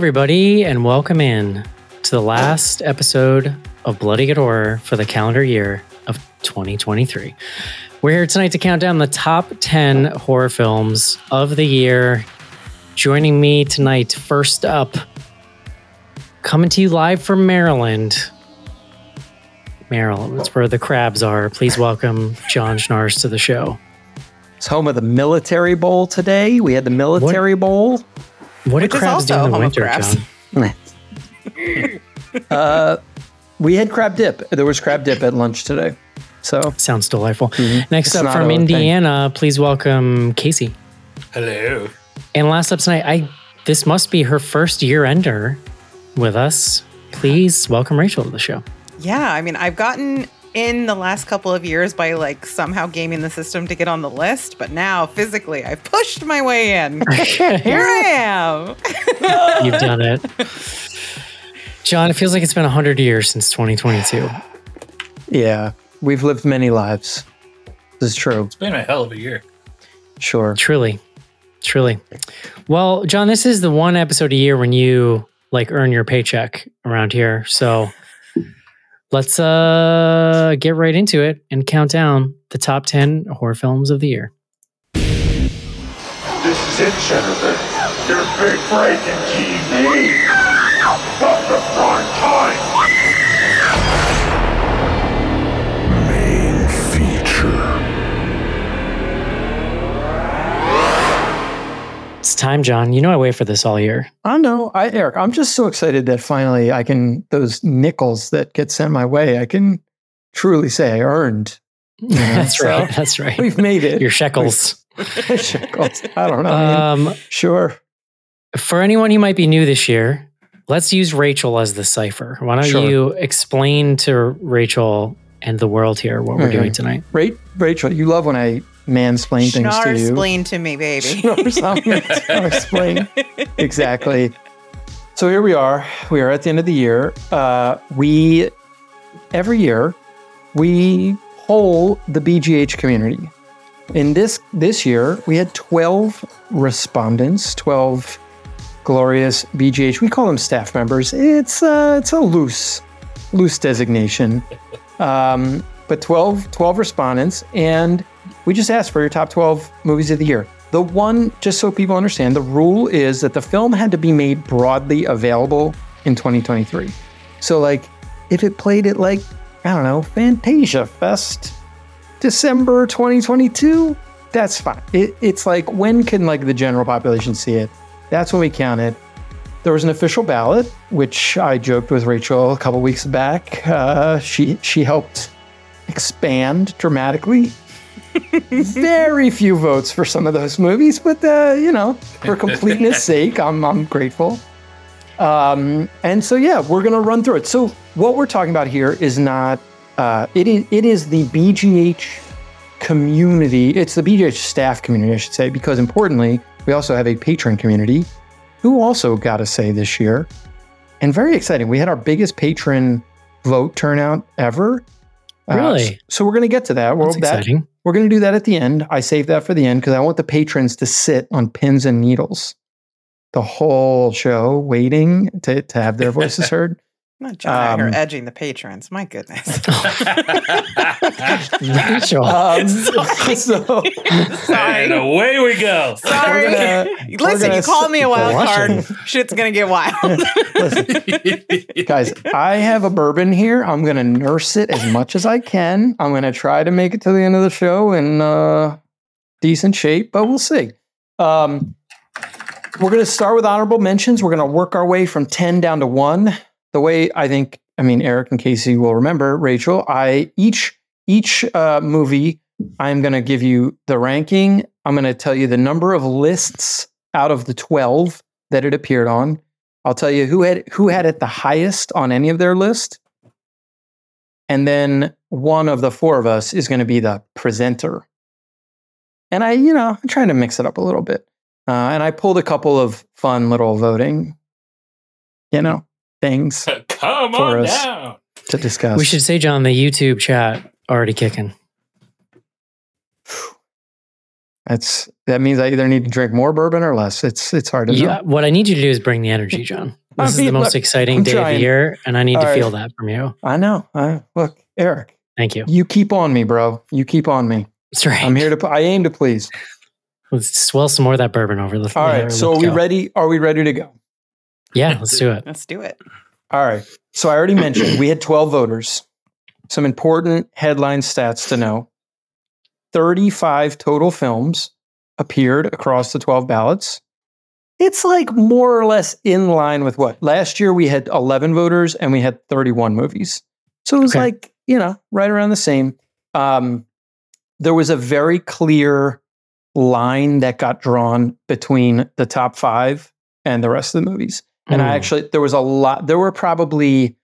everybody, and welcome in to the last episode of Bloody Good Horror for the calendar year of 2023. We're here tonight to count down the top 10 horror films of the year. Joining me tonight, first up, coming to you live from Maryland. Maryland, that's where the crabs are. Please welcome John Schnars to the show. It's home of the Military Bowl today. We had the Military Bowl. What Which do crabs do in the winter, crabs. John? uh, we had crab dip. There was crab dip at lunch today. So Sounds delightful. Next Mm-hmm. It's up from a thing. Indiana, please welcome Casey. Hello. And last up tonight, I this must be her first year ender with us. Please welcome Rachel to the show. Yeah, I mean, I've gotten in the last couple of years by like somehow gaming the system to get on the list, but now physically I've pushed my way in. Here I am. You've done it. John, it feels like it's been 100 years since 2022. yeah, we've lived many lives. This is true. It's been a hell of a year. Sure. Truly. Truly. Well, John, this is the one episode a year when you like earn your paycheck around here. So let's uh get right into it and count down the top 10 horror films of the year. This is it, Jennifer. Your big break in TV. From the prime time. It's time, John. You know I wait for this all year. I know. I Eric, I'm just so excited that finally I can those nickels that get sent my way. I can truly say I earned. That's so right. That's right. We've made it. Your shekels. Shekels. I don't know. Um, sure. for anyone who might be new this year, let's use Rachel as the cipher. Why don't Sure. you explain to Rachel and the world here what we're doing tonight? Ra- Rachel, you love when I mansplain things to you. explain to me, baby. Explain. exactly. So here we are. We are at the end of the year. Uh, we every year we poll the BGH community. In this this year, we had 12 respondents, 12 glorious BGH. We call them staff members. It's uh, it's a loose loose designation. Um, but 12 12 respondents and we just asked for your top 12 movies of the year. The one, just so people understand, the rule is that the film had to be made broadly available in 2023. So, like, if it played at, like, I don't know, Fantasia Fest, December 2022, that's fine. It, it's like, when can, like, the general population see it? That's when we count it. There was an official ballot, which I joked with Rachel a couple weeks back. Uh, she she helped expand dramatically very few votes for some of those movies, but uh, you know, for completeness sake, I'm I'm grateful. Um, and so yeah, we're gonna run through it. So what we're talking about here is not uh, it is it is the BGH community. It's the BGH staff community, I should say, because importantly, we also have a patron community who also got a say this year, and very exciting. We had our biggest patron vote turnout ever. Uh, Really? so we're going to get to that. Well, That's that exciting. We're going to do that at the end. I save that for the end because I want the patrons to sit on pins and needles the whole show waiting to, to have their voices heard. Not John out here Um, edging the patrons. My goodness. Rachel. Um, so and away we go. Sorry. Gonna- Listen, gonna you called me a wild blushing. card. Shit's gonna get wild. guys, I have a bourbon here. I'm going to nurse it as much as I can. I'm going to try to make it to the end of the show in uh, decent shape, but we'll see. Um, we're going to start with honorable mentions. We're going to work our way from 10 down to 1. The way I think, I mean, Eric and Casey will remember, Rachel, I each each uh, movie, I'm going to give you the ranking. I'm going to tell you the number of lists out of the 12 that it appeared on. I'll tell you who had who had it the highest on any of their list. And then one of the four of us is going to be the presenter. And I, you know, I'm trying to mix it up a little bit. Uh, and I pulled a couple of fun little voting, you know, things Come For on us. down. to discuss. we should say, John, the YouTube chat already kicking. That's that means I either need to drink more bourbon or less. It's it's hard to Yeah, know. what I need you to do is bring the energy, John. I This is mean, the most look, exciting I'm day of the year, and I need All to right. feel that from you. I know. I, look, Eric, Thank you. you keep on me, bro. You keep on me. That's right. I'm here to. I aim to please. Let's swell some more of that bourbon over the. All there. So are we go. ready? Are we ready to go? Yeah, let's do it. Let's do it. All right. So I already mentioned we had 12 voters. Some important headline stats to know 35 total films appeared across the 12 ballots. It's like more or less in line with what? Last year we had 11 voters and we had 31 movies. So it was Okay. like, you know, right around the same. Um, there was a very clear line that got drawn between the top five and the rest of the movies. And I Mm. actually, there was a lot, there were probably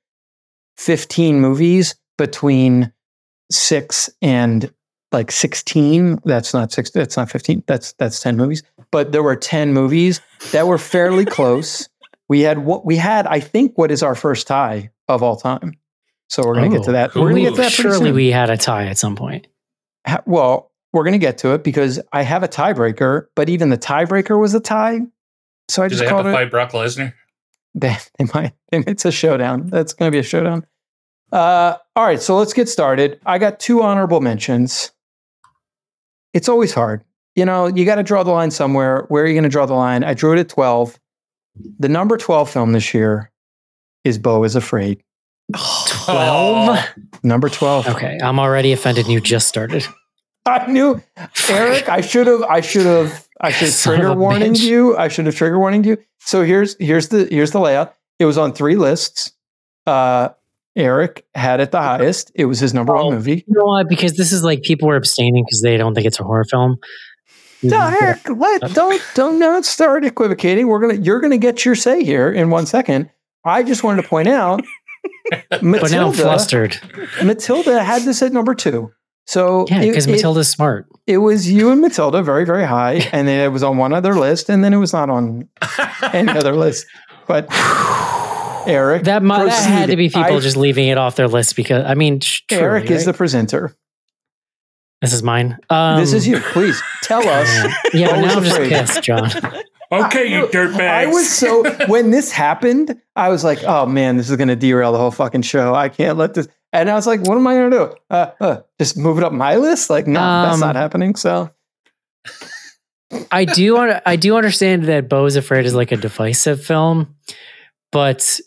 15 movies between six and like 16. That's not six, that's not 15. That's, that's 10 movies. But there were 10 movies that were fairly close. We had what we had, I think, what is our first tie of all time. So we're going to get to Oh. that. We're going to get to that. surely soon. we had a tie at some point. Ha- well, we're going to get to it because I have a tiebreaker, but even the tiebreaker was a tie. So I Do just they have to it. fight Brock Lesnar? They, they might. It's a showdown. That's going to be a showdown. Uh, all right, so let's get started. I got two honorable mentions. It's always hard. You know, you got to draw the line somewhere. Where are you going to draw the line? I drew it at 12. The number 12 film this year is Beau is Afraid. Twelve. Number 12. Okay, I'm already offended. and You just started. I knew Eric, I should have I should have I should have trigger bitch. you. I should have trigger warning you. So here's here's the here's the layout. It was on three lists. Uh Eric had it the highest. It was his number Oh. one movie. You know what? Because this is like people were abstaining because they don't think it's a horror film. No, Eric, let, don't don't not start equivocating. We're gonna you're gonna get your say here in one second. I just wanted to point out But now I'm flustered. Matilda had this at number two. So Yeah, it- because it- Matilda's smart. it was you and Matilda very, very high. And then it was on one other list, and then it was not on any other list. But Eric, That, mu- that had to be people I- just leaving it off their list because I mean, sh- truly, Eric is the presenter. this is mine. Um, this is you. Please tell us. Yeah, but now I'm just afraid. pissed, John. Okay, you dirtbags. I was so when this happened, I was like, "Oh man, this is going to derail the whole fucking show. I can't let this." And I was like, "What am I going to do? Uh, uh, just move it up my list? Like, no, that's Um, not happening." So I do I do understand that Beau is Afraid is like a divisive film, but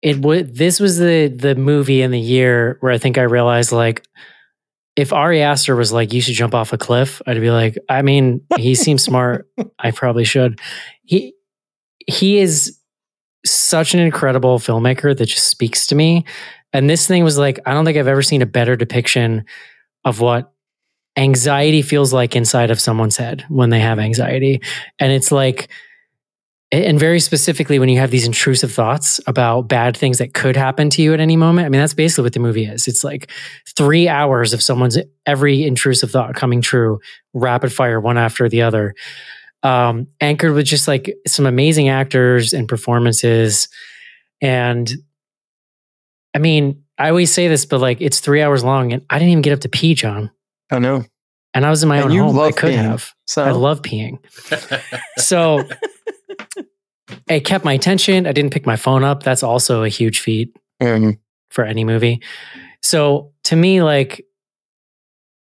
it would this was the the movie in the year where I think I realized like if Ari Aster was like you should jump off a cliff, I'd be like, I mean, he seems smart. I probably should. He he is such an incredible filmmaker that just speaks to me. And this thing was like, I don't think I've ever seen a better depiction of what anxiety feels like inside of someone's head when they have anxiety. And it's like, and very specifically when you have these intrusive thoughts about bad things that could happen to you at any moment. I mean, that's basically what the movie is. It's like three hours of someone's every intrusive thought coming true, rapid fire, one after the other. Um, anchored with just like some amazing actors and performances. And I mean, I always say this, but like it's three hours long and I didn't even get up to pee, John. I know. And I was in my And own you home. I could peeing. have. So I love peeing. So it kept my attention. I didn't pick my phone up. That's also a huge feat um, for any movie. So to me, like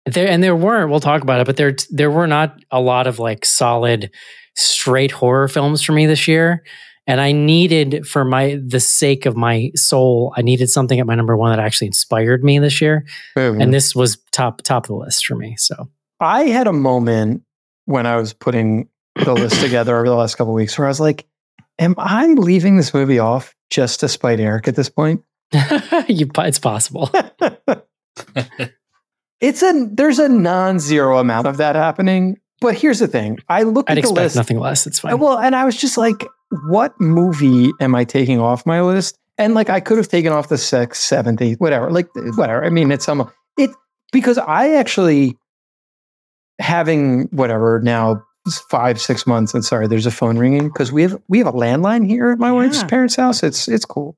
there and there weren't, we'll talk about it, but there there were not a lot of like solid straight horror films for me this year. And I needed for my the sake of my soul, I needed something at my number one that actually inspired me this year. um, And this was top top of the list for me. So I had a moment when I was putting the list together over the last couple of weeks where I was like, "Am I leaving this movie off just to spite Eric at this point?" you, it's possible. it's a there's a non-zero amount of that happening. But here's the thing: I look I'd at the list. nothing less. It's fine. Well, and I was just like, what movie am I taking off my list? And like, I could have taken off the sixth, seventh, eighth, whatever. Like, whatever. I mean, it's some it because I actually having whatever now five, six months. And sorry, there's a phone ringing because we have we have a landline here at my wife's parents' house. It's it's cool.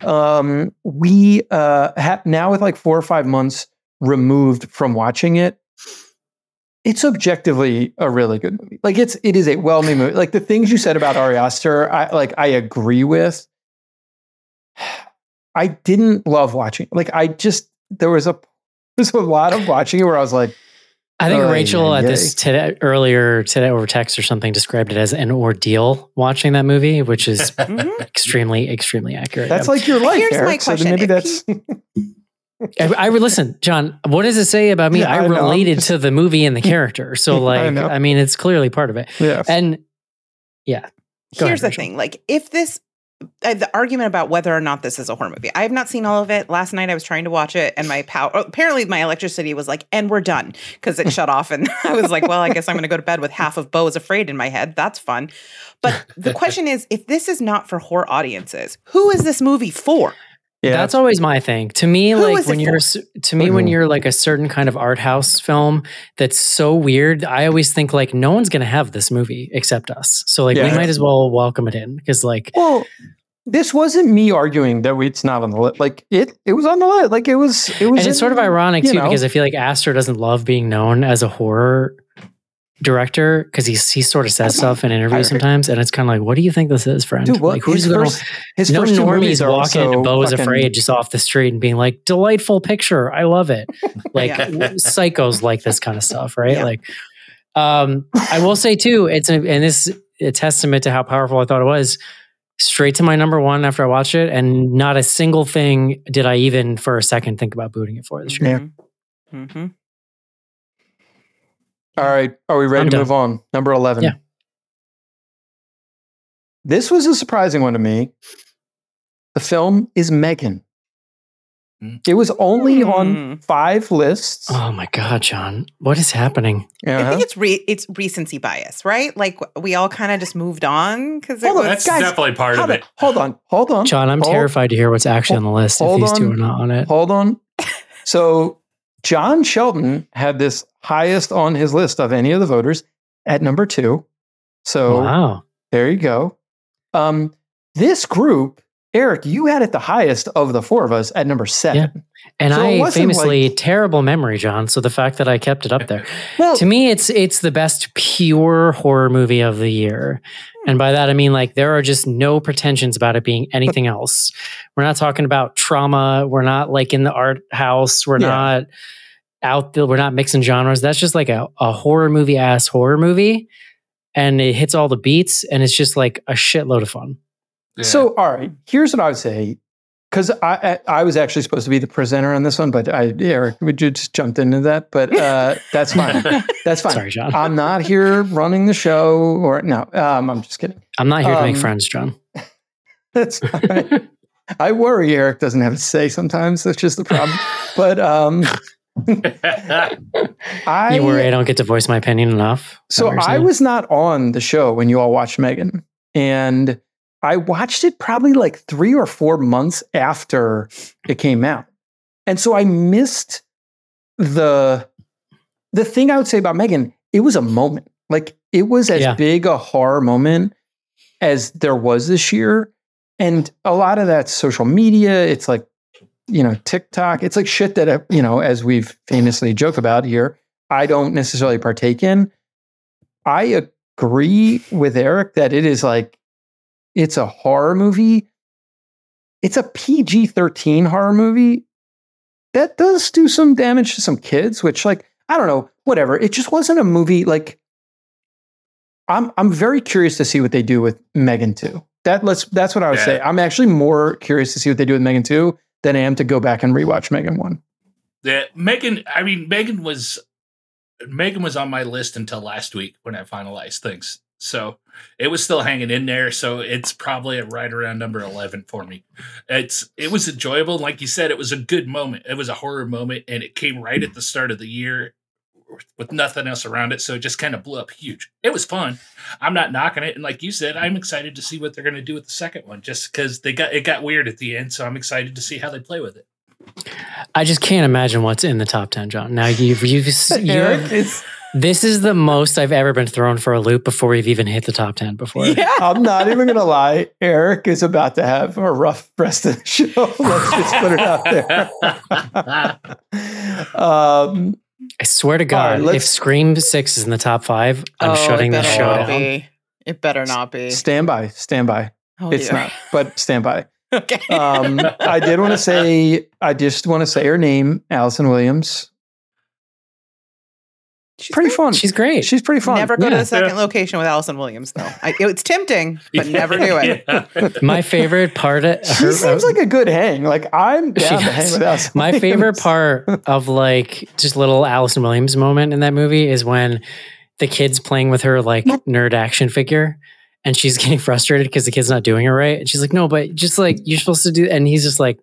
Um, we uh have now with like four or five months removed from watching it. It's objectively a really good movie. Like it's it is a well made movie. Like the things you said about Ari Aster, I like I agree with. I didn't love watching. Like I just there was a there's a lot of watching it where I was like, I think Ay, Rachel ay, at this today earlier today over text or something described it as an ordeal watching that movie, which is Mhm. extremely, extremely accurate. that's like your life. Here's my Eric. So question. maybe If that's I, I would listen, John. What does it say about me? Yeah, I I related to the movie and the character, so like, I I, mean, it's clearly part of it. yeah. And yeah, Go Here's ahead, the Rachel. thing like if this uh, the argument about whether or not this is a horror movie i have not seen all of it last night i was trying to watch it and my power apparently my electricity was like and we're done because it shut off and i was like well i guess i'm going to go to bed with half of beau is afraid in my head that's fun but the question is if this is not for horror audiences who is this movie for Yeah. that's always my thing. To me, Who like when you're for? to me when Mhm. you're like a certain kind of art house film that's so weird. I always think like no one's gonna have this movie except us. So like we might as well welcome it in because like well, this wasn't me arguing that we, it's not on the list. Like it, it was on the list. Like it was, it was. and it's sort of ironic too know. because I feel like Aster doesn't love being known as a horror director because he's he sort of says stuff in interviews sometimes, and it's kind of like, what do you think this is, friend? Dude, what? like, who's his gonna? first, his no first normies are walking into Beau is afraid just off the street and being like, delightful picture, I love it. Like Yeah. psychos like this kind of stuff, right? Yeah. Like, um, I will say too, it's a, and this a testament to how powerful I thought it was. Straight to my number one after I watched it, and not a single thing did I even for a second think about booting it for this year. Yeah. hmm All right. Are we ready I'm to done. move on? Number 11. Yeah. This was a surprising one to me. The film is Megan. Hmm. It was only Hmm. on five lists. Oh my god, John, what is happening? I Uh-huh. think it's re- it's recency bias, right? Like we all kind of just moved on because it Hold on, was. That's guys, definitely part of the- it. hold on. Hold on. John, I'm Hold- terrified to hear what's actually on the list if hold these two are not on it. Hold on. So John Shelton had this highest on his list of any of the voters at number two. So Wow. there you go. Um, this group, Eric, you had it the highest of the four of us at number seven. And So I famously like- terrible memory, John. So the fact that I kept it up there. Well, to me it's it's the best pure horror movie of the year and by that i mean like there are just no pretensions about it being anything else we're not talking about trauma we're not like in the art house we're Yeah. not out there we're not mixing genres that's just like a, a horror movie ass horror movie and it hits all the beats and it's just like a shitload of fun Yeah. So, all right, here's what I would say. Because I, I I was actually supposed to be the presenter on this one, but I Eric, would you just jumped into that? But uh, that's fine. That's fine. sorry john I'm not here running the show, or no. Um, I'm just kidding. i'm not here to make um, friends john That's fine. I worry Eric doesn't have a say sometimes. That's just the problem. But um, I you worry i don't get to voice my opinion enough So I was not on the show when you all watched Megan, and I watched it probably like three or four months after it came out, and so I missed the the thing I would say about Megan. It was a moment, like it was as Yeah. big a horror moment as there was this year, and a lot of that social media. It's like you know TikTok. It's like shit that uh, you know, as we've famously joke about here. I don't necessarily partake in. I agree with Eric that it is like it's a horror movie. It's a PG 13 horror movie that does do some damage to some kids, which, like, I don't know, whatever. It just wasn't a movie like. I'm I'm very curious to see what they do with Megan 2. That let's that's what I would Yeah. say. I'm actually more curious to see what they do with Megan 2 than I am to go back and rewatch Megan 1. Yeah, Megan. I mean, Megan was Megan was on my list until last week when I finalized things. So it was still hanging in there. So it's probably right around number eleven for me. It's it was enjoyable. Like you said, it was a good moment. It was a horror moment, and it came right at the start of the year with nothing else around it. So it just kind of blew up huge. It was fun. I'm not knocking it, and like you said, I'm excited to see what they're going to do with the second one. Just because they got it got weird at the end, so I'm excited to see how they play with it. I just can't imagine what's in the top 10, John. Now you've, you've, you Eric, it's, This is the most I've ever been thrown for a loop before we've even hit the top 10 before. Yeah. I'm not even gonna lie. Eric is about to have a rough rest of the show. Let's just put it out there. um, I swear to right, God, if let's- Scream Six is in the top five, I'm Oh, shutting it the show down. be. It better not be. Stand by, stand by. Oh, it's dear. not, but stand by. Okay. Um, I did want to say, I just want to say her name, Allison Williams. She's Pretty great. fun. She's great. She's pretty fun. Never go to the second location with Allison Williams, though. I, it's tempting, but never do it. My favorite part of She her, seems uh, like a good hang. Like I'm She down to does. hang with Allison. my Williams. favorite part of like just little Allison Williams moment in that movie is when the kid's playing with her like nerd action figure and she's getting frustrated because the kid's not doing it right. And she's like, no, but just like you're supposed to do and he's just like,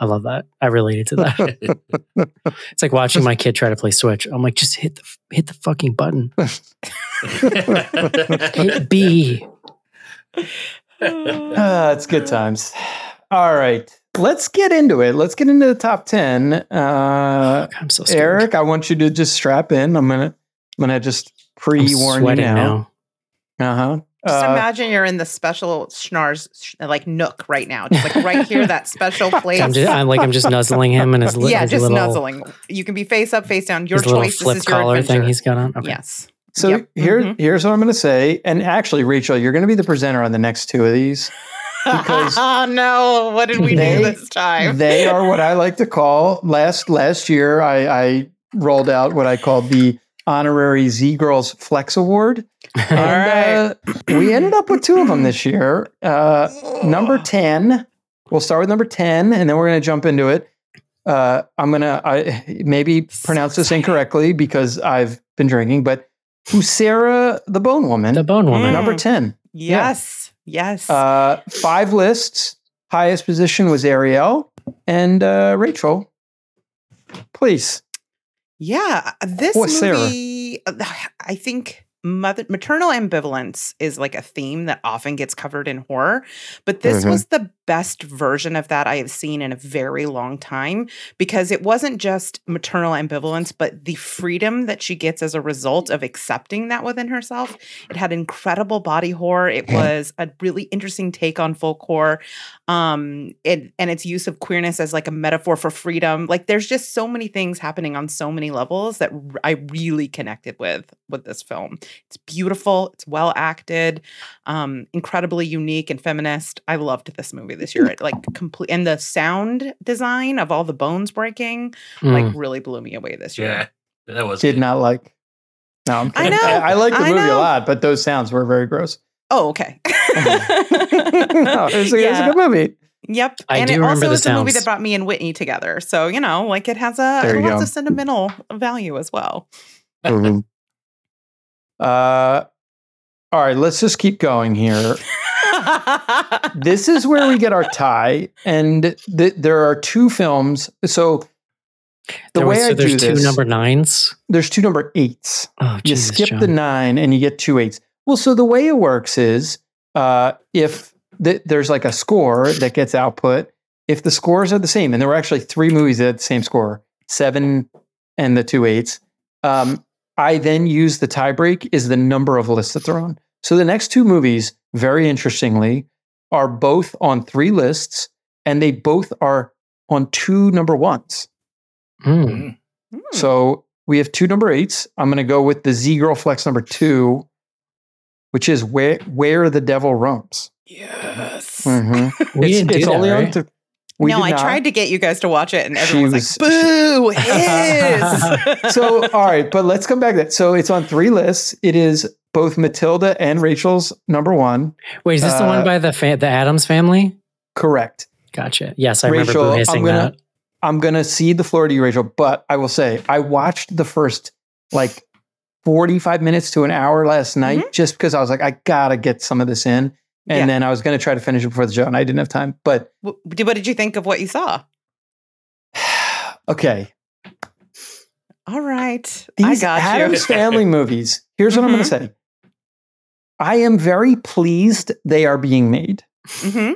I love that. I related to that. it's like watching my kid try to play Switch. I'm like, just hit the hit the fucking button. Hit B. Ah, it's good times. All right, let's get into it. Let's get into the top ten. Uh, I'm so scared. Eric, I want you to just strap in. I'm gonna, I'm gonna just pre-warn you sweating now. Uh huh. Just imagine you're in the special schnars sh- like nook right now, just like right here, that special place. I'm, just, I'm like I'm just nuzzling him and his, li- yeah, his just little, nuzzling. You can be face up, face down. Your his choice. flip this is your collar adventure. thing he's got on. Okay. Yes. So Yep. here, Mhm. here's what I'm gonna say. And actually, Rachel, you're gonna be the presenter on the next two of these. Because oh no! What did we they- do this time? they are what I like to call last last year. I, I rolled out what I called the honorary Z Girls Flex Award. And, uh, we ended up with two of them this year. Uh, number 10, we'll start with number 10, and then we're going to jump into it. Uh, I'm going to maybe pronounce this incorrectly because I've been drinking, but Huesera the Bone Woman, the Bone Woman. Mm. number 10. Yes. Yes. Uh, five lists. Highest position was Ariel and uh, Rachel. Please. Yeah, uh, this What's Sarah? movie, uh, I think mother maternal ambivalence is like a theme that often gets covered in horror, but this Mhm. was the best version of that I have seen in a very long time because it wasn't just maternal ambivalence, but the freedom that she gets as a result of accepting that within herself. It had incredible body horror. It was a really interesting take on folk horror um it, and its use of queerness as like a metaphor for freedom like there's just so many things happening on so many levels that i really connected with with this film it's beautiful it's well acted um incredibly unique and feminist i loved this movie this year it like complete and the sound design of all the bones breaking Mm. like really blew me away this year yeah, that was Did good. not like. No, I'm I know, I, like the I movie a lot, but those sounds were very gross. oh okay no, it was, a, it was a good movie. Yep. I and do it remember also the is a movie that brought me and Whitney together. So, you know, like it has a There you lots of sentimental value as well. Mhm. Uh, all right, let's just keep going here. This is where we get our tie, and th- there are two films. So the There way was- I so there's do two this, number nines. there's two number eights. Oh, you Jesus, skip John. the nine and you get two eights. Well, so the way it works is uh, if th- there's like a score that gets output, if the scores are the same, and there were actually three movies that had the same score, seven and the two eights, um, I then use the tiebreak is the number of lists that they're on. So the next two movies, very interestingly, are both on three lists, and they both are on two number ones. Mm. Mm. So we have two number eights. I'm going to go with the Z Girl Flex number two, which is where where the devil roams. yes. Mhm. We it's didn't do it's that, only on. right? Th- we no, did I not. tried to get you guys to watch it, and She everyone was, was- like, "Boo, his." So all right, but let's come back to that. So it's on three lists. It is both Matilda and Rachel's number one. Wait, is this the Uh, one by the fa- the Adams family? Correct. Gotcha. Yes, I remember Rachel, Boo I'm hissing gonna- that. I'm gonna cede the floor to you, Rachel. But I will say I watched the first like 45 minutes to an hour last night just because I was like, I gotta get some of this in. And Yeah. then I was gonna try to finish it before the show, and I didn't have time. But Wh- what did you think of what you saw? okay, All right, these I got Adams you. Family movies. Here's what I'm gonna Mhm. say. I am very pleased they are being made. hmm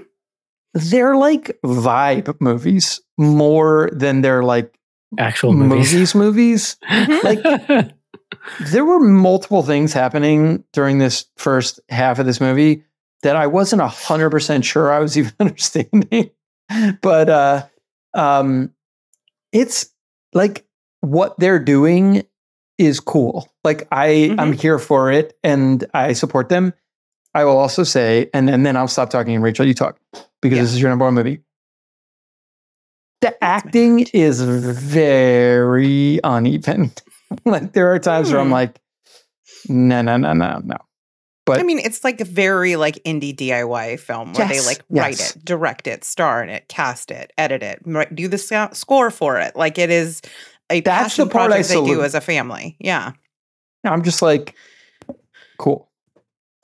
They're like vibe movies more than they're like Actual movies. movies. Movies. Like- there were multiple things happening during this first half of this movie that I wasn't hundred percent sure I was even understanding. but uh, um, it's like what they're doing is cool. Like I I'm here for it and I support them. I will also say, and, and then I'll stop talking and Rachel, you talk because Yeah. this is your number one movie. The acting is very uneven. like there are times where I'm Hmm. like, no, no, no, no, no. But I mean, it's like a very like indie DIY film where they like write yes. it, direct it, star in it, cast it, edit it, m- do the sco- score for it. Like it is a That's the passion part I project they do as a family. Yeah. I'm just like, cool.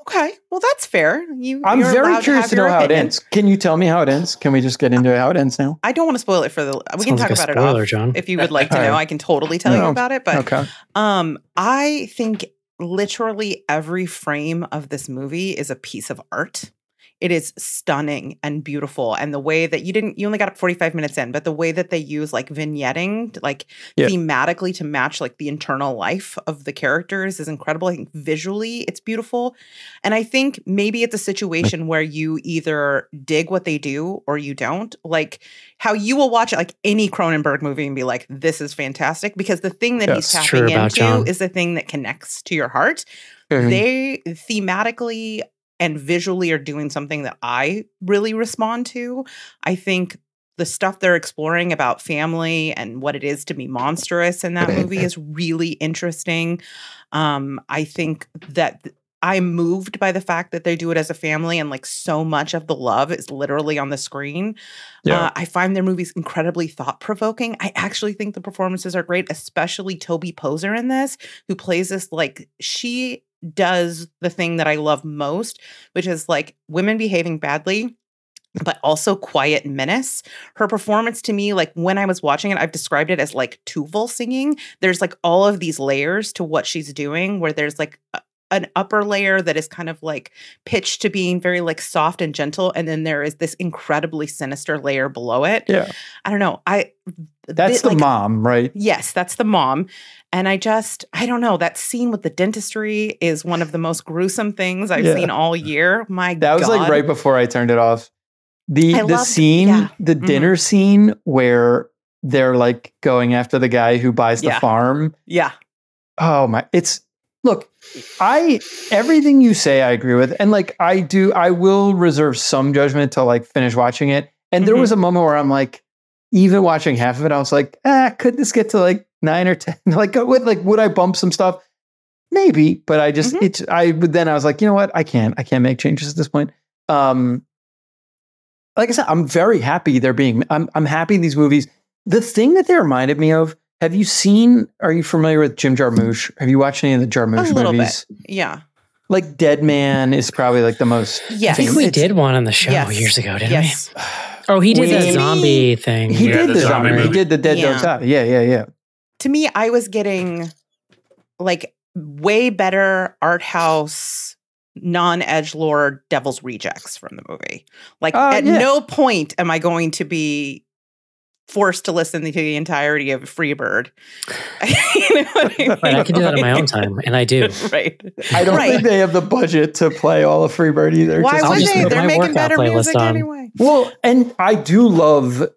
Okay. Well, that's fair. You. I'm very curious have to, your know how it ends. Can you tell me how it ends? Can we just get into how it ends now? I don't want to spoil it for the. We can talk like about spoiler, it off John. if you would like to know. right. I can totally tell you about it. But okay. Um, I think literally every frame of this movie is a piece of art. It is stunning and beautiful. And the way that you didn't, you only got up 45 minutes in, but the way that they use like vignetting, like Yeah. thematically to match like the internal life of the characters is incredible. I think visually it's beautiful. And I think maybe it's a situation where you either dig what they do or you don't. Like how you will watch like any Cronenberg movie and be like, this is fantastic. Because the thing that he's tapping into John. is the thing that connects to your heart. Mhm. They thematically and visually are doing something that I really respond to. I think the stuff they're exploring about family and what it is to be monstrous in that movie is really interesting. Um, I think that th- I'm moved by the fact that they do it as a family and like so much of the love is literally on the screen. Yeah. Uh, I find their movies incredibly thought provoking. I actually think the performances are great, especially Toby Poser in this, who plays this like she does the thing that I love most, which is like women behaving badly. But also quiet menace. Her performance to me, like when I was watching it, I've described it as like Tuvan singing. There's like all of these layers to what she's doing, where there's like an upper layer that is kind of like pitched to being very like soft and gentle, and then there is this incredibly sinister layer below it. Yeah. I don't know. I That's bit, the like, mom, right? Yes, that's the mom. And I just, I don't know. That scene with the dentistry is one of the most gruesome things I've Yeah. seen all year. My That was God. like right before I turned it off. The I the loved- scene, yeah. the Mhm. dinner scene where they're like going after the guy who buys the Yeah. farm. Yeah. Oh my! It's look, I everything you say I agree with, and like I do, I will reserve some judgment to like finish watching it. And there Mhm. was a moment where I'm like, even watching half of it, I was like, ah, could this get to like nine or ten? Like, would like would I bump some stuff? Maybe, but I just Mhm. it's I. But then I was like, you know what? I can't. I can't make changes at this point. Um, like I said, I'm very happy they're being. I'm I'm happy these movies. The thing that they reminded me of. Have you seen? Are you familiar with Jim Jarmusch? Have you watched any of the Jarmusch A little movies? Yeah. Like Dead Man is probably like the most. Yes. I think we did one on the show yes. years ago, didn't Yes. we? Oh, he did We- that zombie thing. He Yeah, did the the zombie zombie. He did the Dead Yeah. Don't Die. Yeah, yeah, yeah. To me, I was getting like way better art house non-edge lord devil's rejects from the movie like Oh, at yeah. no point am i going to be forced to listen to the entirety of freebird you know what I, Right, I can do that on my own time, and I do. right I don't Right. think they have the budget to play all of Freebird either. why just- I'll would just they put they're my making workout better playlist music on. anyway Well, and I do love.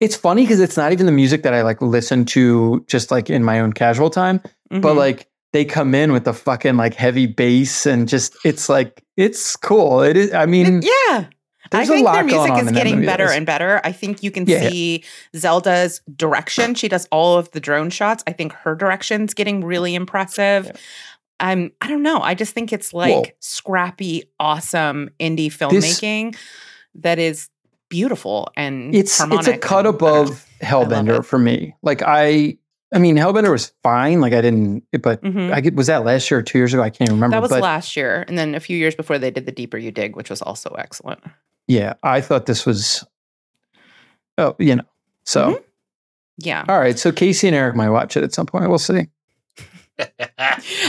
It's funny because it's not even the music that I like listen to just like in my own casual time, but Mhm. like they come in with the fucking like heavy bass and just it's like it's cool. It is. I mean, yeah there's I think their music is getting better and better. I think you can Yeah, yeah. see Zelda's direction. She does all of the drone shots. I think her direction's getting really impressive. I'm I don't know. I just think it's like Whoa. scrappy, awesome indie This- filmmaking that is beautiful and it's it's a cut and- I don't know. above Hellbender for me. Like I, I mean, Hellbender was fine. Like I didn't, but Mhm. I get was that last year or two years ago? I can't remember. That was last year, and then a few years before they did the Deeper You Dig, which was also excellent. Yeah, I thought this was. Oh, you know. So Mhm. Yeah, all right. So Casey and Eric might watch it at some point. We'll see.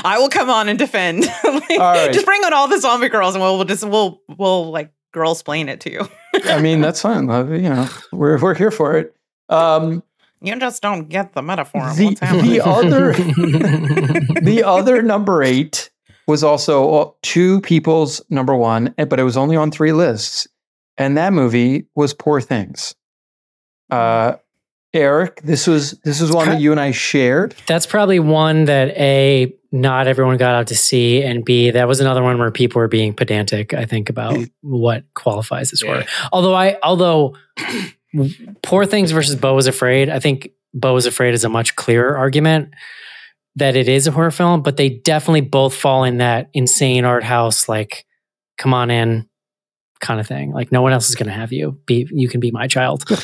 I will come on and defend. Like, All right. Just bring on all the zombie girls, and we'll, we'll just we'll we'll like girl explain it to you. I mean, that's fine. love, You know, we're we're here for it. Um, You just don't get the metaphor The- the other- the other number eight was also uh, two people's number one, eh, but it was only on three lists, and that movie was Poor Things. Uh, Eric, this was this was one that you and I shared. That's probably one that A, not everyone got out to see, and B, that was another one where people were being pedantic, I think, about what qualifies as horror. Yeah. Although I although Poor Things versus Beau was Afraid, I think Beau was Afraid is a much clearer argument that it is a horror film, but they definitely both fall in that insane art house, like, come on in kind of thing. Like no one else is gonna have you. Be you can be my child.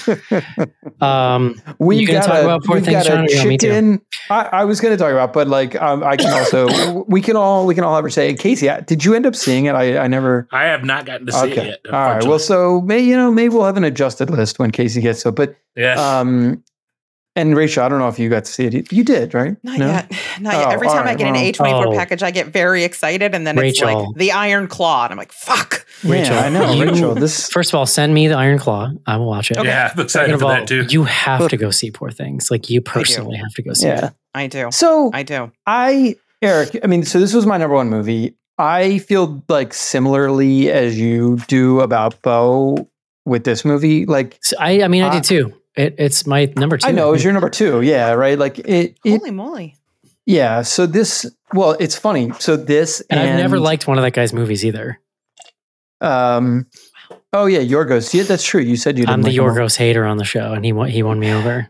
Um We've You gonna got talk a, about Poor we've Things, got John, a or you me to? I, I was going to talk about, but like um, I can also we can all we can all ever say, Casey, did you end up seeing it? I, I never. I have not gotten to see it yet. All right. Well, so may you know maybe we'll have an adjusted list when Casey gets so. But yes. um, and Rachel, I don't know if you got to see it. You did, right? Not No? yet. Not Oh, yet. Every all time I right, get an. A24 Oh. package, I get very excited. And then it's like the Iron Claw. And I'm like, fuck. Rachel, yeah, I know, you- Rachel. This first of all, send me the Iron Claw. I will watch it. yeah, I'm Second excited of for all, that too. you have to go see Poor Things. Like you personally have to go see yeah. it. I do. So I do. I, Eric, I mean, so this was my number one movie. I feel like similarly as you do about Beau with this movie. Like, So I, I mean, I Uh, did too. It, it's my number two. I know it was your number two. Yeah. Right. Like, it, it Holy moly. yeah. So this, well, it's funny. So this, and, and, I've never liked one of that guy's movies either. um, oh, yeah, Yorgos. Yeah, that's true. You said you didn't I'm the like him. Yorgos hater on the show, and he won, he won me over.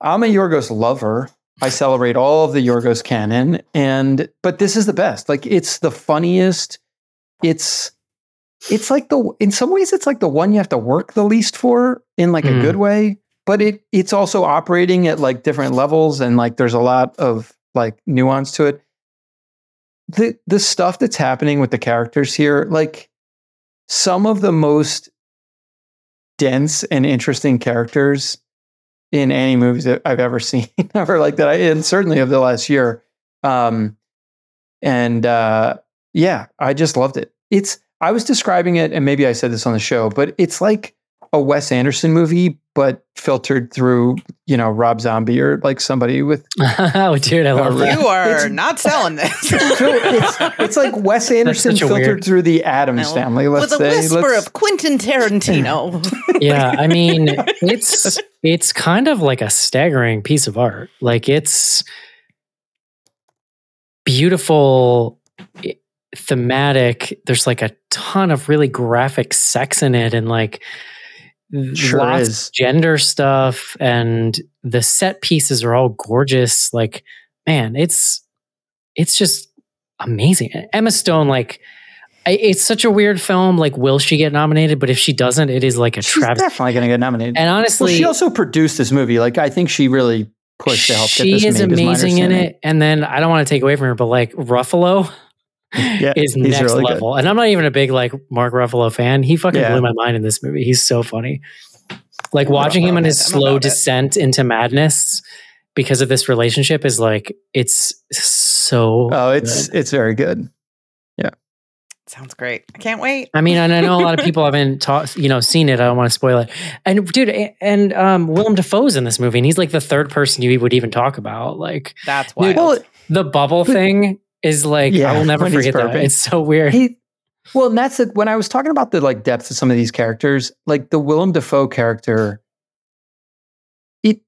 I'm a Yorgos lover. I celebrate all of the Yorgos canon, and but this is the best. Like it's the funniest. It's it's like the in some ways it's like the one you have to work the least for in like a Mm. good way. But it it's also operating at like different levels, and like there's a lot of like nuance to it. The the stuff that's happening with the characters here, like some of the most dense and interesting characters in any movies that I've ever seen, ever like that. I and certainly of the last year. Um, and uh, yeah, I just loved it. It's I was describing it, and maybe I said this on the show, but it's like a Wes Anderson movie, but filtered through you know Rob Zombie or like somebody with. oh, dude, I love Uh, that. You are It's- not selling this. it's, it's like Wes Anderson filtered weird- through the Adams No. family. Let's With a say. whisper Let's- of Quentin Tarantino. yeah, I mean, it's it's kind of like a staggering piece of art. Like it's beautiful, thematic. There's like a ton of really graphic sex in it, and like Sure lots is. gender stuff, and the set pieces are all gorgeous. Like, man, it's it's just amazing. Emma Stone, like. It's such a weird film. Like, will she get nominated? But if she doesn't, it is like a She's travesty. definitely going to get nominated. And well, honestly, she also produced this movie. Like I think she really pushed to help she get this is amazing in it. And then I don't want to take away from her, but like Ruffalo Yeah, is next really good. level. And I'm not even a big like Mark Ruffalo fan. He fucking Yeah. blew my mind in this movie. He's so funny. Like watching him in his slow about it. descent into madness because of this relationship is like it's so. Oh, it's good. it's very good. Yeah. Sounds great. I can't wait. I mean, and I know a lot of people haven't taught, you know, seen it. I don't want to spoil it. And dude, and um, Willem Dafoe's in this movie, and he's like the third person you would even talk about. Like That's why. Well, the bubble thing is like Yeah, I will never forget that. It's so weird. he well, and that's it. When I was talking about the like depth of some of these characters, like the Willem Dafoe character, it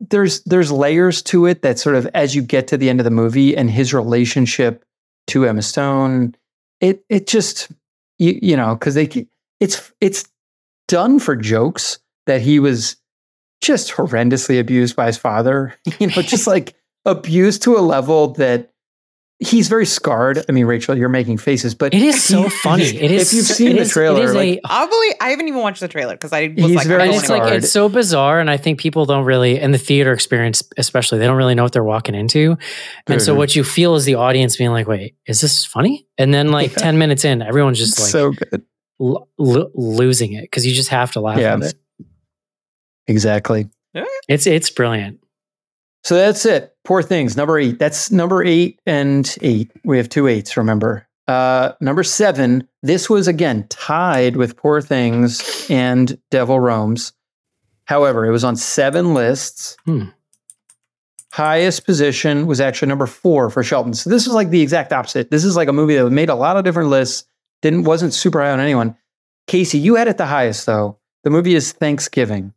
there's there's layers to it that sort of as you get to the end of the movie and his relationship to Emma Stone, it it just you, you know because they it's it's done for jokes that he was just horrendously abused by his father, you know, just like abused to a level that he's very scarred. I mean, Rachel, you're making faces, but It is so funny. It is. If you've seen the is- trailer, it is like, a. I believe I haven't even watched the trailer because I was He's like, very I don't it's like scarred. it's so bizarre, and I think people don't really, in the theater experience especially, they don't really know what they're walking into. And so Mhm. what you feel is the audience being like, "Wait, is this funny?" And then like Yeah. ten minutes in, everyone's just like so good. lo- lo- losing it because you just have to laugh Yeah. at it. Exactly. It's it's brilliant. So that's it. Poor things. Number eight. That's number eight and eight. We have two eights, remember. Uh, number seven. This was again tied with Poor Things and Devil Roams. However, it was on seven lists. Hmm. Highest position was actually number four for Shelton. So this is like the exact opposite. This is like a movie that made a lot of different lists. Didn't wasn't super high on anyone. Casey, you had it the highest though. The movie is Thanksgiving.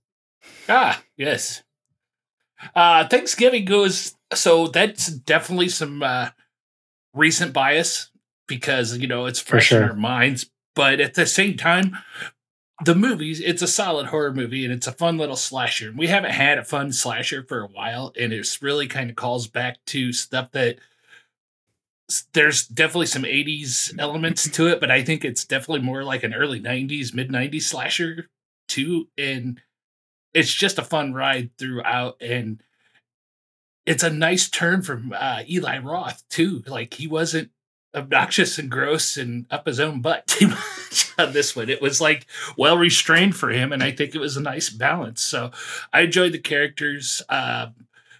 ah, yes. Uh, Thanksgiving goes so that's definitely some uh, recent bias because you know it's fresh sure. in our minds, but at the same time, the movies it's a solid horror movie and it's a fun little slasher. We haven't had a fun slasher for a while, and it's really kind of calls back to stuff that there's definitely some 80s elements to it, but I think it's definitely more like an early 90s, mid 90s slasher too. And it's just a fun ride throughout. And it's a nice turn from uh, Eli Roth too. Like he wasn't obnoxious and gross and up his own butt too much on this one. It was like well restrained for him, and I think it was a nice balance. So I enjoyed the characters. Um,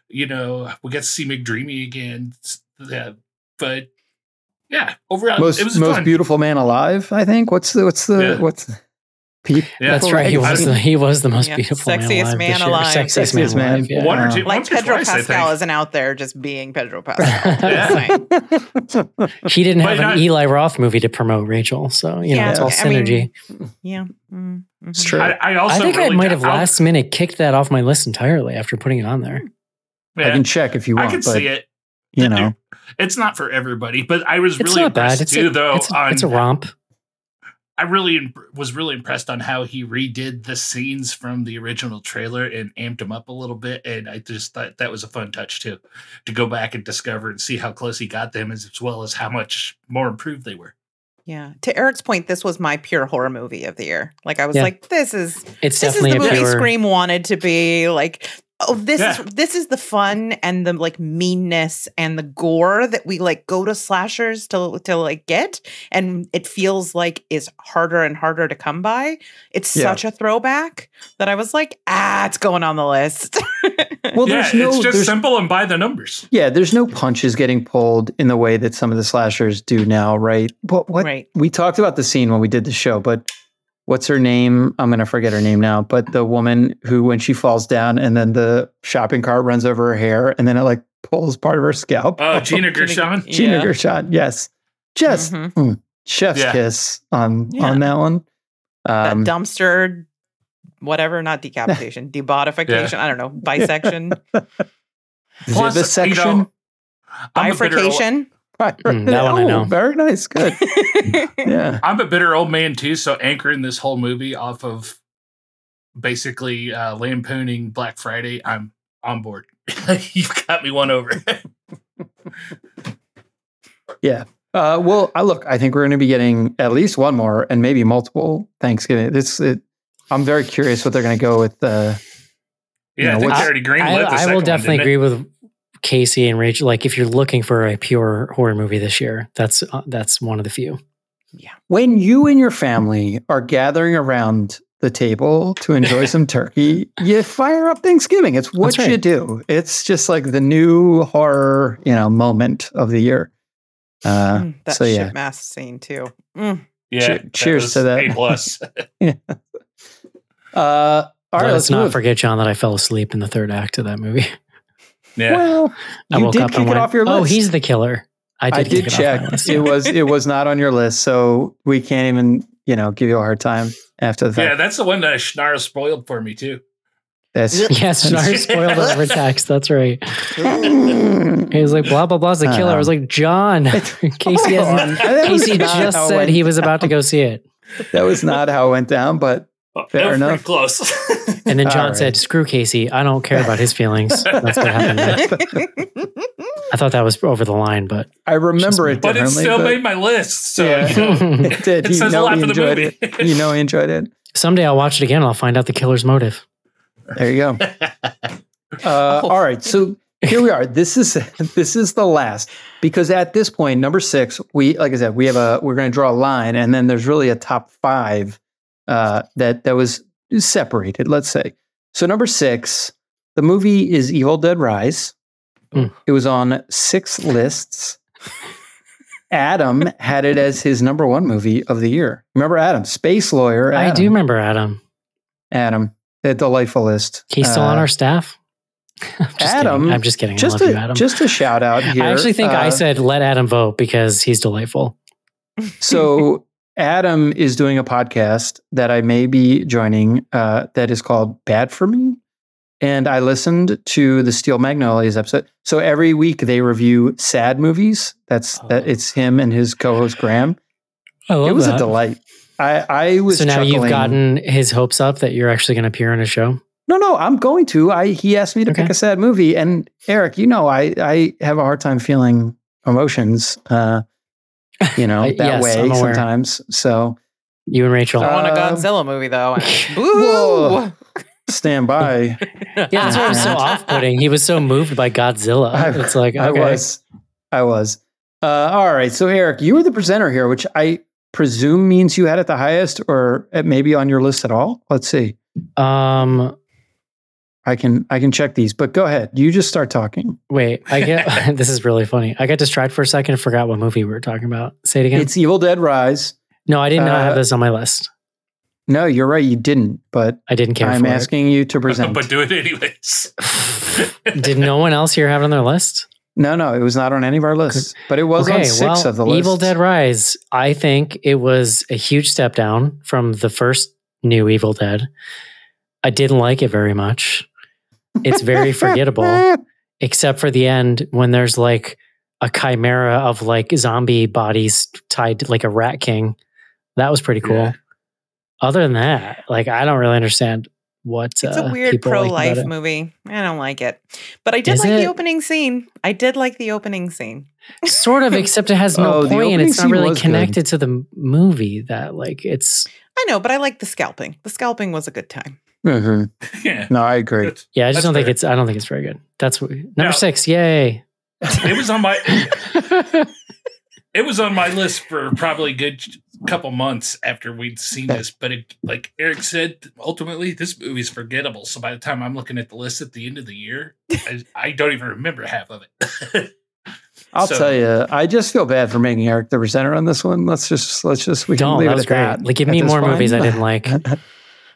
you know, we got to see McDreamy again, the- but yeah, overall most it was most fun. beautiful man alive. I think. What's the what's the Yeah. what's the, Pete? Yeah. That's right. He was the, he was the most Yeah. beautiful Sexiest man alive. man alive. Sexiest, Sexiest man man. alive. Yeah. One or two, Like once Pedro twice, Pascal isn't out there just being Pedro Pascal. He didn't But have an not- Eli Roth movie to promote Rachel, so you know it's all I mean, synergy. yeah. Mm, It's true. I, I also I think really I might have I'll- last minute kicked that off my list entirely after putting it on there. I can check if you want. I can but see it. you know, It's not for everybody, but I was It's really not bad. impressed It's too, a, though. it's, a, on it's a romp. I really imp- was really impressed on how he redid the scenes from the original trailer and amped them up a little bit, and I just thought that was a fun touch too, to go back and discover and see how close he got them, as well as how much more improved they were. Yeah. To Eric's point, this was my pure horror movie of the year. Like I was Yeah. like, this is It's this is definitely the a movie pure. Scream wanted to be. Like, oh, this Yeah. is this is the fun and the like meanness and the gore that we like go to slashers to to like get, and it feels like is harder and harder to come by. It's Yeah. such a throwback that I was like, ah, it's going on the list. well, yeah, there's no, it's just there's, simple and by the numbers. yeah, there's no punches getting pulled in the way that some of the slashers do now, right? What what right. we talked about the scene when we did the show, but what's her name? I'm gonna forget her name now. But the woman who, when she falls down, and then the shopping cart runs over her hair, and then it like pulls part of her scalp. Oh, Gina Gershon. Gina Yeah. Gershon, yes, just Mhm. mm, chef's Yeah. kiss on Yeah. on that one. that Um, dumpster, whatever, not decapitation, debodification. I don't know, bisection, Plus, vivisection. you know, I'm a bitter old- bifurcation. Mm, that one I Oh, know. Very nice. Good. Yeah. I'm a bitter old man too, so anchoring this whole movie off of basically uh, lampooning Black Friday, I'm on board. You've got me one over. Yeah. Uh, well, I look. I think we're going to be getting at least one more, and maybe multiple Thanksgiving. This, it, I'm very curious what they're going to go with. Uh, yeah, know, I think what's- they already greenlit I, I will definitely didn't agree with Casey and Rachel. Like, if you're looking for a pure horror movie this year, that's uh, that's one of the few. Yeah. When you and your family are gathering around the table to enjoy some turkey, you fire up Thanksgiving. It's what right. you do. It's just like the new horror, you know, moment of the year. Uh, Mm, that so yeah, ship mask scene too. Mm. Yeah, Che- cheers to that. A plus. uh, all right, Let's let's not move. forget, John, that I fell asleep in the third act of that movie. Yeah. Well, I you woke did up kick and it went, off your oh, list. Oh, he's the killer. I did, I did check. Off my list. It was it was not on your list, so we can't even you know give you a hard time after the yeah, that's the one that Schnarr spoiled for me too. That's yes, Schnarr spoiled it over text. That's right. He was like, blah blah blah's the I killer. I know. was like, John. Casey Hold hasn't. Casey just said went- he was about to go see it, that was not how it went down, but Oh, Fair that pretty enough. Close. and then John right. said, "Screw Casey. I don't care about his feelings." That's what happened. I thought that was over the line, but I remember it but it still but made my list. So Yeah. you know, it did. it You says a know lot he for the enjoyed movie. it. You know he enjoyed it. someday I'll watch it again and I'll find out the killer's motive. There you go. Uh, Oh. All right, so here we are. This is this is the last because at this point, number six, we like I said, we have a we're going to draw a line, and then there's really a top five uh, that that was separated. Let's say so. Number six, the movie is Evil Dead Rise. Mm. It was on six lists. Adam had it as his number one movie of the year. Remember Adam, space lawyer. I do remember Adam. Adam, a delightful list. He's still on Uh, our staff. I'm Adam, kidding. I'm just kidding. just I love a you, Adam. just a shout out here. I actually think I Uh, said let Adam vote because he's delightful. so. Adam is doing a podcast that I may be joining. Uh, that is called Bad for Me, and I listened to the Steel Magnolias episode. So every week they review sad movies. That's that. Oh. It's him and his co-host Graham. I love it was that. a delight. I I was So now you've gotten his hopes up that you're actually going to appear on a show. No, no, I'm going to. I he asked me to Okay. pick a sad movie, and Eric, you know, I I have a hard time feeling emotions. Uh, you know I- that yes, way sometimes. So You and Rachel. I want a Um, Godzilla movie though. Whoa. Stand by. yeah, that's why it was so off-putting. He was so moved by Godzilla. I- it's like I was, I was. Uh, all right, so Eric, you were the presenter here, which I presume means you had it the highest, or it maybe on your list at all. Let's see. Um, I can I can check these, but go ahead. You just start talking. wait, I get this is really funny. I got distracted for a second and forgot what movie we were talking about. Say it again. It's Evil Dead Rise. no, I did not have uh, this on my list. No, you're right. You didn't, but I didn't care I'm for asking you to present. but do it anyways. Did no one else here have it on their list? No, no, it was not on any of our lists, but it was on six of the list. Evil Dead Rise. I think it was a huge step down from the first new Evil Dead. I didn't like it very much. It's very forgettable, except for the end when there's like a chimera of like zombie bodies tied to like a rat king. That was pretty cool. Yeah. Other than that, like I don't really understand what It's uh, a weird pro life it. movie. I don't like it. But I did Is like it? the opening scene. I did like the opening scene. Sort of, except it has no Oh, point and it's not really was good. connected to the movie. That like it's I know, but I like the scalping. The scalping was a good time. Mhm. yeah. No, I agree. That's- Yeah, I just That's don't think it's. I don't think it's very good. That's what, number No. six. Yay! It was on my it was on my list for probably a good couple months after we'd seen this. But it, like Eric said, ultimately this movie's forgettable. So by the time I'm looking at the list at the end of the year, I, I don't even remember half of it. I'll So- tell you, I just feel bad for making Eric the presenter on this one. Let's just let's just we can don't. leave That it at great. that. Like, give at me more point. movies I didn't like.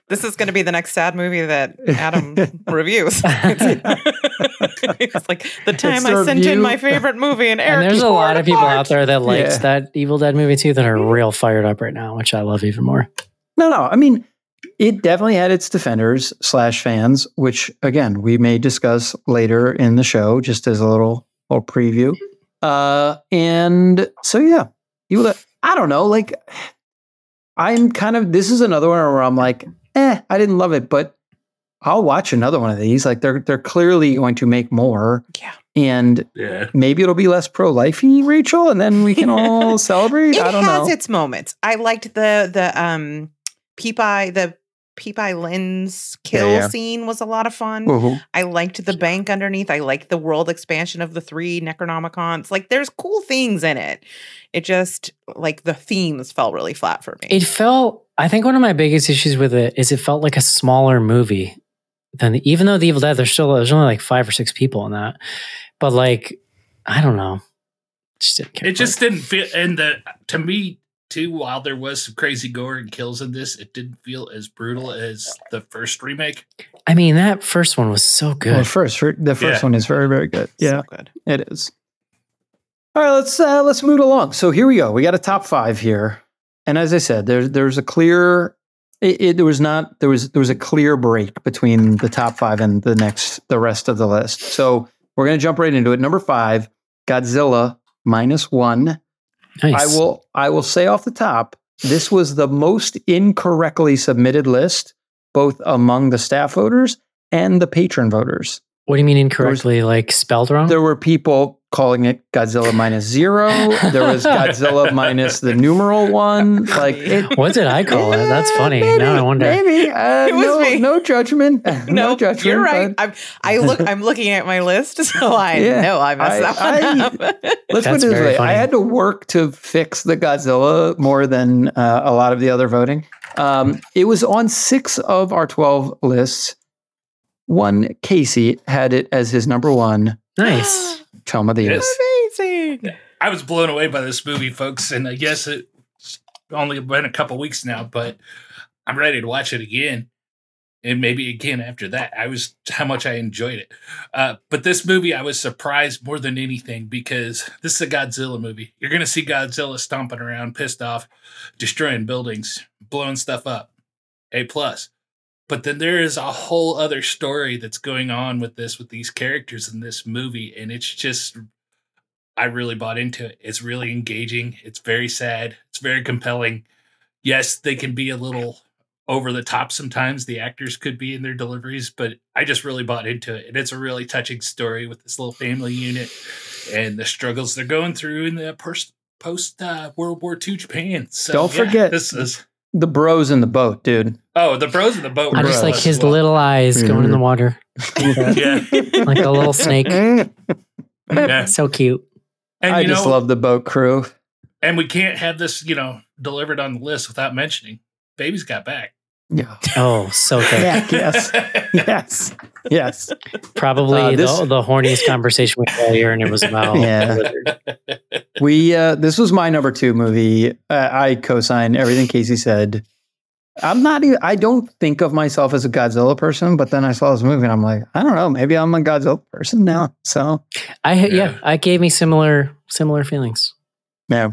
This is going to be the next sad movie that Adam reviews. it's like the time the I sent in my favorite movie, and Eric. and there's a lot of people apart. out there that liked Yeah. that Evil Dead movie too that are real fired up right now, which I love even more. No, no. I mean, it definitely had its defenders slash fans, which again we may discuss later in the show, just as a little little preview. Uh, and so yeah, you. Will, I don't know. Like, I'm kind of. This is another one where I'm like, eh, I didn't love it, but I'll watch another one of these. Like, they're they're clearly going to make more, Yeah. and yeah. maybe it'll be less pro lifey, Rachel, and then we can all celebrate. It I don't has know. its moments. I liked the the um Peepeye the Peepeye Lynn's kill yeah. scene was a lot of fun. Woohoo. I liked the bank underneath. I liked the world expansion of the three Necronomicons. Like there's cool things in it. It just like the themes fell really flat for me. It felt. I think one of my biggest issues with it is it felt like a smaller movie than the, even though the Evil Dead. There's still there's only like five or six people in that, but like I don't know. Just didn't care It for just didn't feel and the to me too, while there was some crazy gore and kills in this, it didn't feel as brutal as the first remake. I mean, that first one was so good. Well, first, the first Yeah. one is very, very good. Yeah. So good. It is. All right, let's uh, let's move along. So here we go. We got a top five here, and as I said, there's there's a clear. It, it, there was not there was there was a clear break between the top five and the next the rest of the list. So we're gonna jump right into it. Number five, Godzilla minus one. Nice. I will I will say off the top, this was the most incorrectly submitted list, both among the staff voters and the patron voters. What do you mean incorrectly? like spelled wrong? There were people calling it Godzilla minus zero. There was Godzilla minus the numeral one. Like it, what did I call it? That's funny. Maybe, now I wonder. Maybe uh, It was no, me. no judgment. no, No, judgment. you're right. I'm I look I'm looking at my list, so I Yeah, know I messed I- that one up. Let's put it this way: funny. I had to work to fix the Godzilla more than uh, a lot of the other voting. Um, it was on six of our twelve lists. One Casey had it as his number one Nice. film of the year. Amazing. I was blown away by this movie, folks, and I guess it's only been a couple weeks now, but I'm ready to watch it again, and maybe again after that. I was how much I enjoyed it, uh, but this movie I was surprised more than anything because this is a Godzilla movie. You're gonna see Godzilla stomping around, pissed off, destroying buildings, blowing stuff up. A plus. But then there is a whole other story that's going on with this with these characters in this movie and it's just i really bought into it. It's really engaging. It's very sad. It's very compelling. Yes they can be a little over the top sometimes. The actors could be in their deliveries but i just really bought into it and it's a really touching story with this little family unit and the struggles they're going through in the post post uh, world war ii japan. So Don't yeah, forget- this is The bros in the boat, dude. oh the bros in the boat I just like his well. little eyes going in the mm-hmm. water, yeah like a little snake. yeah So cute. and I you just know love the boat crew. and we can't have this you know delivered on the list without mentioning baby's got back Yeah. Oh, so good. Yeah. Yes. Yes. Yes. Probably Uh, this- the, the horniest conversation we had all year, and it was about Yeah. We uh this was my number two movie. Uh, I co-sign everything Casey said. I'm not even I don't think of myself as a Godzilla person, but then I saw this movie and I'm like, I don't know, maybe I'm a Godzilla person now. So I yeah. Yeah. I gave me similar similar feelings. yeah.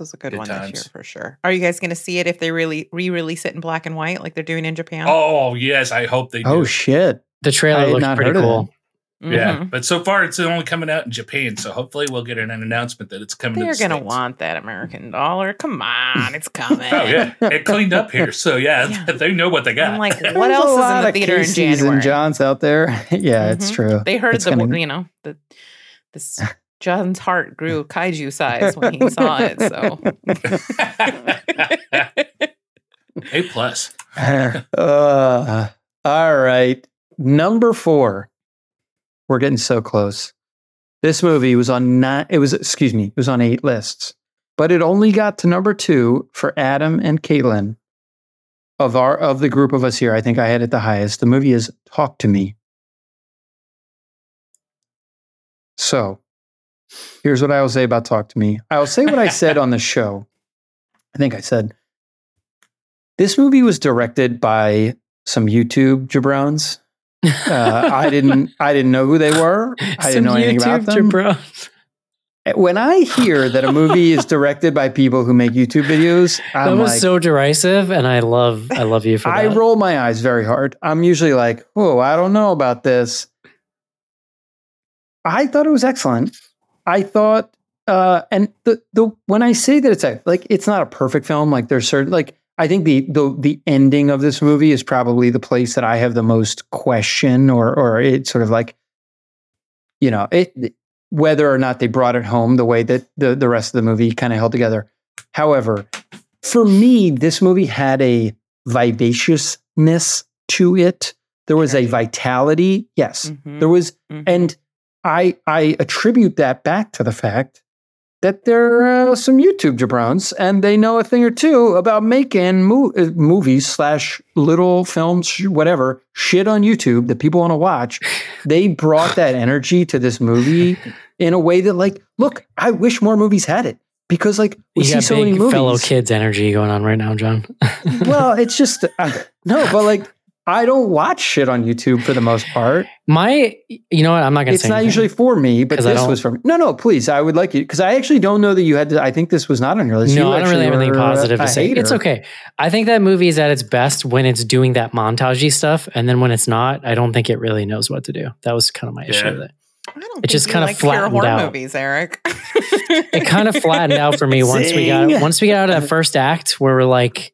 This was a good, Good one this year for sure. Are you guys going to see it if they really re-release it in black and white like they're doing in Japan? oh yes i hope they do Oh shit. The trailer looks not pretty heard of cool. yeah Mhm. but so far it's only coming out in japan so hopefully we'll get an announcement that it's coming They're to the gonna want that American dollar. Come on, it's coming. oh yeah it cleaned up here so yeah, Yeah. they know what they got I'm like, what There's else is lot in the of theater in Caseys January? And Johns out there. yeah, it's Mhm. true. They heard It's the gonna- you know the this John's heart grew kaiju size when he saw it. So a plus uh, all right. Number four. We're getting so close. This movie was on nine, it was, excuse me, it was on eight lists, but it only got to number two for Adam and Caitlin. Of our of the group of us here, I think I had it the highest. The movie is Talk to Me. So here's what I will say about Talk to Me. I will say what I said on the show. I think I said this movie was directed by some YouTube jabrones. Uh, I didn't. I didn't know who they were. I didn't know anything about them. Bro. When I hear that a movie is directed by people who make YouTube videos, That I'm was like, so derisive, and I love I love you for I that. roll my eyes very hard. I'm usually like, "Oh, I don't know about this." I thought it was excellent. I thought, uh, and the the when I say that it's a, like it's not a perfect film. Like there's certain like I think the the the ending of this movie is probably the place that I have the most question or or it's sort of like, you know, it whether or not they brought it home the way that the the rest of the movie kind of held together. However, for me, this movie had a vivaciousness to it. There was a vitality. Yes, Mhm, there was, mhm. and I I attribute that back to the fact that they're uh, some YouTube jabrones and they know a thing or two about making mo- uh, movies slash little films, whatever shit on YouTube that people want to watch. They brought that energy to this movie in a way that, like, look, I wish more movies had it because, like, we you see so many movies. fellow kids energy going on right now, John. well, it's just uh, no, but like I don't watch shit on YouTube for the most part. My, you know what? I'm not gonna It's say. not anything. usually for me, but this was for me. No, no, please, I would like you because I actually don't know that you had to. I think this was not on your list. No, You I don't really have anything positive a to say. It's okay. I think that movie is at its best when it's doing that montagey stuff, and then when it's not, I don't think it really knows what to do. That was kind of my issue with it. I don't it just think you kinda like flattened horror out. movies, Eric. It kind of flattened out for me once we got once we got out of that first act where we're like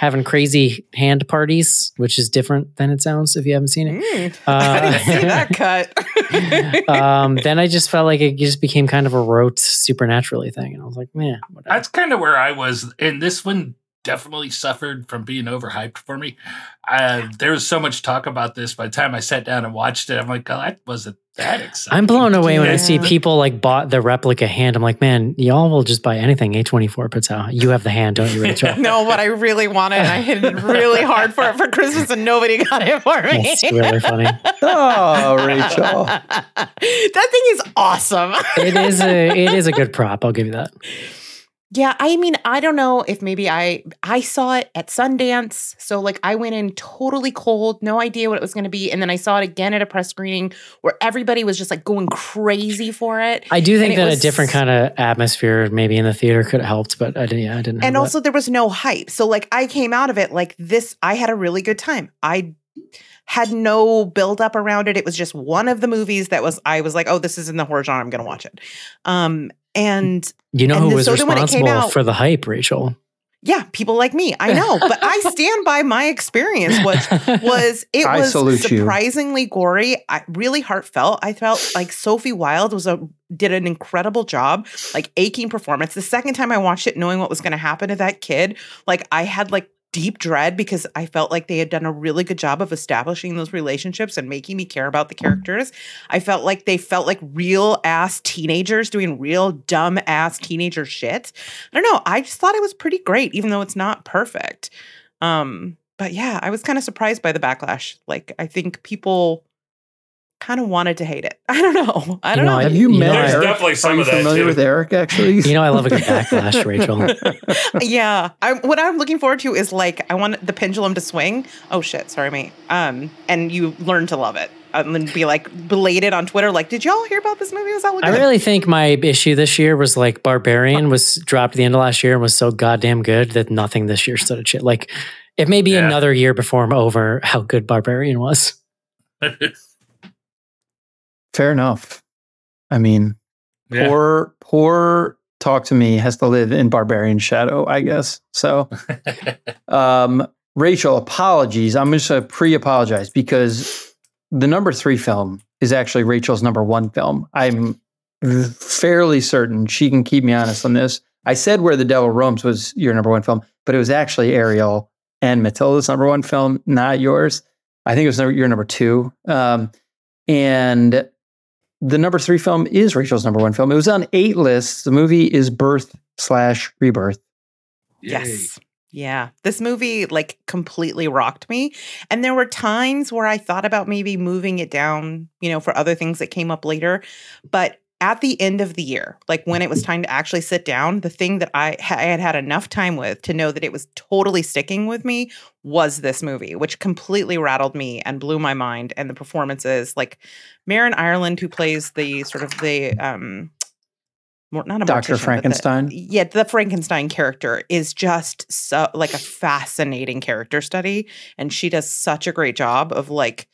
having crazy hand parties, which is different than it sounds if you haven't seen it. Mm, Uh, I didn't see that cut. um, then I just felt like it just became kind of a rote supernaturally thing, and I was like, man, whatever. That's kind of where I was, and this one definitely suffered from being overhyped for me. Uh, there was so much talk about this. By the time I sat down and watched it, I'm like, oh, that wasn't that exciting. I'm blown away when I see people like bought the replica hand. I'm like, man, y'all will just buy anything A24 puts out. You have the hand, don't you, Rachel? no, but I really wanted. and I hit it really hard for it for Christmas, and nobody got it for me. That's really funny. Oh, Rachel. that thing is awesome. It is a it is a good prop. I'll give you that. Yeah, I mean, I don't know if maybe I I saw it at Sundance, so like I went in totally cold, no idea what it was going to be, and then I saw it again at a press screening where everybody was just like going crazy for it. I do think And that was- a different kind of atmosphere maybe in the theater could have helped, but I didn't. Yeah, I didn't. and also there was no hype. So like I came out of it like this I had a really good time. I had no build up around it. It was just one of the movies that was I was like, "Oh, this is in the horror genre. I'm going to watch it." Um and you know and who was so then when it came responsible out- for the hype, Rachel? yeah, people like me. I know, but I stand by my experience which was it I was salute you. surprisingly gory, I, really heartfelt. I felt like Sophie Wilde was a did an incredible job, like aching performance. The second time I watched it, knowing what was going to happen to that kid, like I had like deep dread because I felt like they had done a really good job of establishing those relationships and making me care about the characters. I felt like they felt like real ass teenagers doing real dumb ass teenager shit. I don't know. I just thought it was pretty great, even though it's not perfect. Um, but yeah, I was kind of surprised by the backlash. Like, I think people kind of wanted to hate it. I don't know. I don't know, know. Have you you met know, Eric? definitely some Are you of that, familiar too. with Eric? Actually, You know, I love a good backlash, Rachel. yeah. I, what I'm looking forward to is like I want the pendulum to swing. Oh shit, sorry, mate. Um, and you learn to love it. And then be like belated on Twitter, like, did y'all hear about this movie? Was that I really think my issue this year was like Barbarian was dropped at the end of last year and was so goddamn good that nothing this year stood a chance. Like, it may be Yeah. another year before I'm over how good Barbarian was. Fair enough. I mean, Yeah. poor poor talk to me has to live in barbarian shadow i guess. So um rachel apologies. I'm just gonna pre-apologize because the number three film is actually rachel's number one film. I'm fairly certain she can keep me honest on this. I said where the devil roams was your number one film but it was actually ariel and matilda's number one film not yours. I think it was your number two. Um and the number three film is Rachel's number one film. It was on eight lists. The movie is Birth slash Rebirth. Yay. Yes. Yeah. This movie like completely rocked me. And there were times where I thought about maybe moving it down, you know, for other things that came up later. But at the end of the year, like when it was time to actually sit down, the thing that I, ha- I had had enough time with to know that it was totally sticking with me was this movie, which completely rattled me and blew my mind. And the performances, like Marin Ireland, who plays the sort of the, um, more, not a Dr. but the- Frankenstein? yeah, the Frankenstein character is just so like a fascinating character study, and she does such a great job of like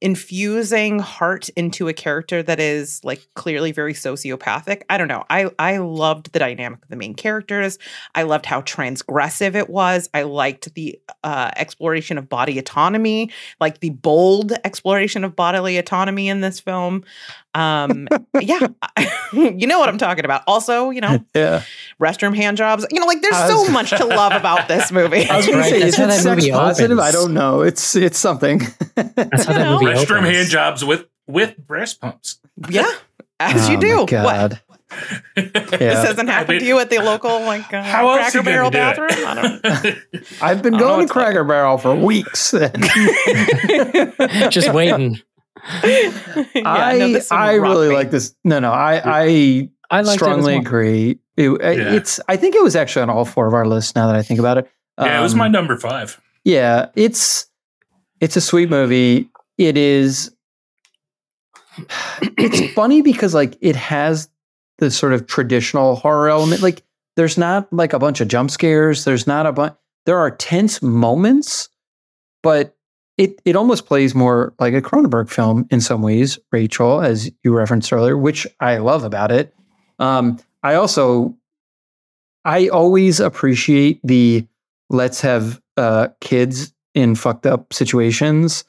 infusing heart into a character that is like clearly very sociopathic. I don't know. I I loved the dynamic of the main characters. I loved how transgressive it was. I liked the uh, exploration of body autonomy, like the bold exploration of bodily autonomy in this film. Um, yeah, you know what I'm talking about. Also, you know, Yeah. restroom hand jobs. You know, like there's I so much to love about this movie. I was going to say, is that movie positive? I don't know. It's it's something. That's how You that know? movie Restroom opens. hand jobs with with breast pumps. yeah, as you Oh, do. my What? God. This hasn't happened mean, to you at the local like uh, How Cracker you Barrel gonna bathroom? I don't. I've been I don't going to what's like- Cracker Barrel for weeks. Just waiting. Yeah, I no, I really me. like this. No, no, I I I strongly it well. agree. It- Yeah. It's I think it was actually on all four of our lists. Now that I think about it, yeah, it was Um, my number five. Yeah, it's it's a sweet movie. It is. It's funny because like it has the sort of traditional horror element. Like there's not like a bunch of jump scares. There's not a bunch. There are tense moments, but it it almost plays more like a Cronenberg film in some ways. Rachel, as you referenced earlier, which I love about it. Um, I also I always appreciate the let's have uh, kids in fucked up situations.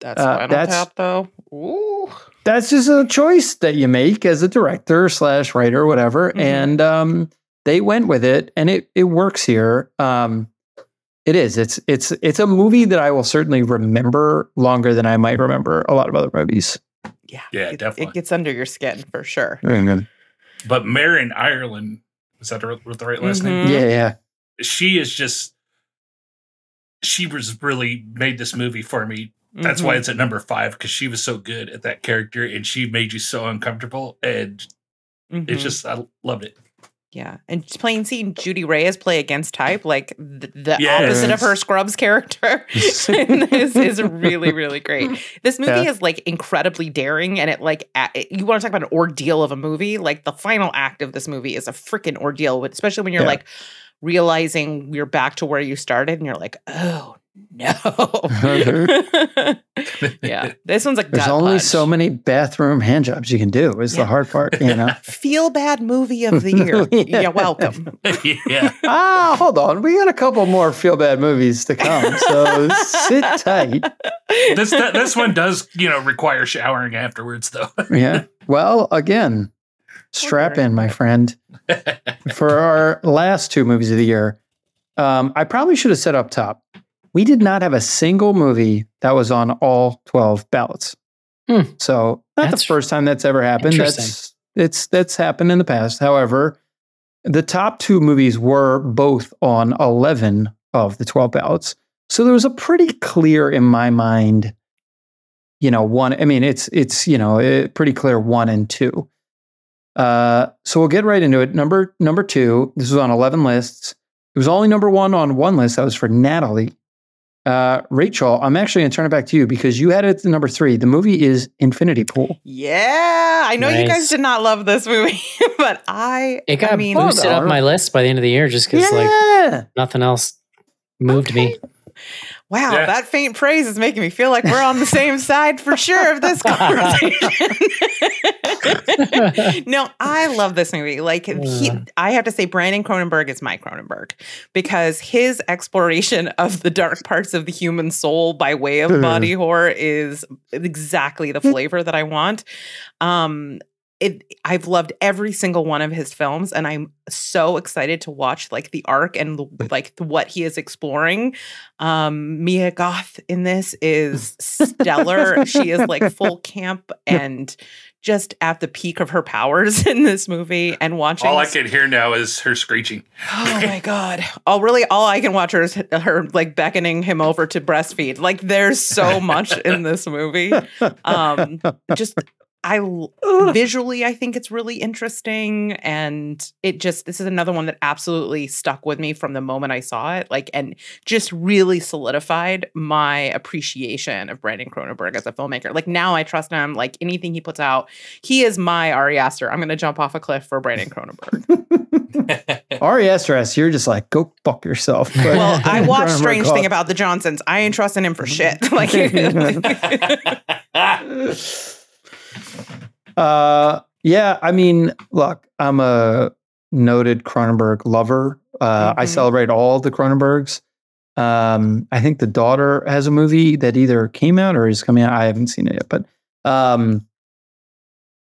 That's Uh, that's- Tap, though. Ooh. That's just a choice that you make as a director slash writer, whatever. Mhm. And um, they went with it, and it it works here. Um, it is. It's it's it's a movie that I will certainly remember longer than I might remember a lot of other movies. Yeah, Yeah, it, definitely. It gets under your skin for sure. But Marin Ireland, is that the, the right last name? Mhm. Yeah, yeah. She is just she was really made this movie for me. That's Mhm. why it's at number five, because she was so good at that character and she made you so uncomfortable. And it's just I loved it. Yeah, and just plain seeing Judy Reyes play against type, like the, the Yes. opposite of her Scrubs character, in this is really really great. This movie Yeah. is like incredibly daring, and it like a- it- you want to talk about an ordeal of a movie. Like the final act of this movie is a freaking ordeal, especially when you're Yeah. like realizing you're back to where you started, and you're like, oh no. yeah, this one's a There's gut only punch. so many bathroom hand jobs you can do. Is Yeah. the hard part, you know. feel bad movie of the year. Yeah. You're welcome. yeah. ah, hold on. We got a couple more feel bad movies to come. So sit tight. This that, this one does you know require showering afterwards though. Yeah. Well, again, strap in, my friend. For our last two movies of the year, um, I probably should have said up top. We did not have a single movie that was on all 12 ballots. Hmm. So not That's the first time that's ever happened. That's it's that's happened in the past. However, the top two movies were both on 11 of the 12 ballots. So there was a pretty clear in my mind, you know, one. I mean, it's it's you know eh, pretty clear one and two. Uh, so we'll get right into it. Number number two. This was on 11 lists. It was only number one on one list. That was for Natalie. Uh, Rachel, I'm actually going to turn it back to you because you had it at the number three. The movie is Infinity Pool. Yeah, I know you guys did not love this movie, but I. It got I mean, Hold boosted on. up my list by the end of the year just because like nothing else moved me. Wow, Yeah. that faint praise is making me feel like we're on the same side for sure of this conversation. no, I love this movie. Like he. I have to say, Brandon Cronenberg is my Cronenberg because his exploration of the dark parts of the human soul by way of body horror is exactly the flavor that I want. Um, it, I've loved every single one of his films, and I'm so excited to watch like the arc and like what he is exploring. Um, Mia Goth in this is stellar. she is like full camp and just at the peak of her powers in this movie. And watching All I can hear now is her screeching. Oh my god! All really, all I can watch her is her like beckoning him over to breastfeed. Like, there's so much in this movie. Um, just I l- visually, I think it's really interesting, and it just this is another one that absolutely stuck with me from the moment I saw it. Like, and just really solidified my appreciation of Brandon Cronenberg as a filmmaker. Like now, I trust him. Like anything he puts out, he is my Ari Aster. I'm going to jump off a cliff for Brandon Cronenberg. Ari Aster, you're just like, go fuck yourself. But- Well, I watched Strange called- Thing about the Johnsons. I ain't trusting him for shit. Like, Uh, yeah, I mean, look, I'm a noted Cronenberg lover. Uh, I Mhm. celebrate all the Cronenbergs. Um, I think the daughter has a movie that either came out or is coming out. I haven't seen it yet, but um,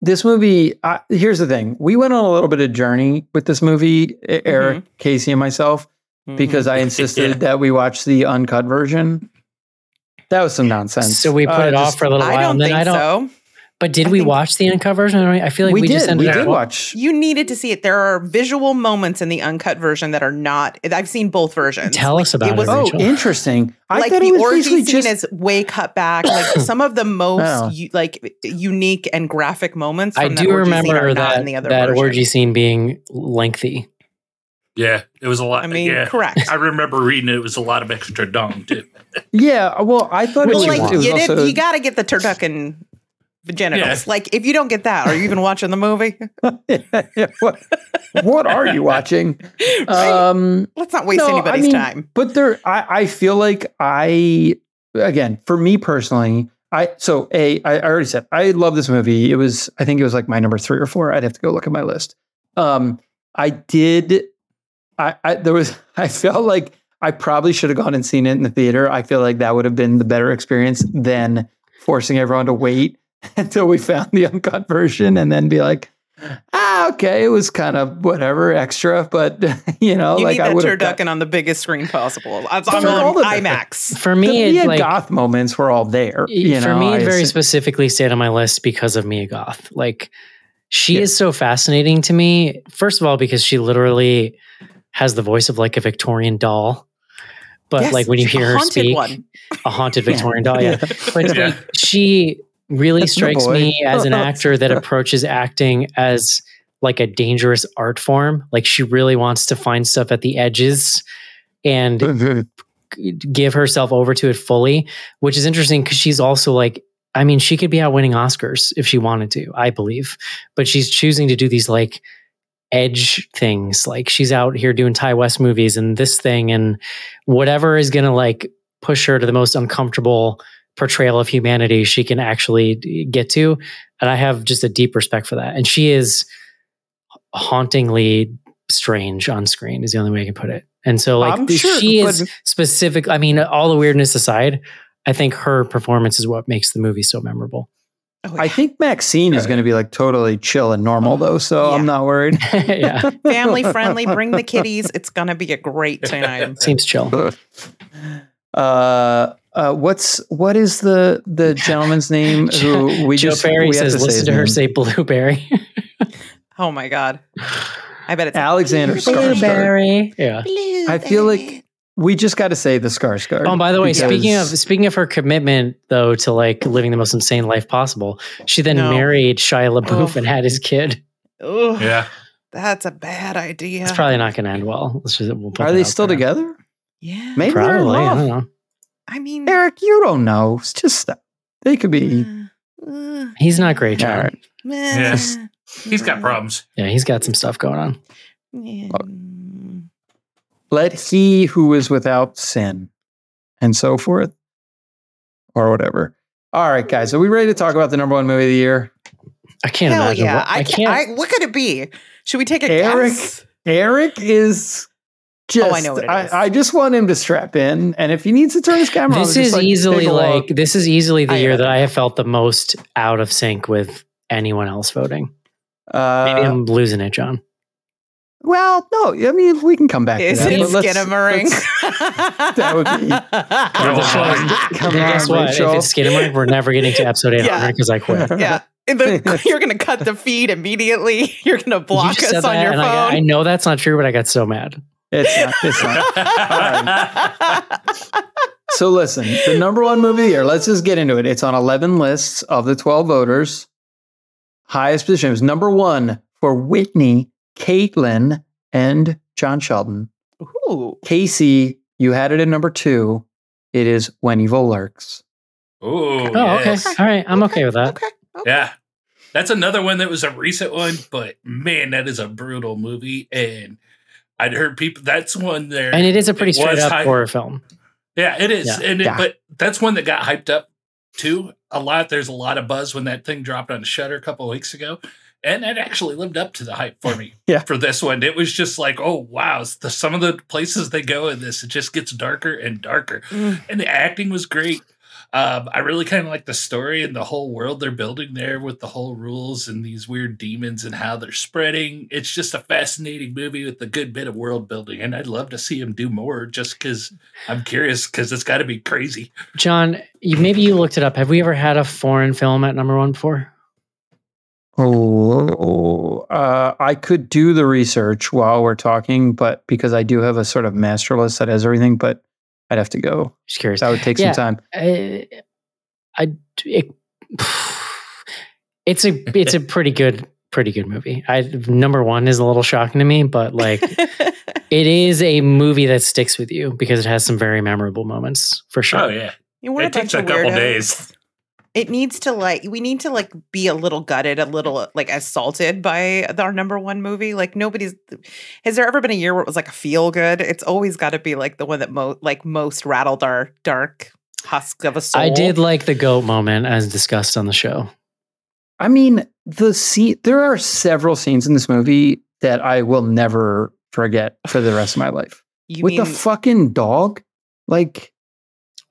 this movie. I, here's the thing: we went on a little bit of journey with this movie, Eric, Casey, and myself, because I insisted Yeah. that we watch the uncut version. That was some nonsense. So we put Uh, it off for a little I while. don't and then think I don't. so. But did I we watch the uncut version? I feel like we, we, just did. ended We did wa- watch. You needed to see it. There are visual moments in the uncut version that are not. I've seen both versions. Tell us about it, was, Oh, interesting. I like thought the orgy scene just. is way cut back. Like some of the most Oh. u- like unique and graphic moments. From I that do scene are remember not that in the other that version. orgy scene being lengthy. yeah, it was a lot. I mean, yeah. correct. I remember reading it, it was a lot of extra dong too. yeah, well, I thought it Well, was, like one? it was you, also. did, you got to get the turducken genitals. Like if you don't get that, are you even watching the movie? Yeah, what, what are you watching? Right? Um, Let's not waste no, I anybody's mean, time. But there, I, I feel like I, again, for me personally, I so a I, I already said I love this movie. It was I think it was like my number three or four. I'd have to go look at my list. Um, I did. I, I there was I felt like I probably should have gone and seen it in the theater. I feel like that would have been the better experience than forcing everyone to wait until we found the uncut version and then be like, ah, okay, it was kind of whatever extra, but you know, You like need I that would have. turducken on the biggest screen possible. It's But on for all of it- IMAX. For The me, it Mia like goth moments were all there. You for know, me, it very specifically stayed on my list because of Mia Goth. Like, she Yeah. is so fascinating to me. First of all, because she literally has the voice of like a Victorian doll. But Yes, like when you hear her speak, one. a haunted Victorian doll, yeah. But Yeah. like, she really That's strikes me as an actor that approaches acting as like a dangerous art form. Like she really wants to find stuff at the edges and give herself over to it fully, which is interesting because she's also like, I mean, she could be out winning Oscars if she wanted to, I believe, but she's choosing to do these like edge things. Like she's out here doing Ti West movies and this thing and whatever is going to like push her to the most uncomfortable portrayal of humanity she can actually get to. And I have just a deep respect for that. And she is hauntingly strange on screen, is the only way I can put it. And so, like, I'm sure, she is specific. I mean, all the weirdness aside, I think her performance is what makes the movie so memorable. Oh, I think Maxine is going to be like totally chill and normal though, so Yeah. I'm not worried. yeah, family friendly. Bring the kitties. It's gonna be a great time. seems chill. uh, uh, what's what is the the gentleman's name who we Joe just Perry we have says, say "Listen his to her name. say blueberry." Oh my god. I bet it's Alexander Skarsgård. Yeah. I feel like we just got to say the Skarsgård. Oh, by the way, speaking of speaking of her commitment though to like living the most insane life possible, she then No. married Shia LaBeouf Ugh. and had his kid. Ugh, Yeah. that's a bad idea. It's probably not going to end well. Let's just, we'll are they still there. together? yeah. Maybe Probably. I don't know. I mean, Eric, you don't know. It's just they could be. uh, uh, He's not great, John. All right. meh, Yes. He's got problems. Yeah, he's got some stuff going on. yeah. Let he who is without sin, and so forth, or whatever. All right, guys, are we ready to talk about the number one movie of the year? I can't Hell imagine. yeah! what- I, I can't. can't. I, what could it be? Should we take a Eric? guess? Eric is just. Oh, I know what it I. I just want him to strap in, and if he needs to turn his camera, on, this just, is like, easily like walk. this is easily the I year that I have felt the most out of sync with anyone else voting. Maybe Uh, I'm losing it, John. well, no, I mean we can come back. Is to that, it but let's- Skinamarink? let's- that would be- Come on. Come And on, guess what? Rachel. If it's Skidamore, we're never getting to episode 800 Yeah. because I quit. yeah. And then you're gonna cut the feed immediately. You're gonna block just us on that, your phone. I, got- I know that's not true, but I got so mad. It's not. It's not. So listen, the number one movie of the year. Let's just get into it. It's on eleven lists of the twelve voters. Highest position was number one for Whitney, Caitlin, and John Sheldon. Ooh. Casey, you had it at number two. It is When Evil Lurks. Ooh, Oh, yes. okay. All right. I'm okay with that. Okay. okay. Yeah. That's another one that was a recent one, but man, that is a brutal movie. And I'd heard people, that's one there. And it is a pretty straight up high- horror film. Yeah, it is. Yeah. And it, Yeah. but that's one that got hyped up too a lot. There's a lot of buzz when that thing dropped on Shudder a couple of weeks ago. And it actually lived up to the hype for me. Yeah. For this one. It was just like, oh wow. The, some of the places they go in this, it just gets darker and darker. Mm. And the acting was great. Um, I really kind of like the story and the whole world they're building there with the whole rules and these weird demons and how they're spreading. It's just a fascinating movie with a good bit of world building, and I'd love to see him do more. Just because I'm curious, because it's got to be crazy. John, you, maybe you looked it up. Have we ever had a foreign film at number one before? Oh, uh, I could do the research while we're talking, but because I do have a sort of master list that has everything, but I'd have to go. Just curious. That would take Yeah. some time. I, I it, it's a it's a pretty good pretty good movie. I number one is a little shocking to me, but like it is a movie that sticks with you because it has some very memorable moments for sure. Oh yeah, You want it takes a bunch of couple weirdos. days. It needs to like we need to like be a little gutted, a little like assaulted by our number one movie. Like nobody's has there ever been a year where it was like a feel good? It's always got to be like the one that mo- like most rattled our dark husk of a soul. I did like the goat moment as discussed on the show. I mean, the scene, there are several scenes in this movie that I will never forget for the rest of my life. You With the fucking dog, like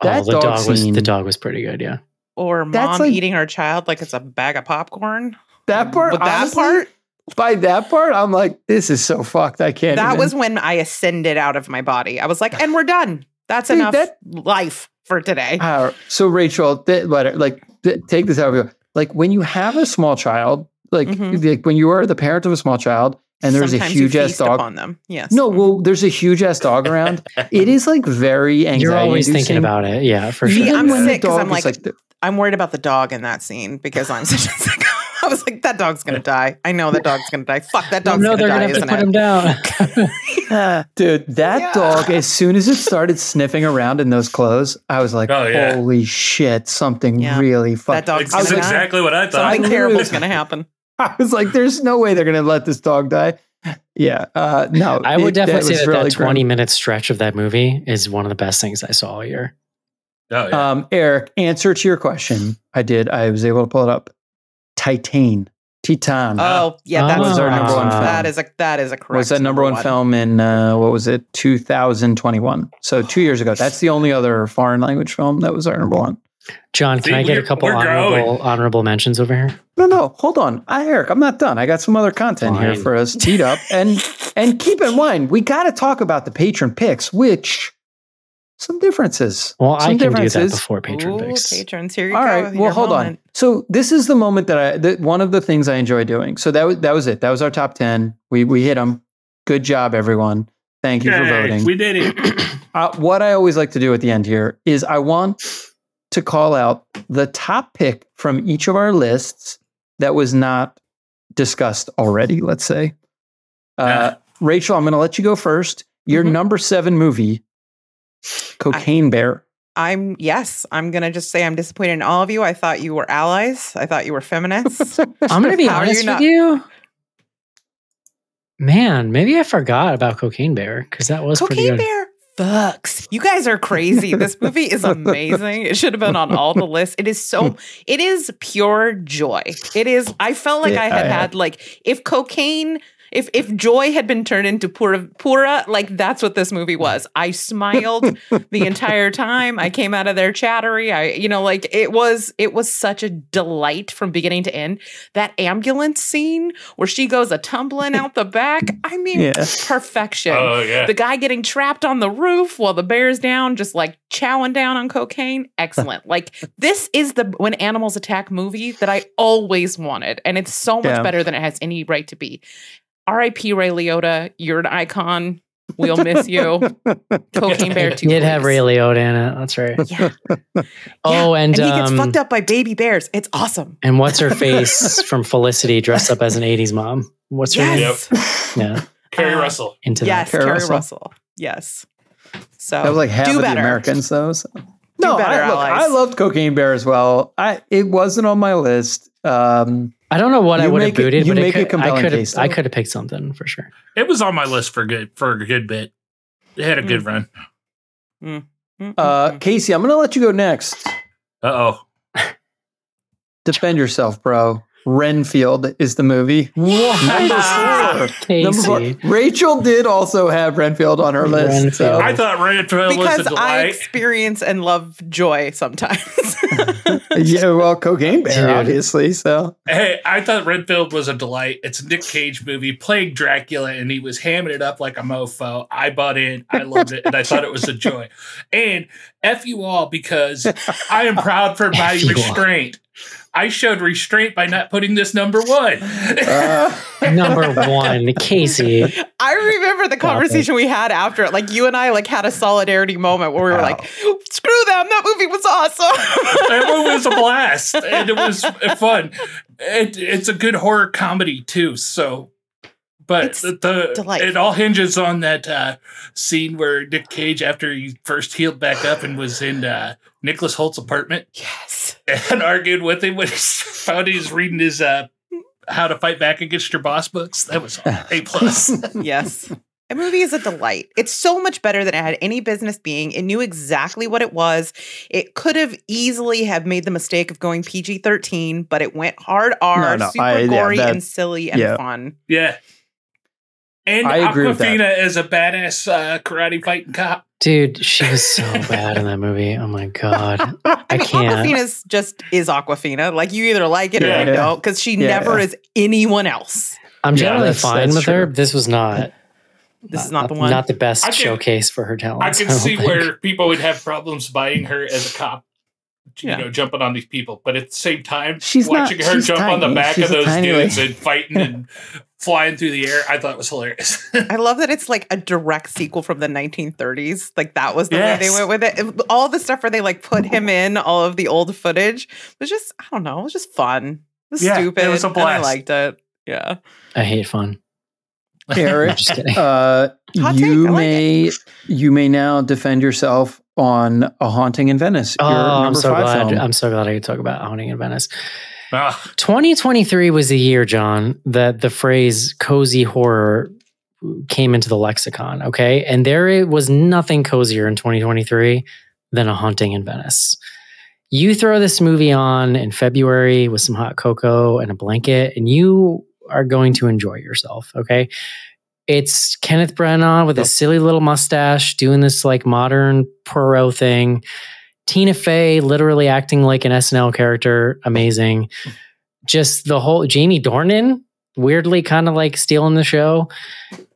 oh, That oh, the dog dog, was the dog was pretty good. Yeah, or That's mom like- eating her child like it's a bag of popcorn. that part, With that honestly, part, by that part, I'm like, this is so fucked. I can't. that even- was when I ascended out of my body. I was like, and we're done. That's See, enough that- life for today. Uh, so Rachel, th- let her- like th- take this out of you. Like when you have a small child, like, Mhm. like when you are the parent of a small child, and there's Sometimes a you huge ass dog. on them. Yes. No, well, there's a huge ass dog around. it is like very anxiety. you're always thinking about it. Yeah, for See, sure. I'm when the sick 'cause dog I'm is like- the- I'm worried about the dog in that scene because I'm such a sicko. I was like, that dog's gonna die. I know that dog's gonna die. Fuck, that dog's no, gonna they're die. gonna have to isn't put it? him down. Dude, that Yeah. dog, as soon as it started sniffing around in those clothes, I was like, Oh, yeah. holy shit, something Yeah. really That fucked. dog's That's gonna die. exactly what I thought. Something I terrible's literally- gonna happen. I was like, there's no way they're going to let this dog die. Yeah. Uh, no. I would it- definitely say was that really that 20 grim. minute stretch of that movie is one of the best things I saw all year. Oh, yeah. Um, Eric, answer to your question. I did. I was able to pull it up. Titane. Titane. Oh yeah, Oh. that Was our number one film. That is a that is a correct. was that number one, film in uh, what was it 2021 so two years ago that's the only other foreign language film that was our number one John, can See, I get a couple we're honorable honorable mentions over here? no no hold on I, eric i'm not done i got some other content here for us teed up and and keep in mind we got to talk about the patron picks which some differences Well, some I can do that before patron Ooh, picks. patrons, here you All go. right. Well, hold moment. on. So this is the moment that I that one of the things I enjoy doing. So that was that was it. That was our top ten. We we hit them. Good job, everyone. Thank you for voting. We did it. Uh, what I always like to do at the end here is I want to call out the top pick from each of our lists that was not discussed already. Let's say, uh, Yeah. Rachel, I'm going to let you go first. Your Mhm. number seven movie, Cocaine Bear. I'm yes. I'm gonna just say I'm disappointed in all of you. I thought you were allies. I thought you were feminists. I'm to be How are you honest not- with you. Man, maybe I forgot about Cocaine Bear because that was Cocaine. Bear fucks. You guys are crazy. This movie is amazing. It should have been on all the lists. It is so. It is pure joy. It is. I felt like I had yeah. had like if cocaine. If, if joy had been turned into pura, pura, like that's what this movie was. I smiled the entire time. I came out of there chattery. I, you know, like it was, it was such a delight from beginning to end. That ambulance scene where she goes a tumbling out the back. I mean, Yeah. perfection Oh, yeah. the guy getting trapped on the roof while the bear's down, just like chowing down on cocaine. Excellent. like this is the when animals attack movie that I always wanted, and it's so much Yeah. better than it has any right to be. R.I.P. Ray Liotta, you're an icon. We'll miss you. Cocaine Bear two. Did have. Ray Liotta in it. That's right. Yeah. Oh, and, and he gets um, fucked up by baby bears. It's awesome. And what's her face from Felicity dressed up as an 80s mom? What's her name? Yes. Yeah, Keri Uh, Russell. into Yes, Keri Keri Russell. Russell. Yes. So That was like half do of better. the Americans, though. so- No, better, I, look. I loved Cocaine Bear as well. I it wasn't on my list. Um, that. I don't know what I would have make it- booted, you but make a it could, I compelling could case, have I could have picked something for sure. It was on my list for good for a good bit. It had a good run. Mm, uh, mm, mm. Casey, I'm going to let you go next. Uh oh. Defend yourself, bro. Renfield is the movie. Number four. Casey. Number four. Rachel did also have Renfield on her list. So. I thought Renfield was a because I delight. experience and love joy sometimes. yeah, well, Cocaine Bear, Dude. obviously. So Hey, I thought Renfield was a delight. It's a Nick Cage movie playing Dracula, and he was hamming it up like a mofo. I bought in. I loved it, and I thought it was a joy. And F you all because I am proud for my restraint. all. Restraint. I showed restraint by not putting this number one. uh, Number one, Casey. I remember the conversation we had after it. Like you and I like had a solidarity moment where we were Wow. like, screw them, that movie was awesome. that movie was a blast, and it was fun. It, it's a good horror comedy too. So, but It's the, the delightful. it all hinges on that uh, scene where Nick Cage, after he first healed back up and was in uh, Nicholas Hoult's apartment, yes. and argued with him when he found he was reading his uh, "How to Fight Back Against Your Boss" books. That was a plus. Yes. A movie is a delight. It's so much better than it had any business being. It knew exactly what it was. It could have easily have made the mistake of going PG-13, but it went hard R, No, no, super I- yeah, gory that- and silly and yeah. fun. yeah. And I agree. Awkwafina is a badass uh, karate fighting cop. Dude, she was so bad in that movie. Oh my god. I, I mean, can't. Awkwafina's just is Awkwafina. Like you either like it or Yeah. you don't, because she Yeah. never is anyone else. I'm Yeah, generally that's- fine that's with her. This was not. This is not the one. Not the best can- showcase for her talent. I can see where people would have problems buying her as a cop. You Yeah. know, jumping on these people, but at the same time, She's not- watching her she's jump on the tiny. back She's of those tiny dudes and fighting and flying through the air, I thought it was hilarious. I love that it's like a direct sequel from the 1930s. Like that was the way they went with it. It- All the stuff where they like put him in all of the old footage was just I don't know, it was just fun. was Yeah, it stupid. was a and I liked it. Yeah. I hate fun. Eric, uh, Hot take, you like may you may now defend yourself on a haunting in Venice. Oh, I'm so glad. film. I'm so glad I could talk about Haunting in Venice. Ah, 2023 was the year, John, that the phrase cozy horror came into the lexicon. Okay. And there was nothing cozier in 2023 than a haunting in Venice. You throw this movie on in February with some hot cocoa and a blanket, and you are going to enjoy yourself. Okay. It's Kenneth Branagh with a silly little mustache doing this like modern Poirot thing. Tina Fey literally acting like an SNL character, amazing. Just the whole Jamie Dornan weirdly kind of like stealing the show.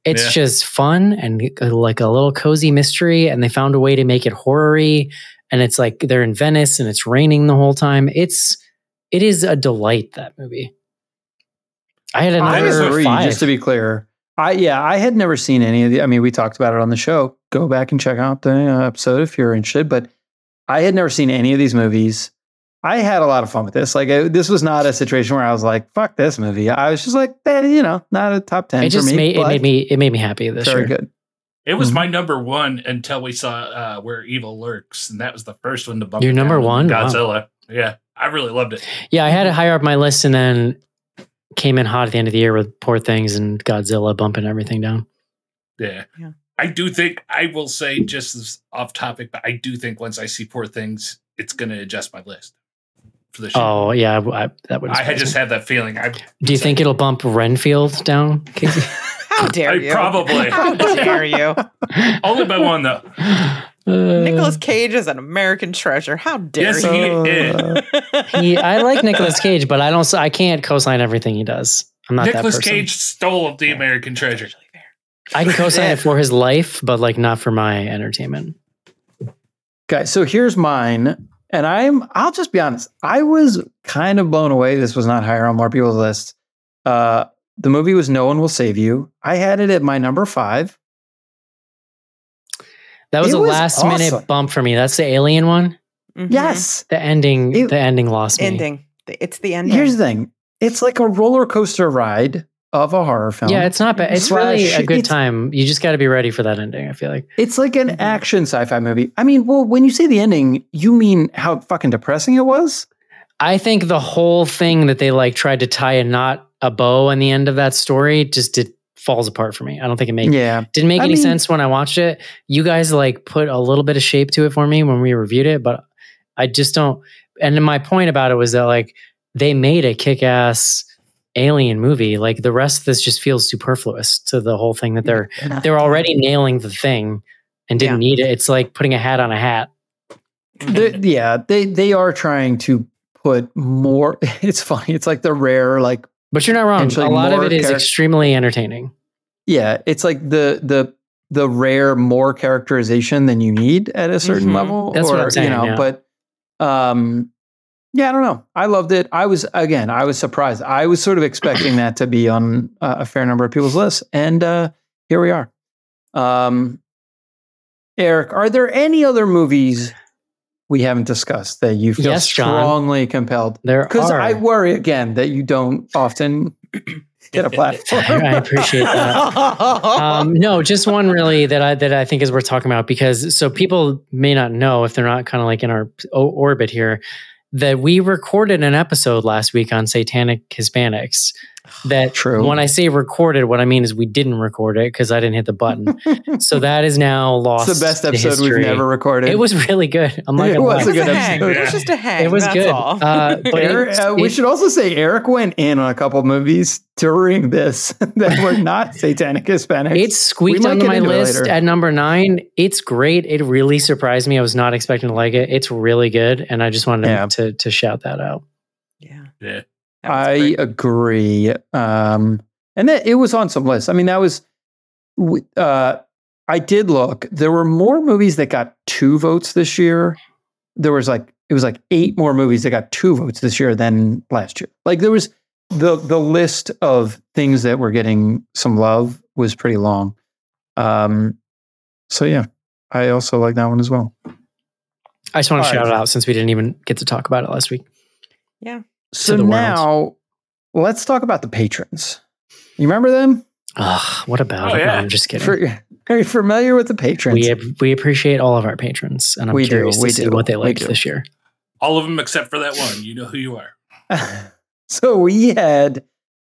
It's Yeah. just fun and like a little cozy mystery, and they found a way to make it horror-y. And it's like they're in Venice and it's raining the whole time. It's it is a delight that movie. I had I another agree. five. Just to be clear, I yeah, I had never seen any of the. I mean, we talked about it on the show. Go back and check out the uh, episode if you're interested. But I had never seen any of these movies. I had a lot of fun with this. Like, I, this was not a situation where I was like, "Fuck this movie." I was just like, eh, you know, not a top ten it for just me. made it made me it made me happy this very year. good. it was Mhm. my number one until we saw uh, Where Evil Lurks, and that was the first one to bump. Your number down, one? Wow. Godzilla. Yeah, I really loved it. Yeah, I had it higher up my list and then came in hot at the end of the year with Poor Things and Godzilla bumping everything down. Yeah. Yeah. I do think I will say just as off topic, but I do think once I see Poor Things, it's going to adjust my list for the show. Oh yeah, I, I- that would. I had just me. had that feeling. I Do you think it'll bump Renfield down, Casey? How dare I you? probably. How dare you? only by one though. Uh, Nicolas Cage is an American treasure. How dare Yes, you? he is. Uh, he, I like Nicolas Cage, but I don't. I can't co-sign everything he does. I'm not Nicolas. Cage stole the American treasure. I can co-sign it for his life, but like not for my entertainment. Guys, so here's mine. And I'm I'll just be honest. I was kind of blown away. This was not higher on more people's list. Uh the movie was No One Will Save You. I had it at my number five. That was It a was last awesome. minute bump for me. That's the Alien one. Mhm. Yes. The ending. It- the ending lost me. Ending. It's the ending. Here's the thing. It's like a roller coaster ride of a horror film. Yeah, it's not bad. It's Slash- really a good time. You just got to be ready for that ending. I feel like. It's like an Mhm. action sci-fi movie. I mean, well, when you say the ending, you mean how fucking depressing it was? I think the whole thing that they like tried to tie a knot, a bow on the end of that story just did falls apart for me. I don't think it made Yeah. didn't make I any mean- sense when I watched it. You guys like put a little bit of shape to it for me when we reviewed it, but I just don't. And then my point about it was that like they made a kick-ass alien movie. Like the rest of this just feels superfluous to the whole thing that they're they're already nailing the thing and didn't need it. It's like putting a hat on a hat. They- yeah, they they are trying to put more. It's funny. It's like the rare, like But you're not wrong. A lot of it is charac- extremely entertaining. yeah, it's like the the the rare more characterization than you need at a certain Mhm. level. That's what I'm saying, You know, yeah. but um, yeah, I don't know. I loved it. I was again, I was surprised. I was sort of expecting that to be on uh, a fair number of people's lists, and uh, here we are. Um, Eric, are there any other movies we haven't discussed that you feel Yes, John. strongly compelled? There Because. I worry again that you don't often get a platform. I appreciate that. um, no, just one really that I that I think is worth talking about because so people may not know if they're not kind of like in our o- orbit here that we recorded an episode last week on satanic Hispanics. That True. when I say recorded, what I mean is we didn't record it because I didn't hit the button. so that is now lost. It's the best episode we've never recorded. It was really good. I'm not It gonna was lie. a good a hang. episode. It was just a hang. It was that's good. All. Uh, but Eric, it- uh, we it- should also say Eric went in on a couple movies during this that were not satanic Hispanics. It's squeaked onto my list later. at number nine. It's great. It really surprised me. I was not expecting to like it. It's really good, and I just wanted Yeah. to to shout that out. yeah. Yeah. That was I great. agree. Um, and that it was on some lists. I mean, that was. Uh, I did look. There were more movies that got two votes this year. There was like it was like eight more movies that got two votes this year than last year. Like there was the the list of things that were getting some love was pretty long. Um, so yeah, I also like that one as well. I just want to All shout right. it out since we didn't even get to talk about it last week. So the world. now let's talk about the patrons. You remember them? Ugh, what about Oh, it? No. I'm just kidding. For- are you familiar with the patrons? we we appreciate all of our patrons, and I'm We do, curious we to see do, what they liked this year. All of them except for that one. You know who you are. so we had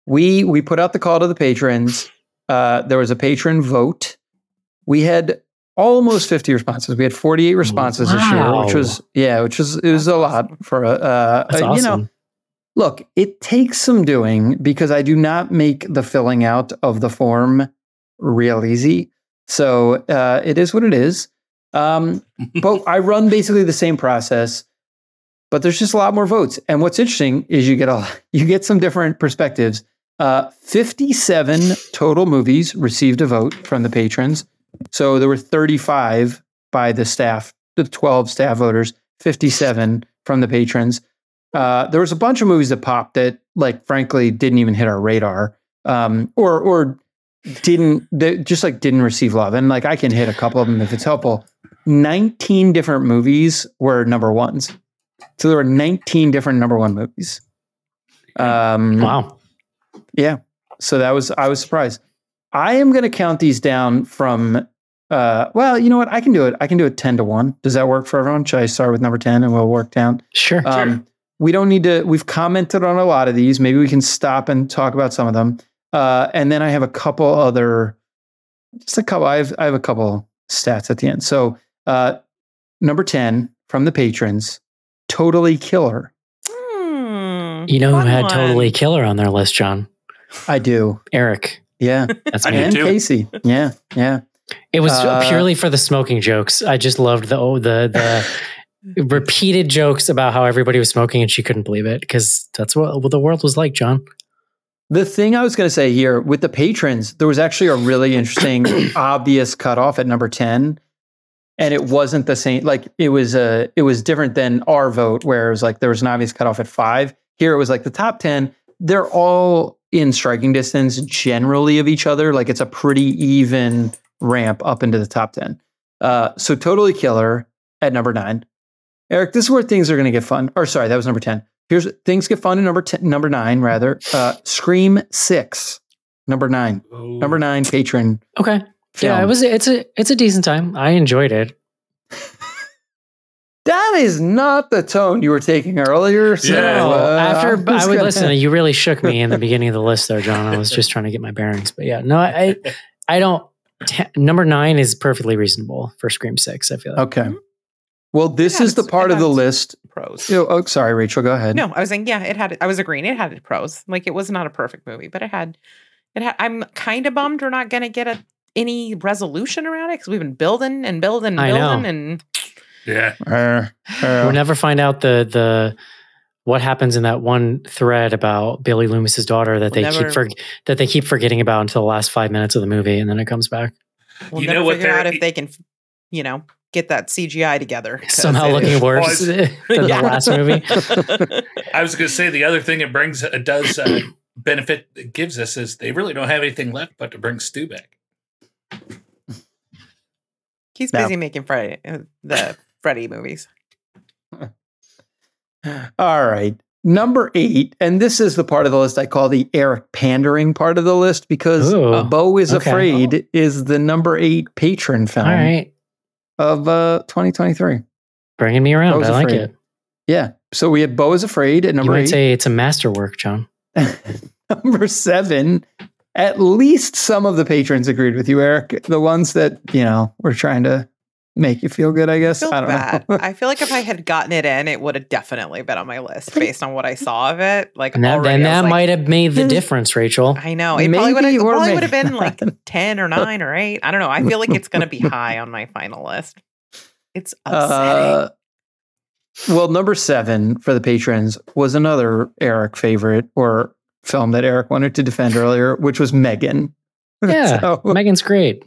we we put out the call to the patrons. Uh, there was a patron vote. We had almost 50 responses. We had 48 responses this year, which was yeah, which was it was a lot for a uh, That's uh, awesome. you know. Look, it takes some doing because I do not make the filling out of the form real easy. So uh, it is what it is. Um, but I run basically the same process, but there's just a lot more votes. And what's interesting is you get a you get some different perspectives. Uh, 57 total movies received a vote from the patrons. So there were 35 by the staff, the 12 staff voters, 57 from the patrons. Uh, there was a bunch of movies that popped that, like, frankly, didn't even hit our radar, um, or or didn't that just like didn't receive love. And like, I can hit a couple of them if it's helpful. 19 different movies were number ones. So there were 19 different number one movies. Um, Wow. yeah. So that was I was surprised. I am going to count these down from. Uh, well, you know what? I can do it. I can do it ten to one. Does that work for everyone? Should I start with number ten and we'll work down? Sure. Um, we don't need to. We've commented on a lot of these. Maybe we can stop and talk about some of them. Uh, and then I have a couple other, just a couple. I have I have a couple stats at the end. So uh, number ten from the patrons, totally killer. Hmm, you know who had one. totally killer on their list, John? I do. Eric. Yeah, That's me. do and too. Casey. Yeah, yeah. It was Uh, purely for the smoking jokes. I just loved the oh, the the repeated jokes about how everybody was smoking and she couldn't believe it because that's what, what the world was like, John. The thing I was going to say here with the patrons, there was actually a really interesting, obvious cutoff at number ten, and it wasn't the same. Like it was a, it was different than our vote, where it was like there was an obvious cutoff at five. Here it was like the top ten. They're all in striking distance generally of each other. Like it's a pretty even ramp up into the top ten. Uh, so totally killer at number nine. Eric, this is where things are going to get fun. Or sorry, that was number ten. Here's things get fun in number 10, number nine, rather. Uh, Scream Six, number nine, Oh. number nine patron. Okay. Film. Yeah, it was. It's a it's a decent time. I enjoyed it. That is not the tone you were taking earlier. So, Yeah. No, uh, after I'm I would gonna- listen. You really shook me in the beginning of the list there, John. I was just trying to get my bearings, but yeah, no, I I don't. T- number nine is perfectly reasonable for Scream Six. I feel like. Okay. Well, this Yeah, is the part of the list. pros. Oh, oh, sorry, Rachel. Go ahead. No, I was saying, yeah, it had. I was agreeing, it had pros. Like it was not a perfect movie, but it had. It had. I'm kind of bummed we're not going to get a any resolution around it because we've been building and building and building and Yeah. Uh, We'll uh, never find out the the what happens in that one thread about Billy Loomis's daughter that they We'll keep never- for, that they keep forgetting about until the last five minutes of the movie, and then it comes back we'll You never know what figure out if they can, you know, get that CGI together. somehow looking is- worse than Yeah. the last movie. I was going to say the other thing it brings it does uh, benefit it gives us is they really don't have anything left but to bring Stu back. He's No. busy making Freddy uh, the Freddy movies. All right. Number eight, and this is the part of the list I call the Eric pandering part of the list because Ooh, Beau is okay. Afraid is the number eight patron film All right, of uh, 2023. bringing me around. Beau's I like it. Yeah. So we have Beau is Afraid at You number might eight. say it's a masterwork, John. number seven. At least some of the patrons agreed with you, Eric. The ones that, you know, were trying to make you feel good, I guess. feel I don't bad. know. I feel like if I had gotten it in, it would have definitely been on my list based on what I saw of it. Like And that, already, then I was that like, might have made the difference, Rachel. I know it probably would Maybe have probably would have been like ten or nine or eight. I don't know. I feel like it's going to be high on my final list. It's upsetting. Uh, well, number seven for the patrons was another Eric favorite or film that Eric wanted to defend earlier, which was M3GAN. Yeah, So, M3GAN's great.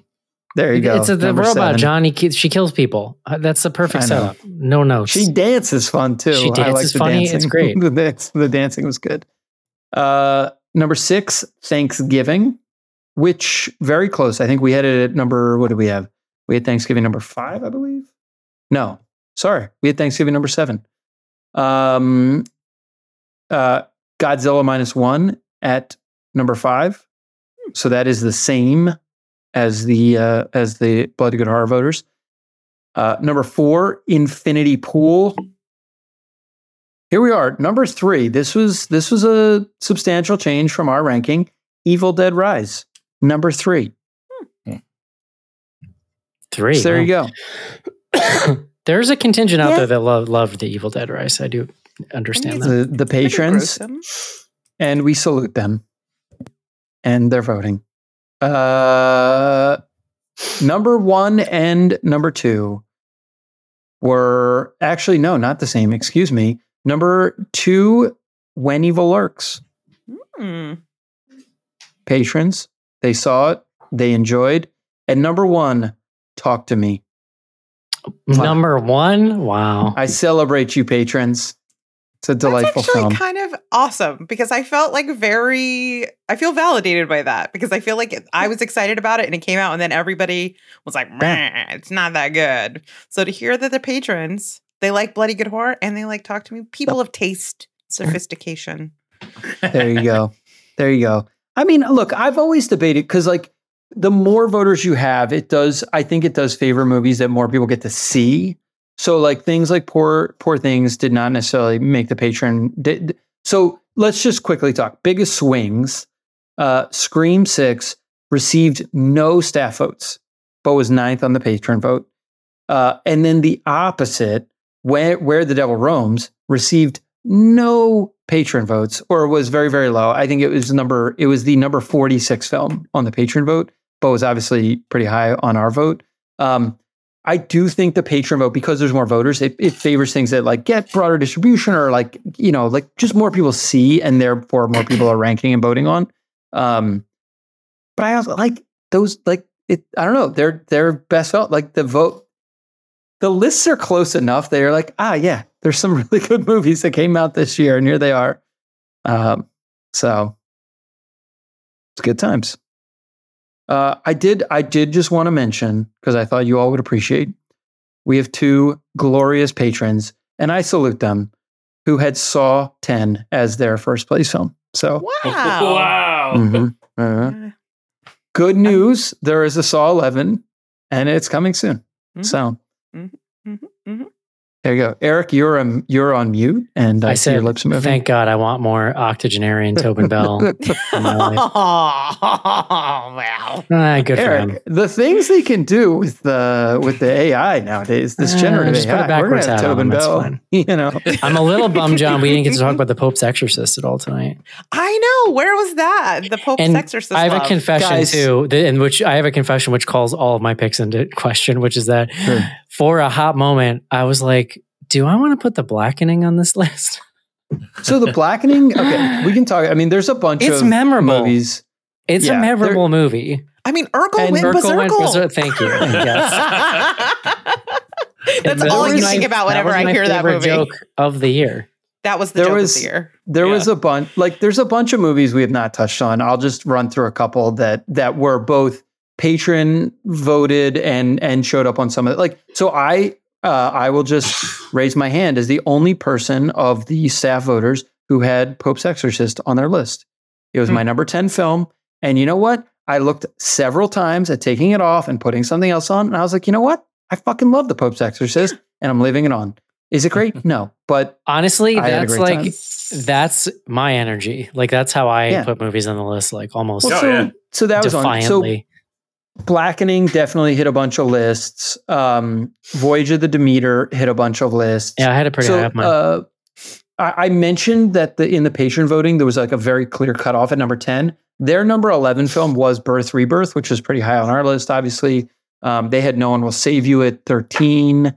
There you go. It's a, the number robot, seven. John. He, she kills people. Uh, That's the perfect setup. No notes. She dances fun too. She I dances funny. It's dancing. great. the, dance, the dancing was good. Uh, number six, Thanksgiving, which very close. I think we had it at number. What did we have? We had Thanksgiving number five, I believe. No, sorry, we had Thanksgiving number seven. Um, uh, Godzilla minus one at number five. So that is the same as the uh, as the Bloody Good Horror voters. Uh, number four, Infinity Pool. Here we are, number three. This was this was a substantial change from our ranking. Evil Dead Rise, number three. Three. So there you go. go. There's a contingent out Yeah. there that love loved the Evil Dead Rise. I do understand that. The the patrons, and we salute them, and they're voting. Uh, number one and number two were actually no, not the same. Excuse me. Number two, When Evil Lurks. Hmm. Patrons, they saw it, they enjoyed, and number one, Talk to Me. Number one. Wow. I celebrate you, patrons. It's a delightful That's actually film. kind of awesome because I felt like very, I feel validated by that because I feel like I was excited about it and it came out and then everybody was like, it's not that good. So to hear that the patrons, they like Bloody Good Horror and they like Talk to Me, people of taste, sophistication. there you go. There you go. I mean, look, I've always debated because, like, the more voters you have, it does. I think it does favor movies that more people get to see. So, like, things like Poor Poor Things did not necessarily make the patron. Did, so, let's just quickly talk. Biggest swings. Uh, Scream Six received no staff votes, but was ninth on the patron vote. Uh, and then the opposite, where Where the Devil Roams, received no patron votes or was very very low i think it was number it was the number 46 film on the patron vote but was obviously pretty high on our vote um, i do think the patron vote because there's more voters it, it favors things that like get broader distribution or like you know like just more people see and therefore more people are ranking and voting on. Um, but i also like those like it i don't know they're they're best felt like the vote the lists are close enough they're like ah yeah there's some really good movies that came out this year and here they are. Um, so it's good times uh, i did i did just want to mention because i thought you all would appreciate we have two glorious patrons and i salute them who had saw 10 as their first place film so Wow. wow. mhm, uh, Uh, good news there is a saw 11 and it's coming soon Mhm. so. There you go eric you're um, you're on mute and i, I see your lips moving thank God I want more octogenarian Tobin Bell. in my life. Oh, wow. Ah, good for him. Eric, the things they can do with the with the AI nowadays, this Uh, generative just put a AI, we're backwards gonna have Tobin Bell. fine. You know, I'm a little bummed, John. We didn't get to talk about the Pope's Exorcist at all tonight. I know. Where was that? The Pope's And Exorcist. I have a confession Guys. too, in which I have a confession which calls all of my picks into question, which is that Sure. For a hot moment, I was like, do I want to put the blackening on this list? so the blackening. Okay, we can talk. I mean, there's a bunch It's of memorable. movies. It's Yeah, a memorable movie. I mean, Urkel And went Urkel went berserkle. berserk- Thank you. Yes. That's That all I can think about that whenever I hear that movie. joke of the year. That was the There joke was- of the year. There Yeah. was a bunch. Like, there's a bunch of movies we have not touched on. I'll just run through a couple that that were both patron voted and and showed up on some of it. Like, so I uh, I will just raise my hand as the only person of the staff voters who had Pope's Exorcist on their list. It was my number 10 film. And you know what? I looked several times at taking it off and putting something else on. And I was like, you know what? I fucking love the Pope's Exorcist and I'm leaving it on. Is it great? No. But Honestly, I had a that's great like time. that's my energy. Like that's how I Yeah. put movies on the list. Like almost well, Oh, so, yeah. so that was on. So defiantly. Blackening definitely hit a bunch of lists. Um, Voyage of the Demeter hit a bunch of lists. yeah, I had a pretty so, high up mine. uh, I, I mentioned that the in the patron voting there was like a very clear cutoff at number ten. Their number eleven film was Birth Rebirth, which was pretty high on our list. Obviously, um, they had No One Will Save You at thirteen.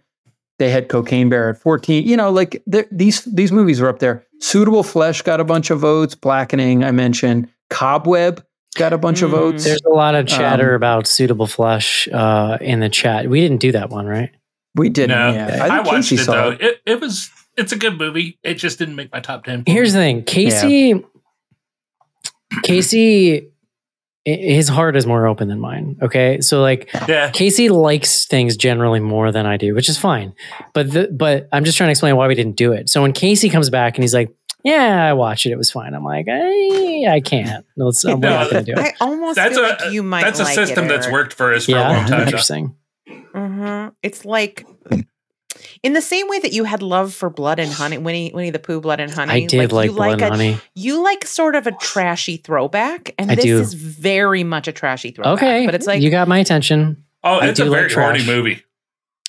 They had Cocaine Bear at fourteen. You know, like these these movies were up there. Suitable Flesh got a bunch of votes. Blackening, I mentioned. Cobweb got a bunch of Mm. votes. There's a lot of chatter um, about suitable flesh uh, in the chat. We didn't do that one, right? We didn't. No, yeah. I, think watched Casey it saw though. It. it was. It's a good movie. It just didn't make my top ten. Here's the thing, Casey. Casey, his heart is more open than mine. Okay, so like yeah. Casey likes things generally more than I do, which is fine. But the, but I'm just trying to explain why we didn't do it. So when Casey comes back and he's like, Yeah, I watched it. It was fine. I'm like, I, I can't. No, it's, we're not going to do it. I almost That's feel a like you might that's a like system it, that's worked for us for a long time. now. interesting. Mhm. It's like in the same way that you had love for Blood and Honey, Winnie, Winnie the Pooh, Blood and Honey. I did like, you Blood and a, Honey. You like sort of a trashy throwback, and I this do. is very much a trashy throwback. Okay, but it's like you got my attention. Oh, I it's a do like very horny trash. movie.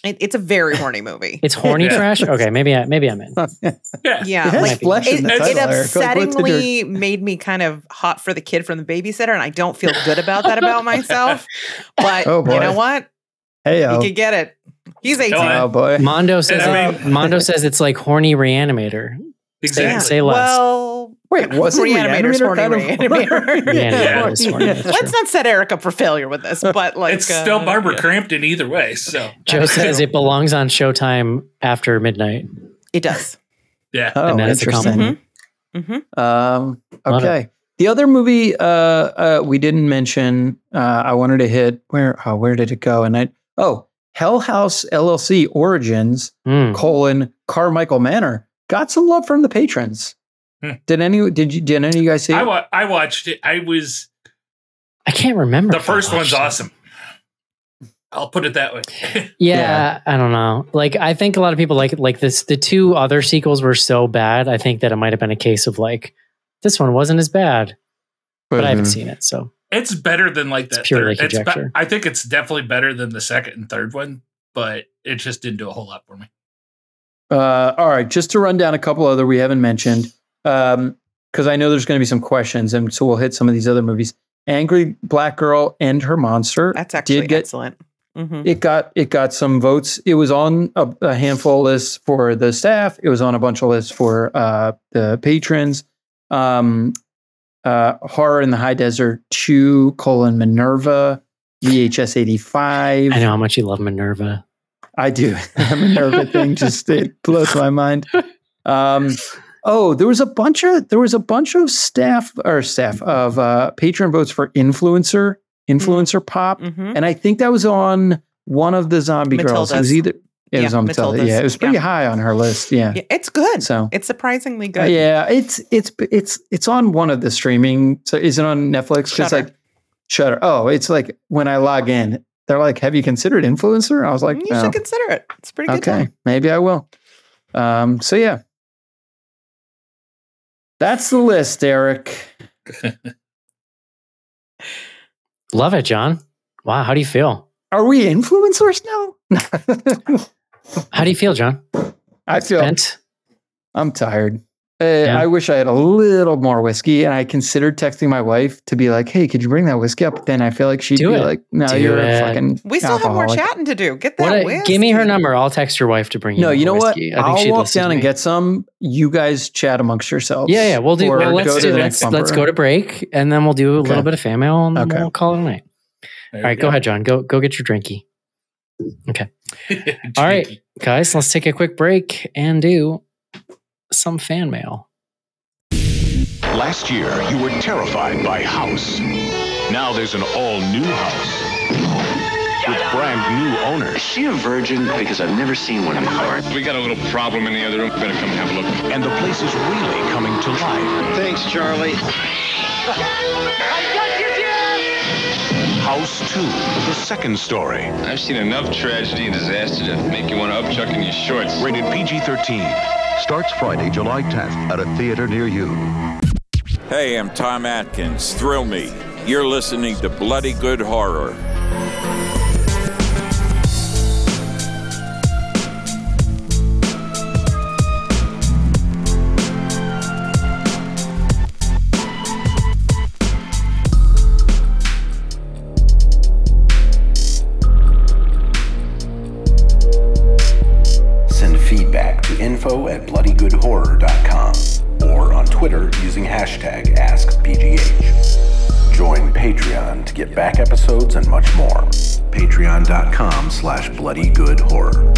It, it's a very horny movie. It's horny Yeah. trash. Okay, maybe I maybe I'm in. Yeah. yeah, It has like flesh it, in the it title, Eric. Like, upsettingly made me kind of hot for the kid from the babysitter, and I don't feel good about that about myself. But Oh, boy. you know what? Hey, He oh, can get it. He's 18. oh boy. Mondo says it- Mondo says it's like horny reanimator. Exactly. Say less. Well, Wait, was it Reanimator's Reanimator horny reanimator. Yeah, it's let's not set Eric up for failure with this, but like it's still uh, Barbara yeah. Crampton either way. So Joe says it belongs on Showtime after midnight. It does. yeah. Oh, And then it's a interesting. compliment. hmm Um, Love it. okay. The other movie uh, uh, we didn't mention, uh, I wanted to hit where oh, where did it go? And I oh Hell House LLC Origins Mm. colon Carmichael Manor got some love from the patrons. Hmm. Did any did you did any of you guys see? I, it? wa- I watched it. I was I can't remember. the first one's it. awesome. I'll put it that way. Yeah, Yeah. I don't know. Like I think a lot of people like like this the two other sequels were so bad. I think that it might have been a case of like this one wasn't as bad, but I haven't Mhm. seen it. So it's better than like It's purely third. It's be- I think it's definitely better than the second and third one, but it just didn't do a whole lot for me. Uh, all right, just to run down a couple other we haven't mentioned, Um, because I know there's going to be some questions, and so we'll hit some of these other movies. Angry Black Girl and Her Monster. That's actually did get excellent. hmm it got it got some votes. It was on a, a handful of lists for the staff. It was on a bunch of lists for uh, the patrons. Um, uh, Horror in the High Desert Two colon Minerva VHS eighty five. I know how much you love Minerva. I do. The Minerva thing just it blows my mind. Um, oh, there was a bunch of there was a bunch of staff or staff of uh, patron votes for influencer influencer pop, hmm and I think that was on one of the zombie girls. It was either it was Yeah, on Matilda. Matildas. Yeah, it was pretty Yeah. high on her list. Yeah. Yeah, it's good. So It's surprisingly uh, good. yeah, it's it's it's it's on one of the streaming. So is it on Netflix? Shudder. like Shudder. Oh, it's like when I log in, they're like, "Have you considered influencer?" I was like, you "No." should consider it. It's a pretty good. Okay, one. maybe I will. Um, so yeah, that's the list, Eric. Love it, John. Wow, how do you feel? Are we influencers now? How do you feel, John? I feel Spent? I'm tired. Uh, I wish I had a little more whiskey, and I considered texting my wife to be like, "Hey, could you bring that whiskey up?" Then I feel like she'd Do be it. like, "No, Do you're it. a fucking." We still have more chatting to do. Get that. What a- whiskey. give me her number. I'll text your wife to bring you. No, you know more what? I think I'll she'd walk down and get some. You guys chat amongst yourselves. Yeah, yeah, we'll do. or Well, let's to do. Let's let's go to break, and then we'll do a Okay. little bit of fan mail, and then we'll call it a night. There All right, you go ahead, John. Go go get your drinky, Okay. All right. guys. Let's take a quick break and do some fan mail. Last year, you were terrified by House. Now there's an all-new House with brand new owners Is she a virgin? Because I've never seen one before. We got a little problem in the other room. Better come have a look. and the place is really coming to life. Thanks, Charlie. House 2, the second story, I've seen enough tragedy and disaster to make you want to upchuck in your shorts. rated PG-13. Starts Friday, July 10th at a theater near you. Hey, I'm Tom Atkins. Thrill me. You're listening to Bloody Good Horror. Info at bloodygoodhorror.com or on Twitter using hashtag AskBGH. Join Patreon to get back episodes and much more. Patreon.com slash bloodygoodhorror.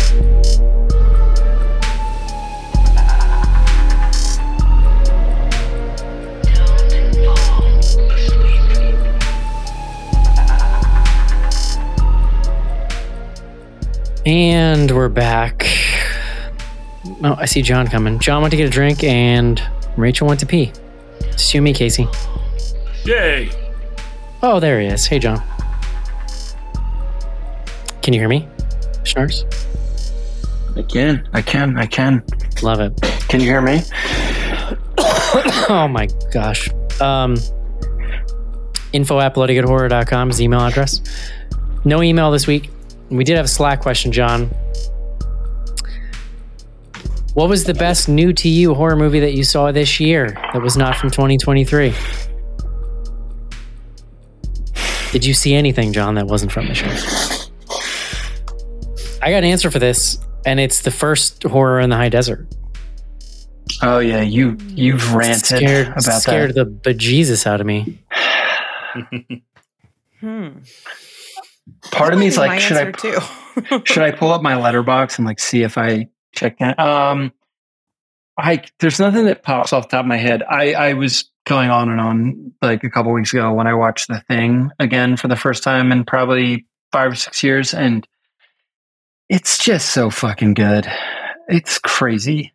And we're back. Oh, I see John coming. John went to get a drink, and Rachel went to pee. Just you and me, Casey. Yay! Oh, there he is. Hey, John. Can you hear me? Schnars? I can. I can. I can. Love it. Can you hear me? oh my gosh. Um, info at bloodygoodhorror.com is the email address. No email this week. We did have a Slack question, John. What was the best new to you horror movie that you saw this year that was not from 2023? Did you see anything, John, that wasn't from this year? I got an answer for this, and it's the first horror in the high desert. Oh yeah, you you've ranted scared, about scared that. the bejesus out of me. Hmm. Part of me is like, should I too. should I pull up my Letterboxd and like see if I check that? Um, I there's nothing that pops off the top of my head. I I was going on and on like a couple weeks ago when I watched The Thing again for the first time in probably five or six years, and it's just so fucking good. It's crazy.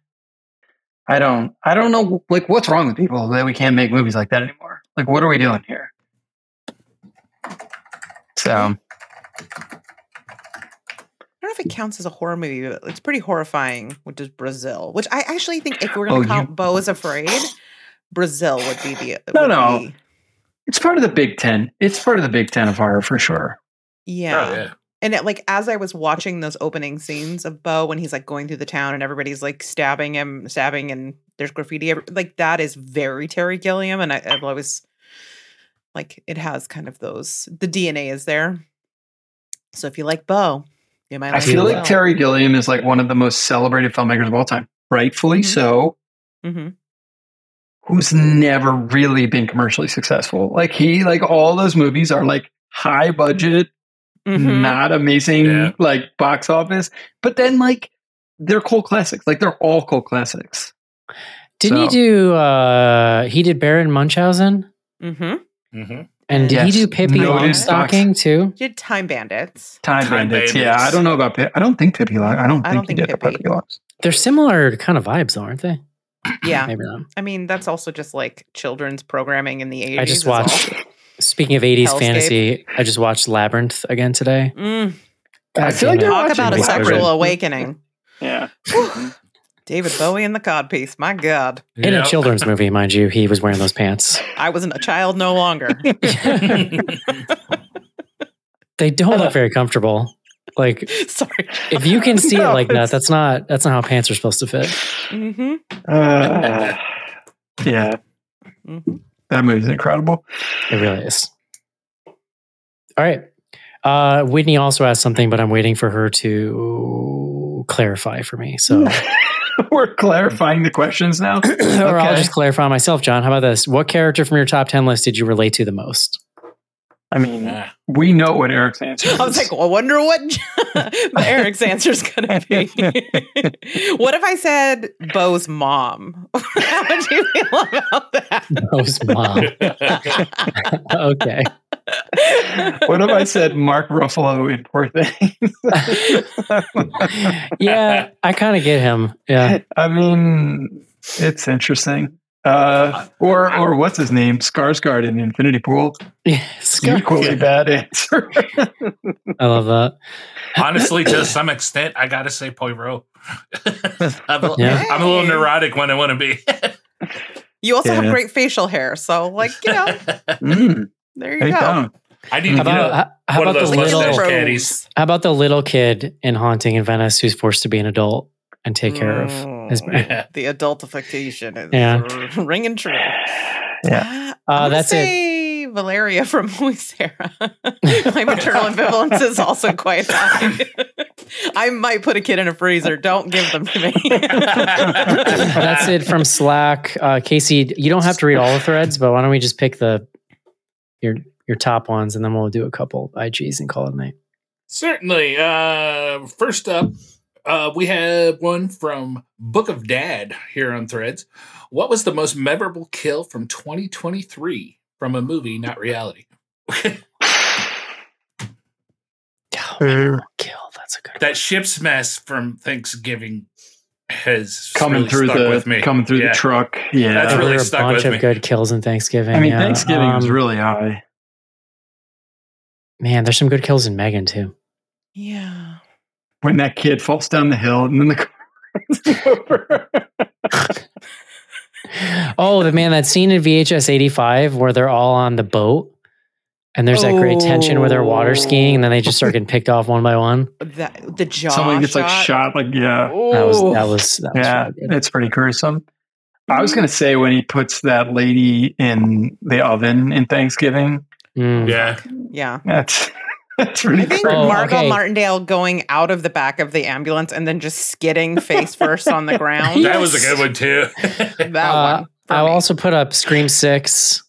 I don't I don't know like what's wrong with people that we can't make movies like that anymore. Like what are we doing here? So know if it counts as a horror movie, but it's pretty horrifying, which is Brazil. Which I actually think if we're Oh, going you- to count Beau is Afraid, Brazil would be the No, would no. be- it's part of the Big Ten. It's part of the Big Ten of horror for sure. yeah. Oh, yeah. And it, like as I was watching those opening scenes of Beau when he's like going through the town and everybody's like stabbing him, stabbing, and there's graffiti, like that is very Terry Gilliam, and I, I've always like it has kind of those. The DNA is there. So if you like Beau, you might. I feel like Brazil. Terry Gilliam is like one of the most celebrated filmmakers of all time, rightfully Mhm. so. Mhm. Who's never really been commercially successful? Like he, like all those movies are like high budget, Mhm. not amazing, Yeah. like box office, but then like they're cult classics. Like they're all cult classics. Didn't he do? uh He did Baron Munchausen, Mm-hmm. Mm-hmm. And did he do Pippi Longstocking too? Did Time Bandits? Time, Time Bandits. Yeah, I don't know about. Pip- I don't think Pippi Long. I don't I think don't he think did the Pippi. Pippi Longs. They're similar kind of vibes, though, aren't they? Yeah. Maybe not. I mean, that's also just like children's programming in the 80s. I just watched. Speaking of '80s fantasy, I just watched Labyrinth again today. Mm, I feel like you're it. talk about a sexual awakening. Yeah. David Bowie and the Codpiece. My God. In a children's movie, mind you, he was wearing those pants. I wasn't a child no longer. They don't look very comfortable. Like Sorry. if you can see No, it like that, that's not that's not how pants are supposed to fit. hmm Uh, yeah. Mhm. That movie's incredible. It really is. All right. Uh, Whitney also asked something, but I'm waiting for her to clarify for me. So, We're clarifying the questions now. or I'll just clarify myself, John. How about this? What character from your top 10 list did you relate to the most? I mean, Ah. we know what Eric's answer is. I was like, well, I wonder what Eric's answer is going to be. what if I said Beau's mom? How would you feel about that? Beau's mom. okay. What if I said Mark Ruffalo in Poor Things? Yeah, I kind of get him. Yeah. I mean, it's interesting. Uh, or or what's his name? Skarsgård in Infinity Pool. Yeah. Scar- Equally bad answer. I love that. Honestly, to some extent, I gotta say Poirot. I'm, a, Yeah. I'm a little neurotic when I want to be. You also Yeah. have great facial hair. So, like, you know, Mm, there you hey, go. Tom. I need How to about, get a, how, how one of about those the little Rose. caddies. how about the little kid in Haunting in Venice who's forced to be an adult and take care of his Yeah. The adultification is Yeah. ringing true. Yeah. Uh, Uh, I'm that's it. Valeria from Huesera. My maternal ambivalence is also quite high. I might put a kid in a freezer. Don't give them to me. That's it from Slack. Uh, Casey, you don't have to read all the threads, but why don't we just pick the your your top ones and then we'll do a couple IGs and call it a night. Certainly. Uh, first up, uh, we have one from Book of Dad here on Threads. What was the most memorable kill from 2023 from a movie, not reality? Oh, kill. That's a good. that ship's mess from Thanksgiving has coming really through stuck the with me. coming through Yeah. the truck. Yeah, That's there really were a stuck bunch with of me. good kills in Thanksgiving. I mean, yeah. Thanksgiving was Um, really high. man. There's some good kills in M3GAN too. Yeah. When that kid falls down the hill and then the car runs over. Oh, the man that scene in VHS 85 where they're all on the boat and there's that great tension where they're water skiing and then they just start getting picked off one by one. That the jaw. Someone gets like shot. shot. Like yeah, That was that was that was yeah, really it's pretty gruesome. I was gonna say when he puts that lady in the oven in Thanksgiving. Mm. Yeah. Yeah. That's that's really I think. Oh, Margo okay. Martindale going out of the back of the ambulance and then just skidding face first on the ground. That was a good one too. That Uh, one. I'll me. also put up Scream Six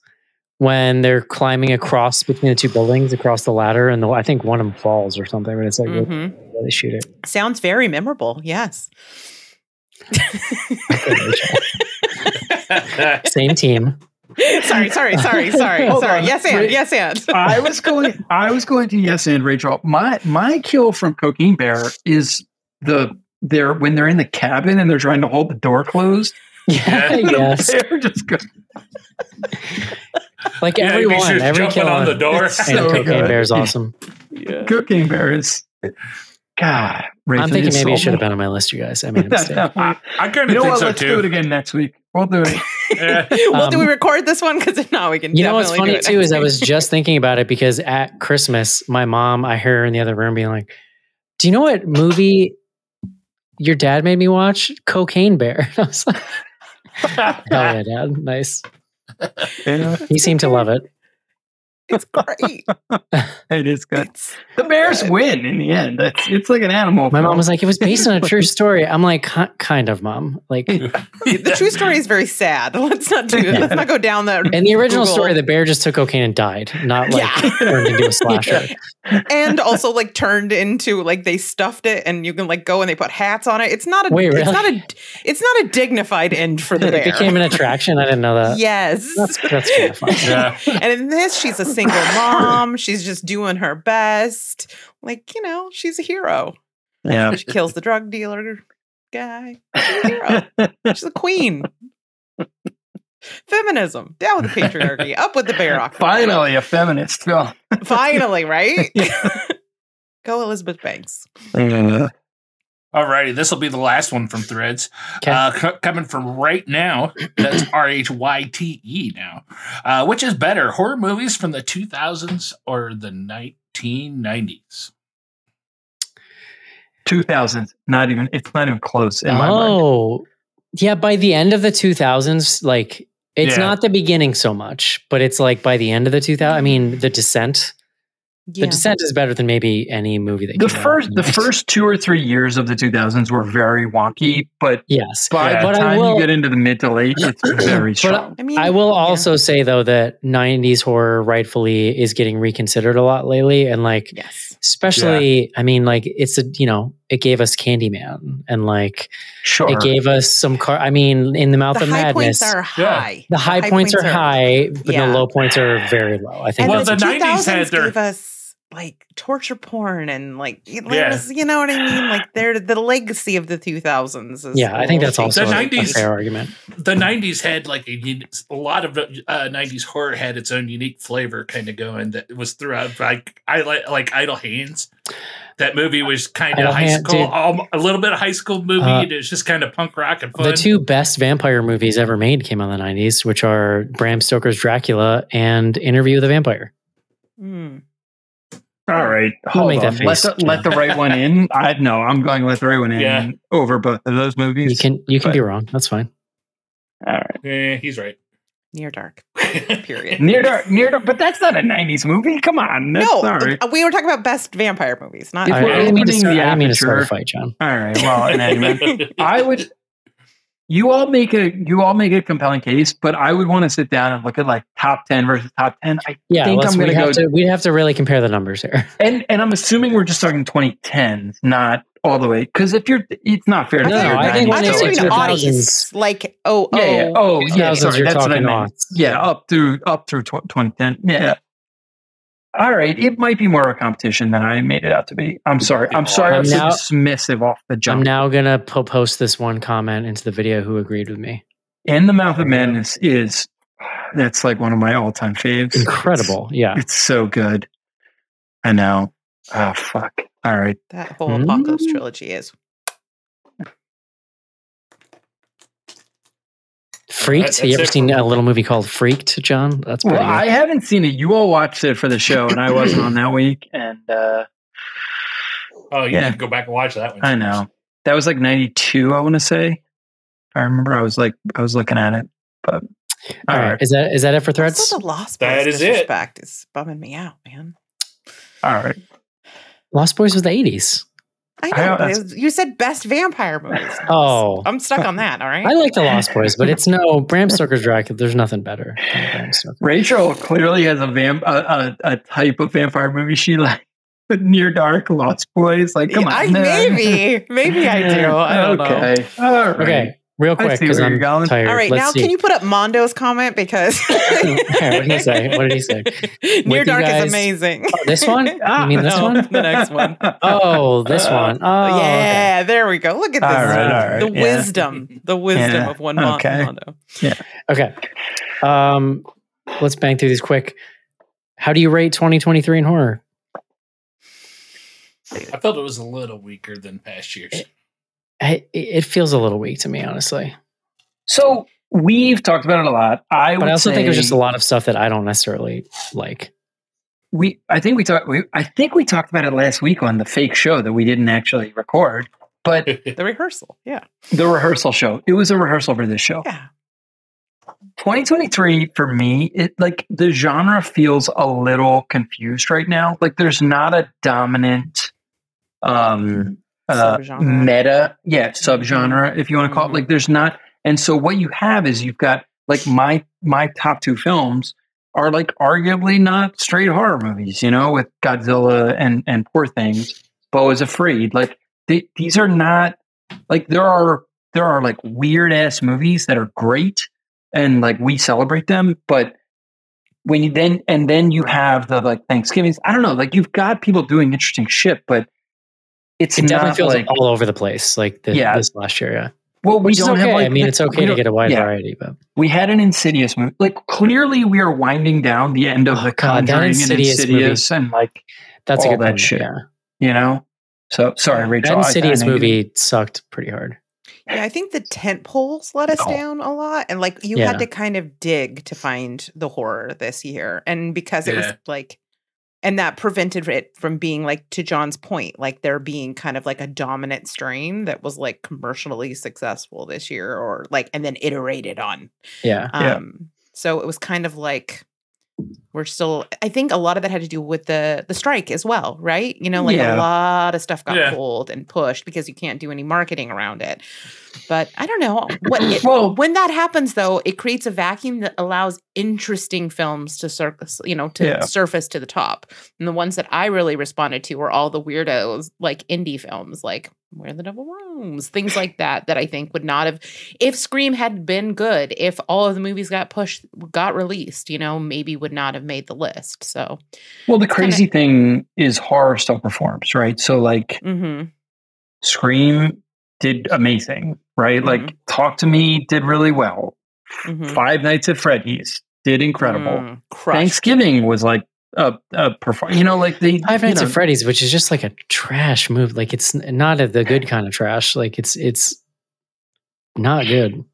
when they're climbing across between the two buildings across the ladder, and the, I think one of them falls or something. But it's like Mhm. where they shoot it. Sounds very memorable. Yes. Same team. sorry, sorry, sorry, sorry, Hold sorry. on. Yes, and Wait. yes, and. I was going. I was going to yes and Rachel. My my kill from Cocaine Bear is the they're when they're in the cabin and they're trying to hold the door closed. Yeah, And the yes. bear just goes, Like Yeah, everyone, he's just every jumping kill on the door. It's and so Cocaine good. Bear is awesome. Cocaine Bear is God. Rachel, I'm thinking maybe it should have been on my list, you guys. I mean, a mistake. I, I kind you of know think what? so Let's too. do it again next week. We'll do it. Yeah. well, do we Um, record this one? Because if not, we can. You know what's definitely funny too is I was just thinking about it because at Christmas, my mom, I heard her in the other room being like, "Do you know what movie your dad made me watch? Cocaine Bear." I was like, "Hell yeah, dad! Nice." Yeah, He seemed to love it. It's great. it is good. It's The bears win in the end. It's, it's like an animal. My mom was like, "It was based on a true story." I'm like, "Kind of, mom." Like, the true story is very sad. Let's not do. Let's not go down that. And the original Google. story, the bear just took cocaine and died, not like Yeah. turned into a slasher. and also like turned into like they stuffed it, and you can like go and they put hats on it. It's not a. Wait, It's really? not a. It's not a dignified end for the It bear. became an attraction. I didn't know that. yes. That's that's kind of fun. Yeah. and in this, she's a single mom. She's just doing her best. Like, you know, she's a hero. yeah. She kills the drug dealer guy. She's a hero. She's a queen. Feminism. Down with the patriarchy. Up with the bear. Finally, a feminist film. Finally, right? Go Elizabeth Banks. Uh, Alrighty, this will be the last one from Threads. Uh, c- coming from right now, that's R H Y T E now. Uh, which is better, horror movies from the 2000s or the 1990s? 2000s. Not even. It's not even close in my mind. Oh, yeah. By the end of the 2000s, like it's Yeah. not the beginning so much, but it's like by the end of the 2000s. I mean, The Descent. Yeah. The Descent is better than maybe any movie that The came first, in the first two or three years of the 2000s were very wonky, but Yes, by Yeah. the But time will- you get into the mid to late, it's very But strong. I mean, I will yeah. also say though that 90s horror rightfully is getting reconsidered a lot lately, and like Yes. especially, I mean, like it's a you know it gave us Candyman, and like Sure. it gave us some car. I mean, in the mouth The of high madness. points are high. the high, points, are high, but yeah. the low points are very low. I think And Well, the the 90s had their- gave us like torture porn and like it Yeah. was, you know what I mean? Like they're the legacy of the 2000s. Is yeah, I think that's also The a, a 90s fair argument. The 90s had like a, a lot of uh, 90s horror had its own unique flavor kind of going that was throughout. Like, I like, like Idle Hands. That movie was kind of high Hand- school, dude. um, a little bit of high school movie. Uh, it was just kind of punk rock and fun. The two best vampire movies ever made came out in the 90s, which are Bram Stoker's Dracula and Interview with the Vampire. Mm. All right, Don't hold make on. that let, the, let the right one in. I no, I'm going to let the right one in Yeah. over both of those movies. You can you can But- be wrong. That's fine. All right, Eh, he's right. Near dark. Period. near dark, near dark, but that's not a '90s movie. Come on, no, sorry. uh, we were talking about best vampire movies, not If I, I didn't mean to start, the I mean to start a aperture- fight, John. All right, well, in any event, I would. You all make a you all make a compelling case, but I would want to sit down and look at like top ten versus top ten. I Yeah, think I'm going to have go to we have to really compare the numbers here. and and I'm assuming we're just talking 2010s, not all the way. Because if you're, it's not fair. to No, say no, I think 90s, when I they thought so you say it's- 2000s. oddies. Like, oh, oh. Yeah, yeah. Oh, oh yeah. 2000s, Sorry, you're that's what I talking meant. aughts. Yeah, up through up through tw 2010. Yeah. All right, it might be more of a competition than I made it out to be. I'm sorry. I'm sorry. I I'm was so now- dismissive off the jump. I'm now gonna po- post this one comment into the video who agreed with me. In the Mouth of Madness is that's like one of my all time faves. Incredible. Yeah. It's so good. I know. Oh fuck. All right. That whole Apocalypse mm. trilogy is. Freaked. That's you ever it seen a little movie called Freaked, John? That's pretty Well, I haven't seen it. You all watched it for the show, and I wasn't on that week. And uh, Oh, you Yeah. need to go back and watch that one. I know that was like '92. I want to say. I remember. I was like, I was looking at it, but All right. Is that is that it for threads? Also, the Lost Boys That is it. disrespect is bumming me out, man. all right. Lost Boys was the 80s. I I know, don't- but you said best vampire movies. Oh. I'm stuck on that. All right. I like the Lost Boys, but it's no Bram Stoker's Dracula. There's nothing better than Bram Stoker. Rachel clearly has a vamp a, a, a type of vampire movie she like. Near Dark, Lost Boys. Like, come on. I, maybe, maybe I do. I don't know. okay. All right. Okay, real quick because I'm going. tired. All right, Let's now see. can you put up Mondo's comment because what did he say? What did he say? Near With Dark guys- is amazing. Oh, this one? You mean this No, one? The next one. Oh, this one. Oh, okay. yeah, there we go. Look at this. All right, all right, the yeah. wisdom, the wisdom Yeah, of one Mon- okay. Mondo. Yeah. Okay. Um, let's bang through these quick. How do you rate 2023 in horror? I felt it was a little weaker than past years. I, it feels a little weak to me, honestly. So we've talked about it a lot. I But would I also think it was just a lot of stuff that I don't necessarily like. We, I think we talked. We, I think we talked about it last week on the fake show that we didn't actually record, but The rehearsal. Yeah. the rehearsal show. It was a rehearsal for this show. Yeah. 2023 for me, it like the genre feels a little confused right now. Like there's not a dominant um uh meta, yeah, subgenre if you want to call it. Like there's not and so what you have is you've got like my my top two films are like arguably not straight horror movies, you know, with Godzilla and and Poor Things, Beau is Afraid. Like they, these are not like there are there are like weird ass movies that are great and like we celebrate them, but when you then and then you have the like Thanksgivings, I don't know, like you've got people doing interesting shit, but it's It definitely not feels like all over the place, like the, Yeah. this last year. Yeah. well, we Which don't okay. have like I mean, the- it's okay to get a wide yeah. variety, but We had an Insidious movie. Like clearly, we are winding down the end of the Oh, God, that Conjuring and Insidious Insidious and like that's a good that point, shit. Yeah. you know. So sorry, Rachel. That I- I Insidious know movie sucked pretty hard. Yeah, I think the tent poles let us down a lot. And like you Yeah. had to kind of dig to find the horror this year. And because it was like and that prevented it from being like to John's point, like there being kind of like a dominant strain that was like commercially successful this year or like and then iterated on. Yeah. Yeah. Um so it was kind of like we're still I think a lot of that had to do with the the strike as well, right? You know, like Yeah. a lot of stuff got Yeah. pulled and pushed because you can't do any marketing around it. But I don't know what it, Well- when that happens though, it creates a vacuum that allows interesting films to surface, you know, to Yeah. surface to the top. And the ones that I really responded to were all the weirdos, like indie films, like Where the Devil Roams, things like that, that I think would not have, if Scream had been good, if all of the movies got pushed, got released, you know, maybe would not have made the list. So, Well, the kinda- crazy thing is horror still performs, right? So like mm-hmm. Scream did amazing, right? Mm-hmm. Like Talk to Me did really well. Mhm. Five Nights at Freddy's did incredible. Mm. Thanksgiving was like a, a perform. You know, like the Five you Nights know, at Freddy's, which is just like a trash movie. Like it's not a, the good kind of trash. Like it's it's not good.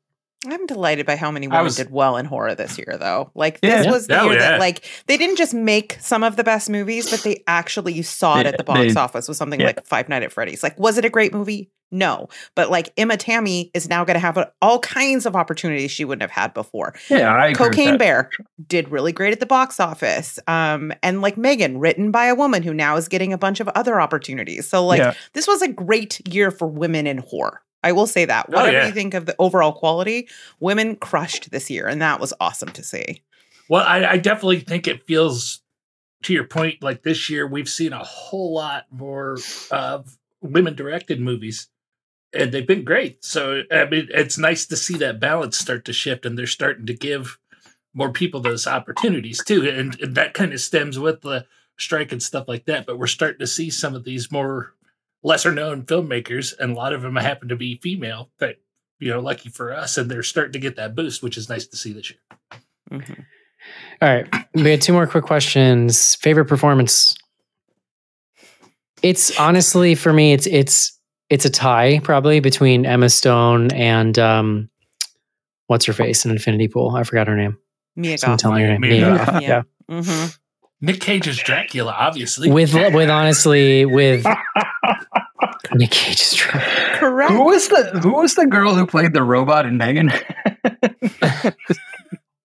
I'm delighted by how many women was- did well in horror this year, though. Like Yeah. this was the year yeah. that, like, they didn't just make some of the best movies, but they actually you saw it They- at the box they- office with something yeah. like Five Nights at Freddy's. Like, was it a great movie? No, but like Emma Tammi is now going to have a- all kinds of opportunities she wouldn't have had before. Yeah, I agree with Cocaine that. Bear did really great at the box office. Um, and like M3GAN, written by a woman who now is getting a bunch of other opportunities. So like Yeah. this was a great year for women in horror. I will say that. Oh, Whatever yeah. you think of the overall quality, women crushed this year, and that was awesome to see. Well, I, I definitely think it feels, to your point, like this year we've seen a whole lot more of women directed movies, and they've been great. So, I mean, it's nice to see that balance start to shift, and they're starting to give more people those opportunities too. And, and that kind of stems with the strike and stuff like that. But we're starting to see some of these more lesser known filmmakers, and a lot of them happen to be female. That you know, lucky for us, and they're starting to get that boost, which is nice to see this year. Mhm. All right. We had two more quick questions. Favorite performance? It's honestly for me, it's it's it's a tie probably between Emma Stone and um what's her face in Infinity Pool. I forgot her name. Mia Someone Goth. tell me her name. Mia Mia Goth. Goth, Yeah. Yeah. hmm Nick Cage's Dracula, obviously. With with honestly with Nick Cage's Dracula. Correct. Who was the Who was the girl who played the robot in M3GAN?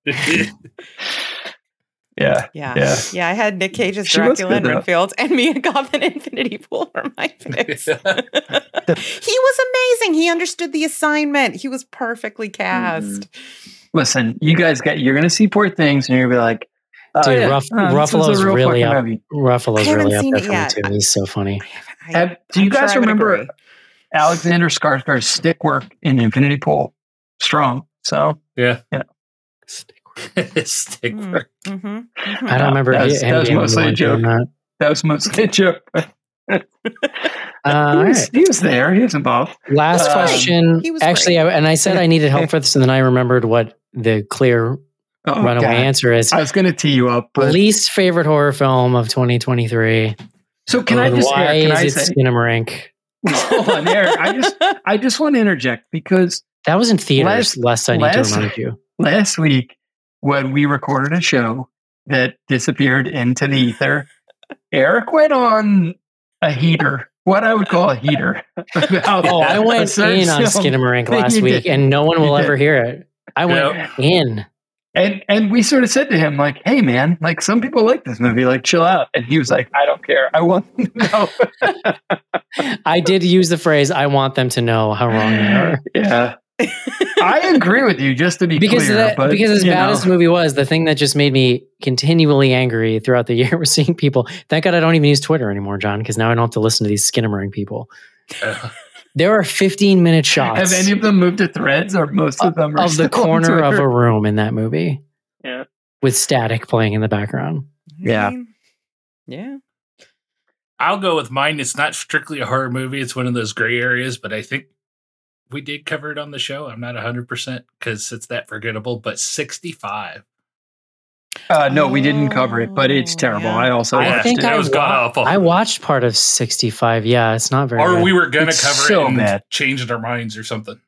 yeah, Yeah. Yeah. yeah. I had Nick Cage's She Dracula in good, though. Renfield and Mia Goth in Infinity Pool for my picks. he was amazing. He understood the assignment. He was perfectly mm-hmm. cast. Listen, you guys got. You're gonna see poor things, and you're gonna be like, Dude, yeah, Ruff- oh, this was a Ruffalo's real really fucking up. movie. Ruffalo's really up there it for me too. He's so funny. I- Have, do you I'm guys I would remember. Alexander Skarsgård's stick work in Infinity Pool? Strong. So yeah. Yeah. Stick Mm, work. mhm, mhm. I don't remember That was- him that was mostly a joke. that was mostly a joke. Uh, he, was, right. he was there. He was involved. Last Uh, question. He was Actually, I, and I said I needed help for this, and then I remembered what the clear Oh, runaway God. answer is. I was going to tee you up, but Least favorite horror film of 2023. so can I just Why Eric, can is I it say? Skinamarink? Hold on, Eric. I just I just want to interject because That was in theaters. Last- lest I need last- to remind you. last week when we recorded a show that disappeared into the ether, Eric went on a heater, what I would call a heater. Oh, I went in on. Skinamarink last week, did. and no one will ever hear it. I went Yeah. in. And and we sort of said to him, like, hey man, like some people like this movie, like chill out. And he was like, I don't care. I want them to know. I did use the phrase "I want them to know how wrong they are." yeah. I agree with you, just to be because clear. that, but, because as bad know. as the movie was, the thing that just made me continually angry throughout the year was seeing people. Thank God I don't even use Twitter anymore, John, because now I don't have to listen to these Skinamarink people. There are 15 minute shots have any of them moved to threads or most of them are of the corner of a room in that movie Yeah. with static playing in the background. Yeah. Yeah. I'll go with mine. It's not strictly a horror movie. It's one of those gray areas, but I think we did cover it on the show. I'm not 100% because it's that forgettable, but 65. Uh, no, we didn't cover it, but it's Oh, terrible. yeah. I also I watched think it. I- was god-awful. I watched part of 65. Yeah, it's not very Or good. we were going to It's cover so it and bad. changed our minds or something.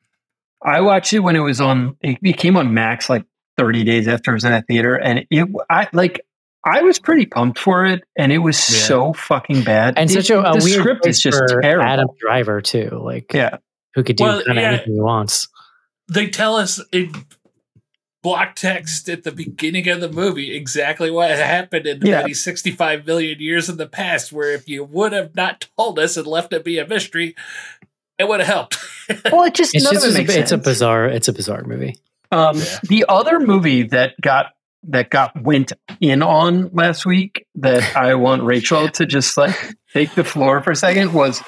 I watched it when it was on. It, it came on Max like 30 days after it was in that theater, and it. I like. I was pretty pumped for it, and it was Yeah. so fucking bad. and It- such a, a the weird script is just for terrible. Adam Driver too, like Yeah, who could do Well, yeah. anything he wants. They tell us in block text at the beginning of the movie exactly what happened in Yeah. maybe 65 million years in the past, where if you would have not told us and left it be a mystery, it would have helped. well, it just It's none just of it a, makes it's a bizarre it's a bizarre movie. Um, Yeah. The other movie that got that got went in on last week that I want Rachel to just like take the floor for a second was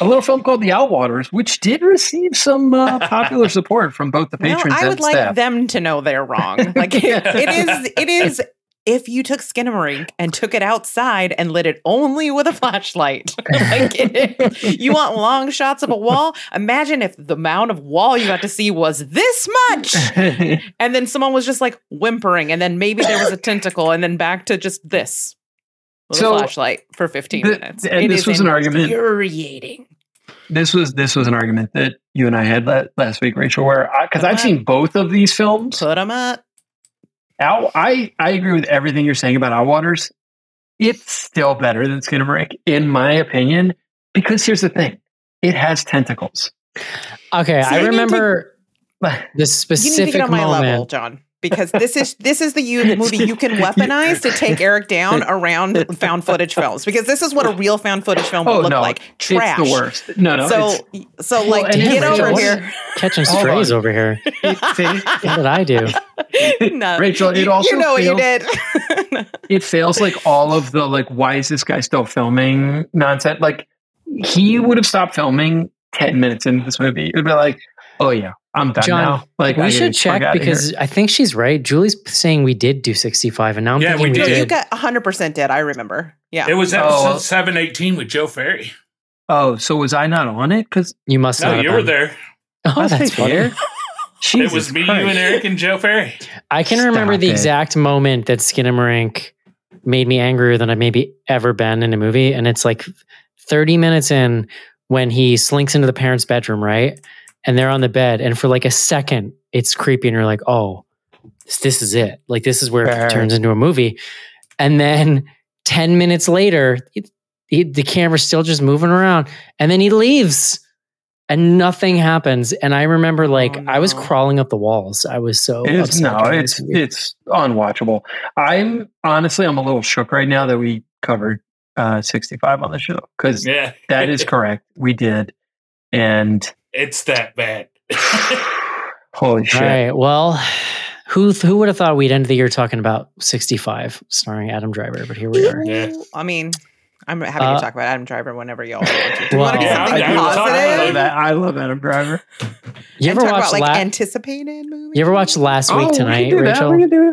a little film called The Outwaters, which did receive some uh, popular support from both the patrons. No, patrons I and would like staff. them to know they're wrong. Like it, it is it is if you took Skinamarink and took it outside and lit it only with a flashlight. like it, you want long shots of a wall? Imagine if the amount of wall you got to see was this much. And then someone was just like whimpering, and then maybe there was a tentacle, and then back to just this. With So, a flashlight for 15 the- minutes. and It this is was an argument- Infuriating. This was this was an argument that you and I had la- last week, Rachel, where I because I've seen both of these films. Put them up. Al, I I agree with everything you're saying about Outwaters. It's still better than Skinamarink, in my opinion, because here's the thing: it has tentacles. Okay, See, I I need to- remember the You need to specific get on my moment. level, John. Because this is this is the you movie you can weaponize to take Eric down around found footage films. Because this is what a real found footage film would Oh look no, like. Trash. it's the worst. No, no. so so Well, like and get Rachel, over here. Catching strays on. over here. it, What did I do? no, Rachel, it you, also you know what you did. it fails like all of the like. Why is this guy still filming nonsense? Like he would have stopped filming ten minutes into this movie. It would be like, oh yeah, I'm done John, now. Like we I should need to fuck check because. I think she's right. Julie's saying we did do 65, and now I'm Yeah, thinking we we did. you did. got 100% did. I remember. Yeah. It was Oh. episode seven eighteen with Joe Ferry. oh, so was I not on it? Because You must No, not have you were there. Oh, that's funny. it was me, you, and Eric, and Joe Ferry. I can remember the it. exact moment that Skinamarink made me angrier than I've maybe ever been in a movie. And it's like 30 minutes in when he slinks into the parents' bedroom, right? And they're on the bed. And for like a second, it's creepy. And you're like, oh, this, this is it. Like, this is where Fair. it turns into a movie. And then 10 minutes later, it, it, the camera's still just moving around. And then he leaves. And nothing happens. And I remember, like, Oh, I was crawling up the walls. I was so It is upset no, it's movie. it's unwatchable. I'm honestly I'm a little shook right now that we covered uh 65 on the show because Yeah, that is correct. We did, and It's that bad. holy shit! All right. Well, who who would have thought we'd end the year talking about 65 starring Adam Driver, but here we are. Yeah. I mean, I'm happy Uh, to talk about Adam Driver whenever y'all want to. Do you well, want to do Yeah, something I- I I love positive? that. I love Adam Driver. You ever talk watched about like la- anticipated movies? You ever watched Last Week Oh, we can Tonight, do that. Rachel, We can do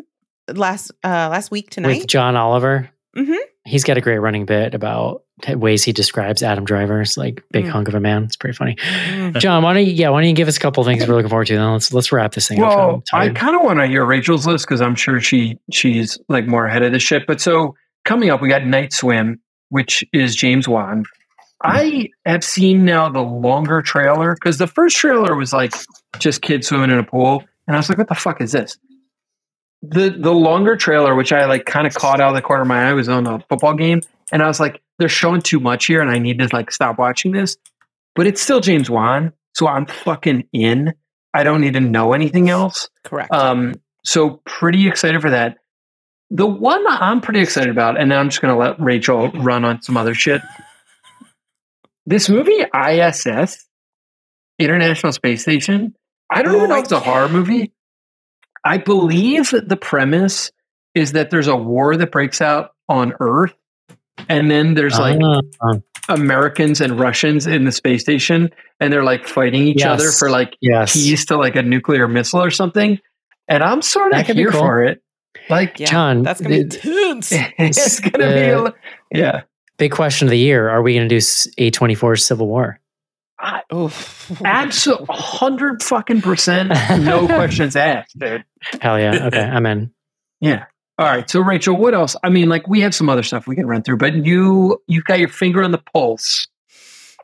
it. last uh last week tonight? with John Oliver? Mhm. He's got a great running bit about ways he describes Adam Driver's like big Mm. hunk of a man. It's pretty funny. Mm. John, why don't you? Yeah, why don't you give us a couple things we're looking forward to? Then let's let's wrap this thing up. Well, I'm I kind of want to hear Rachel's list because I'm sure she she's like more ahead of the shit. But so coming up, we got Night Swim, which is James Wan. I have seen now the longer trailer because the first trailer was like just kids swimming in a pool, and I was like, "What the fuck is this?" The the longer trailer, which I like, kind of caught out of the corner of my eye, was on a football game, and I was like, "They're showing too much here, and I need to like stop watching this." But it's still James Wan, so I'm fucking in. I don't need to know anything else. Correct. Um, so pretty excited for that. The one that I'm pretty excited about, and now I'm just going to let Rachel run on some other shit. This movie, ISS, International Space Station. I don't Oh, even know if it's a horror movie. I believe that the premise is that there's a war that breaks out on Earth, and then there's like Ah, Americans and Russians in the space station, and they're like fighting each other for like yes. keys to like a nuclear missile or something. And I'm sort of here cool. for it. Like, yeah, John, that's gonna be the- tense. it's gonna be, a, Uh, yeah. Big question of the year: Are we going to do A24 Civil War? Oof. Absolutely, hundred fucking percent, no questions asked, dude. Hell yeah! Okay, I'm in. Yeah. All right. So, Rachel, what else? I mean, like, we have some other stuff we can run through, but you you've got your finger on the pulse.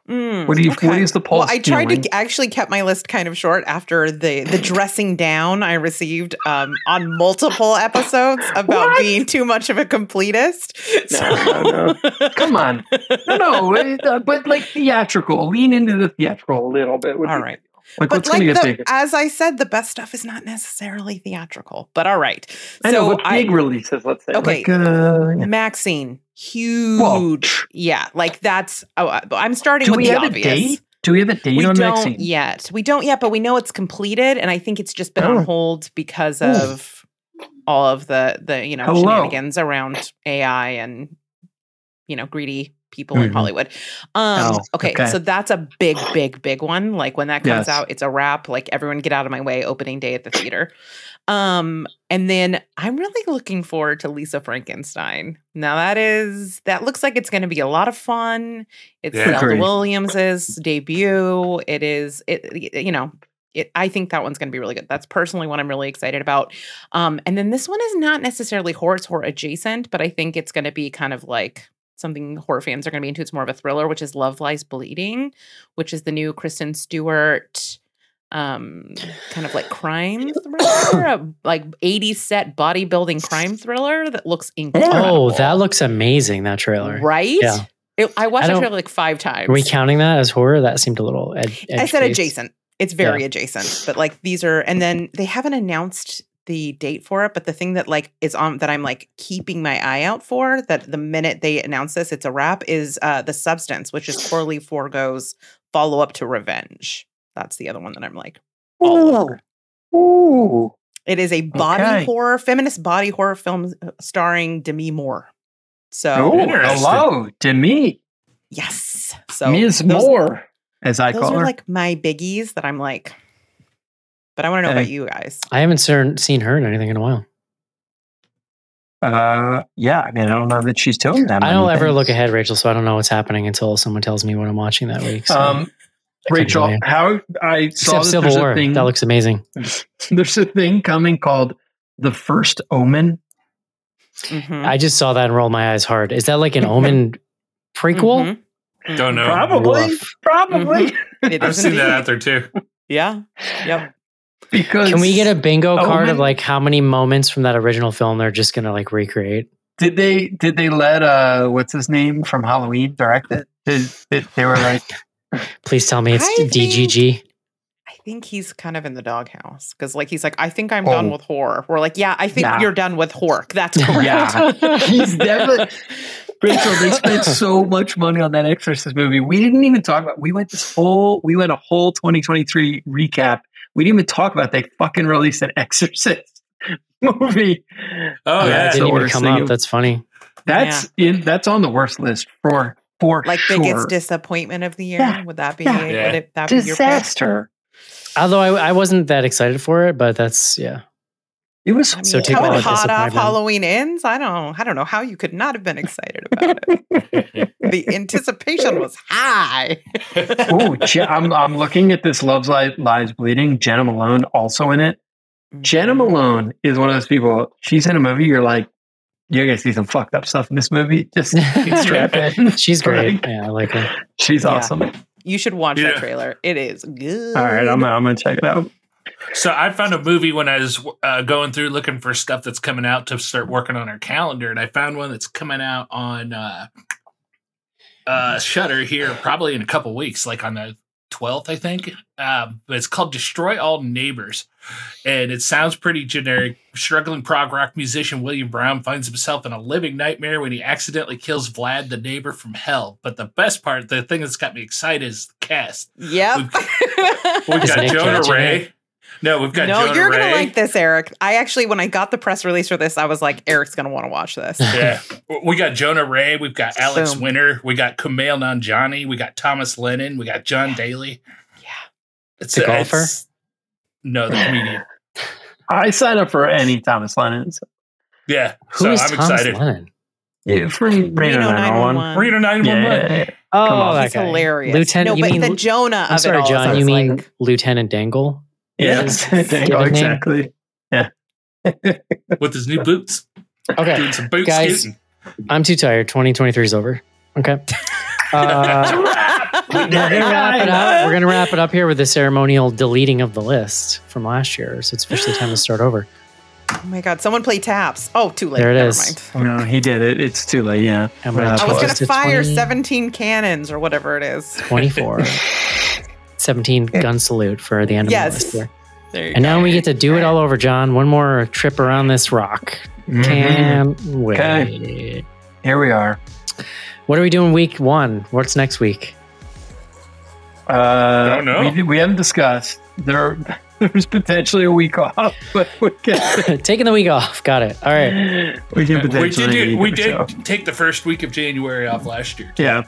Mm, What do you? What okay. is the pulse? Well, I tried feeling? to actually kept my list kind of short after the the dressing down I received um, on multiple episodes about What? being too much of a completist. No, no, no. Come on. No, no. it, uh, but like theatrical. Lean into the theatrical a little bit. All right. Be- Like, But like the, as I said, the best stuff is not necessarily theatrical. But all right. I know, so but big releases, let's say. Okay. Like, uh, yeah. Maxine, huge. yeah, like that's. Oh, I- I'm starting Do with we the have obvious. a date? Do we have a date We on don't Maxine? yet. We don't yet, but we know it's completed, and I think it's just been Oh. on hold because Ooh. of all of the the you know Hello. shenanigans around AI and you know greedy people in Mhm. Hollywood. Um, Oh, okay, okay. so that's a big, big, big one. Like when that comes Yes. out, it's a wrap. Like everyone get out of my way. Opening day at the theater. Um, and then I'm really looking forward to Lisa Frankenstein. Now that is that looks like it's going to be a lot of fun. It's Yeah. Zelda Williams's debut. It is it you know it, I think that one's going to be really good. That's personally what I'm really excited about. Um, and then this one is not necessarily horror, it's horror adjacent, but I think it's going to be kind of like something horror fans are going to be into. It's more of a thriller, which is Love Lies Bleeding, which is the new Kristen Stewart um kind of like crime thriller a, like 80s set bodybuilding crime thriller that looks incredible Oh, that looks amazing. That trailer. right Yeah. It- i watched I the trailer like five times Are we counting that as horror? That seemed a little. Ed- I said adjacent. It's very adjacent, but like these are, and then they haven't announced the date for it. But the thing that like is on that I'm like keeping my eye out for that the minute they announce this, it's a wrap is uh the substance, which is Coralie Fargeat's follow up to Revenge. That's the other one that I'm like all over. Ooh. It is a body Okay. horror, feminist body horror film uh, starring Demi Moore. So Oh, Interesting. hello to me. yes, so Ms. those- Moore, as I Those call are her. like my biggies that I'm like, But I want to know Okay. about you guys. I haven't seen seen her in anything in a while. Uh, yeah. I mean, I don't know that she's doing that. I don't ever things. look ahead, Rachel, so I don't know what's happening until someone tells me what I'm watching that week. So. Um, I couldn't Rachel, how I saw Except that Civil there's War. a thing. That looks amazing. there's a thing coming called the First Omen. Mhm. I just saw that and rolled my eyes hard. Is that like an Omen prequel? Mhm. Don't know. Probably, Woof. probably It I've seen that out there too. Yeah. Yep. because. Can we get a bingo card of like how many moments from that original film they're just gonna like recreate? Did they did they let uh what's his name from Halloween direct it? Did, did they were like Please tell me it's I think- DGG. I think he's kind of in the doghouse because, like, he's like, I think I'm done Oh. with horror. We're like, yeah, I think Yeah. you're done with Hork. That's correct. yeah he's never Rachel they spent so much money on that Exorcist movie. We didn't even talk about. We went this whole we went a whole 2023 recap. We didn't even talk about they fucking released an Exorcist movie. Oh yeah, yeah. it That's didn't even come thing. up. That's funny. That's in that's on the worst list for for Like sure. biggest disappointment of the year. Yeah. Would that be? Yeah. Would it, that be your pick? disaster. Although I, I wasn't that excited for it, but that's yeah. It was I mean, So take how all hot off. Halloween ends. I don't. I don't know how you could not have been excited about it. the anticipation was high. Oh, I'm I'm looking at this Love's Li- Lies Bleeding. Jena Malone also in it. Jena mm-hmm. Malone is one of those people. She's in a movie. You're like, you're gonna see some fucked up stuff in this movie. Just strap in. She's great. Like, Yeah, I like her. she's Yeah. awesome. You should watch Yeah. that trailer. It is good. All right, I'm I'm gonna check it out. So I found a movie when I was uh, going through looking for stuff that's coming out to start working on our calendar, and I found one that's coming out on uh, uh, Shudder here probably in a couple weeks, like on the twelfth, I think. Um, but it's called "Destroy All Neighbors," and it sounds pretty generic. Struggling prog rock musician William Brown finds himself in a living nightmare when he accidentally kills Vlad, the neighbor from hell. But the best part, the thing that's got me excited, is the cast. Yep. We've Is got Nick Jonah Cage in Ray. It? No, we've got no, Jonah you're Ray. gonna like this, Eric. I actually, when I got the press release for this, I was like, Eric's gonna want to watch this. Yeah. We got Jonah Ray. We've got Alex Boom. Winter. We got Kumail Nanjiani. We got Thomas Lennon. We got Jon Daly. Yeah. It's The golfer? it's- no, the comedian. I sign up for any Thomas Lennon. Yeah. Who so is I'm Thomas excited. Lennon? Yeah, from Reno Reno 911. 911. Reno 911. Yeah, yeah, yeah. Oh, Come on. that He's guy. hilarious. Lieutenant. no, you but mean? the Jonah I'm sorry, it all. John. I You was mean like, Lieutenant Dangle? Yeah, His there you go, given name? exactly. With his new boots. Okay, Doing some boot Guys. scooting. I'm too tired. 2023 is over. Okay. Uh, we're gonna wrap it up. We're gonna wrap it up here with the ceremonial deleting of the list from last year. So it's officially time to start over. oh my god, someone play taps. Oh, too late. There it Never is. mind. No, he did it. It's too late. Yeah. I'm gonna Uh, I was gonna to fire 20. 17 cannons or whatever it is. 24. 17 gun salute for the end of Yes. the list here. There you And now we get to do it all over, John. One more trip around this rock. Mhm. Can't wait. Okay. Here we are. What are we doing week one? What's next week? Uh, Don't know. We, we haven't discussed. There, there's potentially a week off, but we can, Taking the week off. Got it. All right. we can We potentially. did, do, we did so. take the first week of January off last year. Yeah.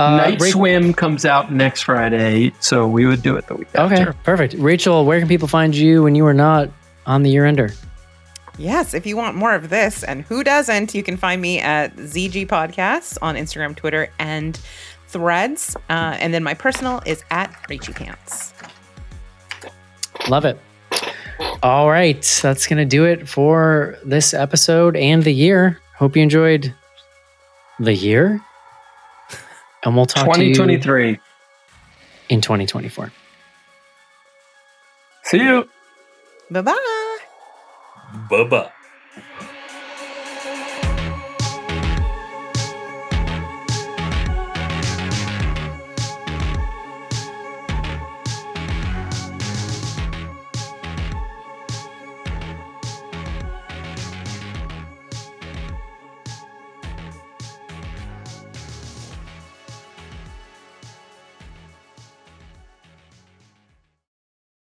Uh, Night Ra- Swim comes out next Friday, so we would do it the week Okay, after. perfect. Rachel, where can people find you when you are not on the year ender? Yes, if you want more of this, and who doesn't, you can find me at ZG Podcasts on Instagram, Twitter, and Threads. Uh, and then my personal is at Rachy Pants. Love it. All right, that's gonna do it for this episode and the year. Hope you enjoyed the year, and we'll talk to you 2023. in 2024. See you. Bye bye. Bye bye.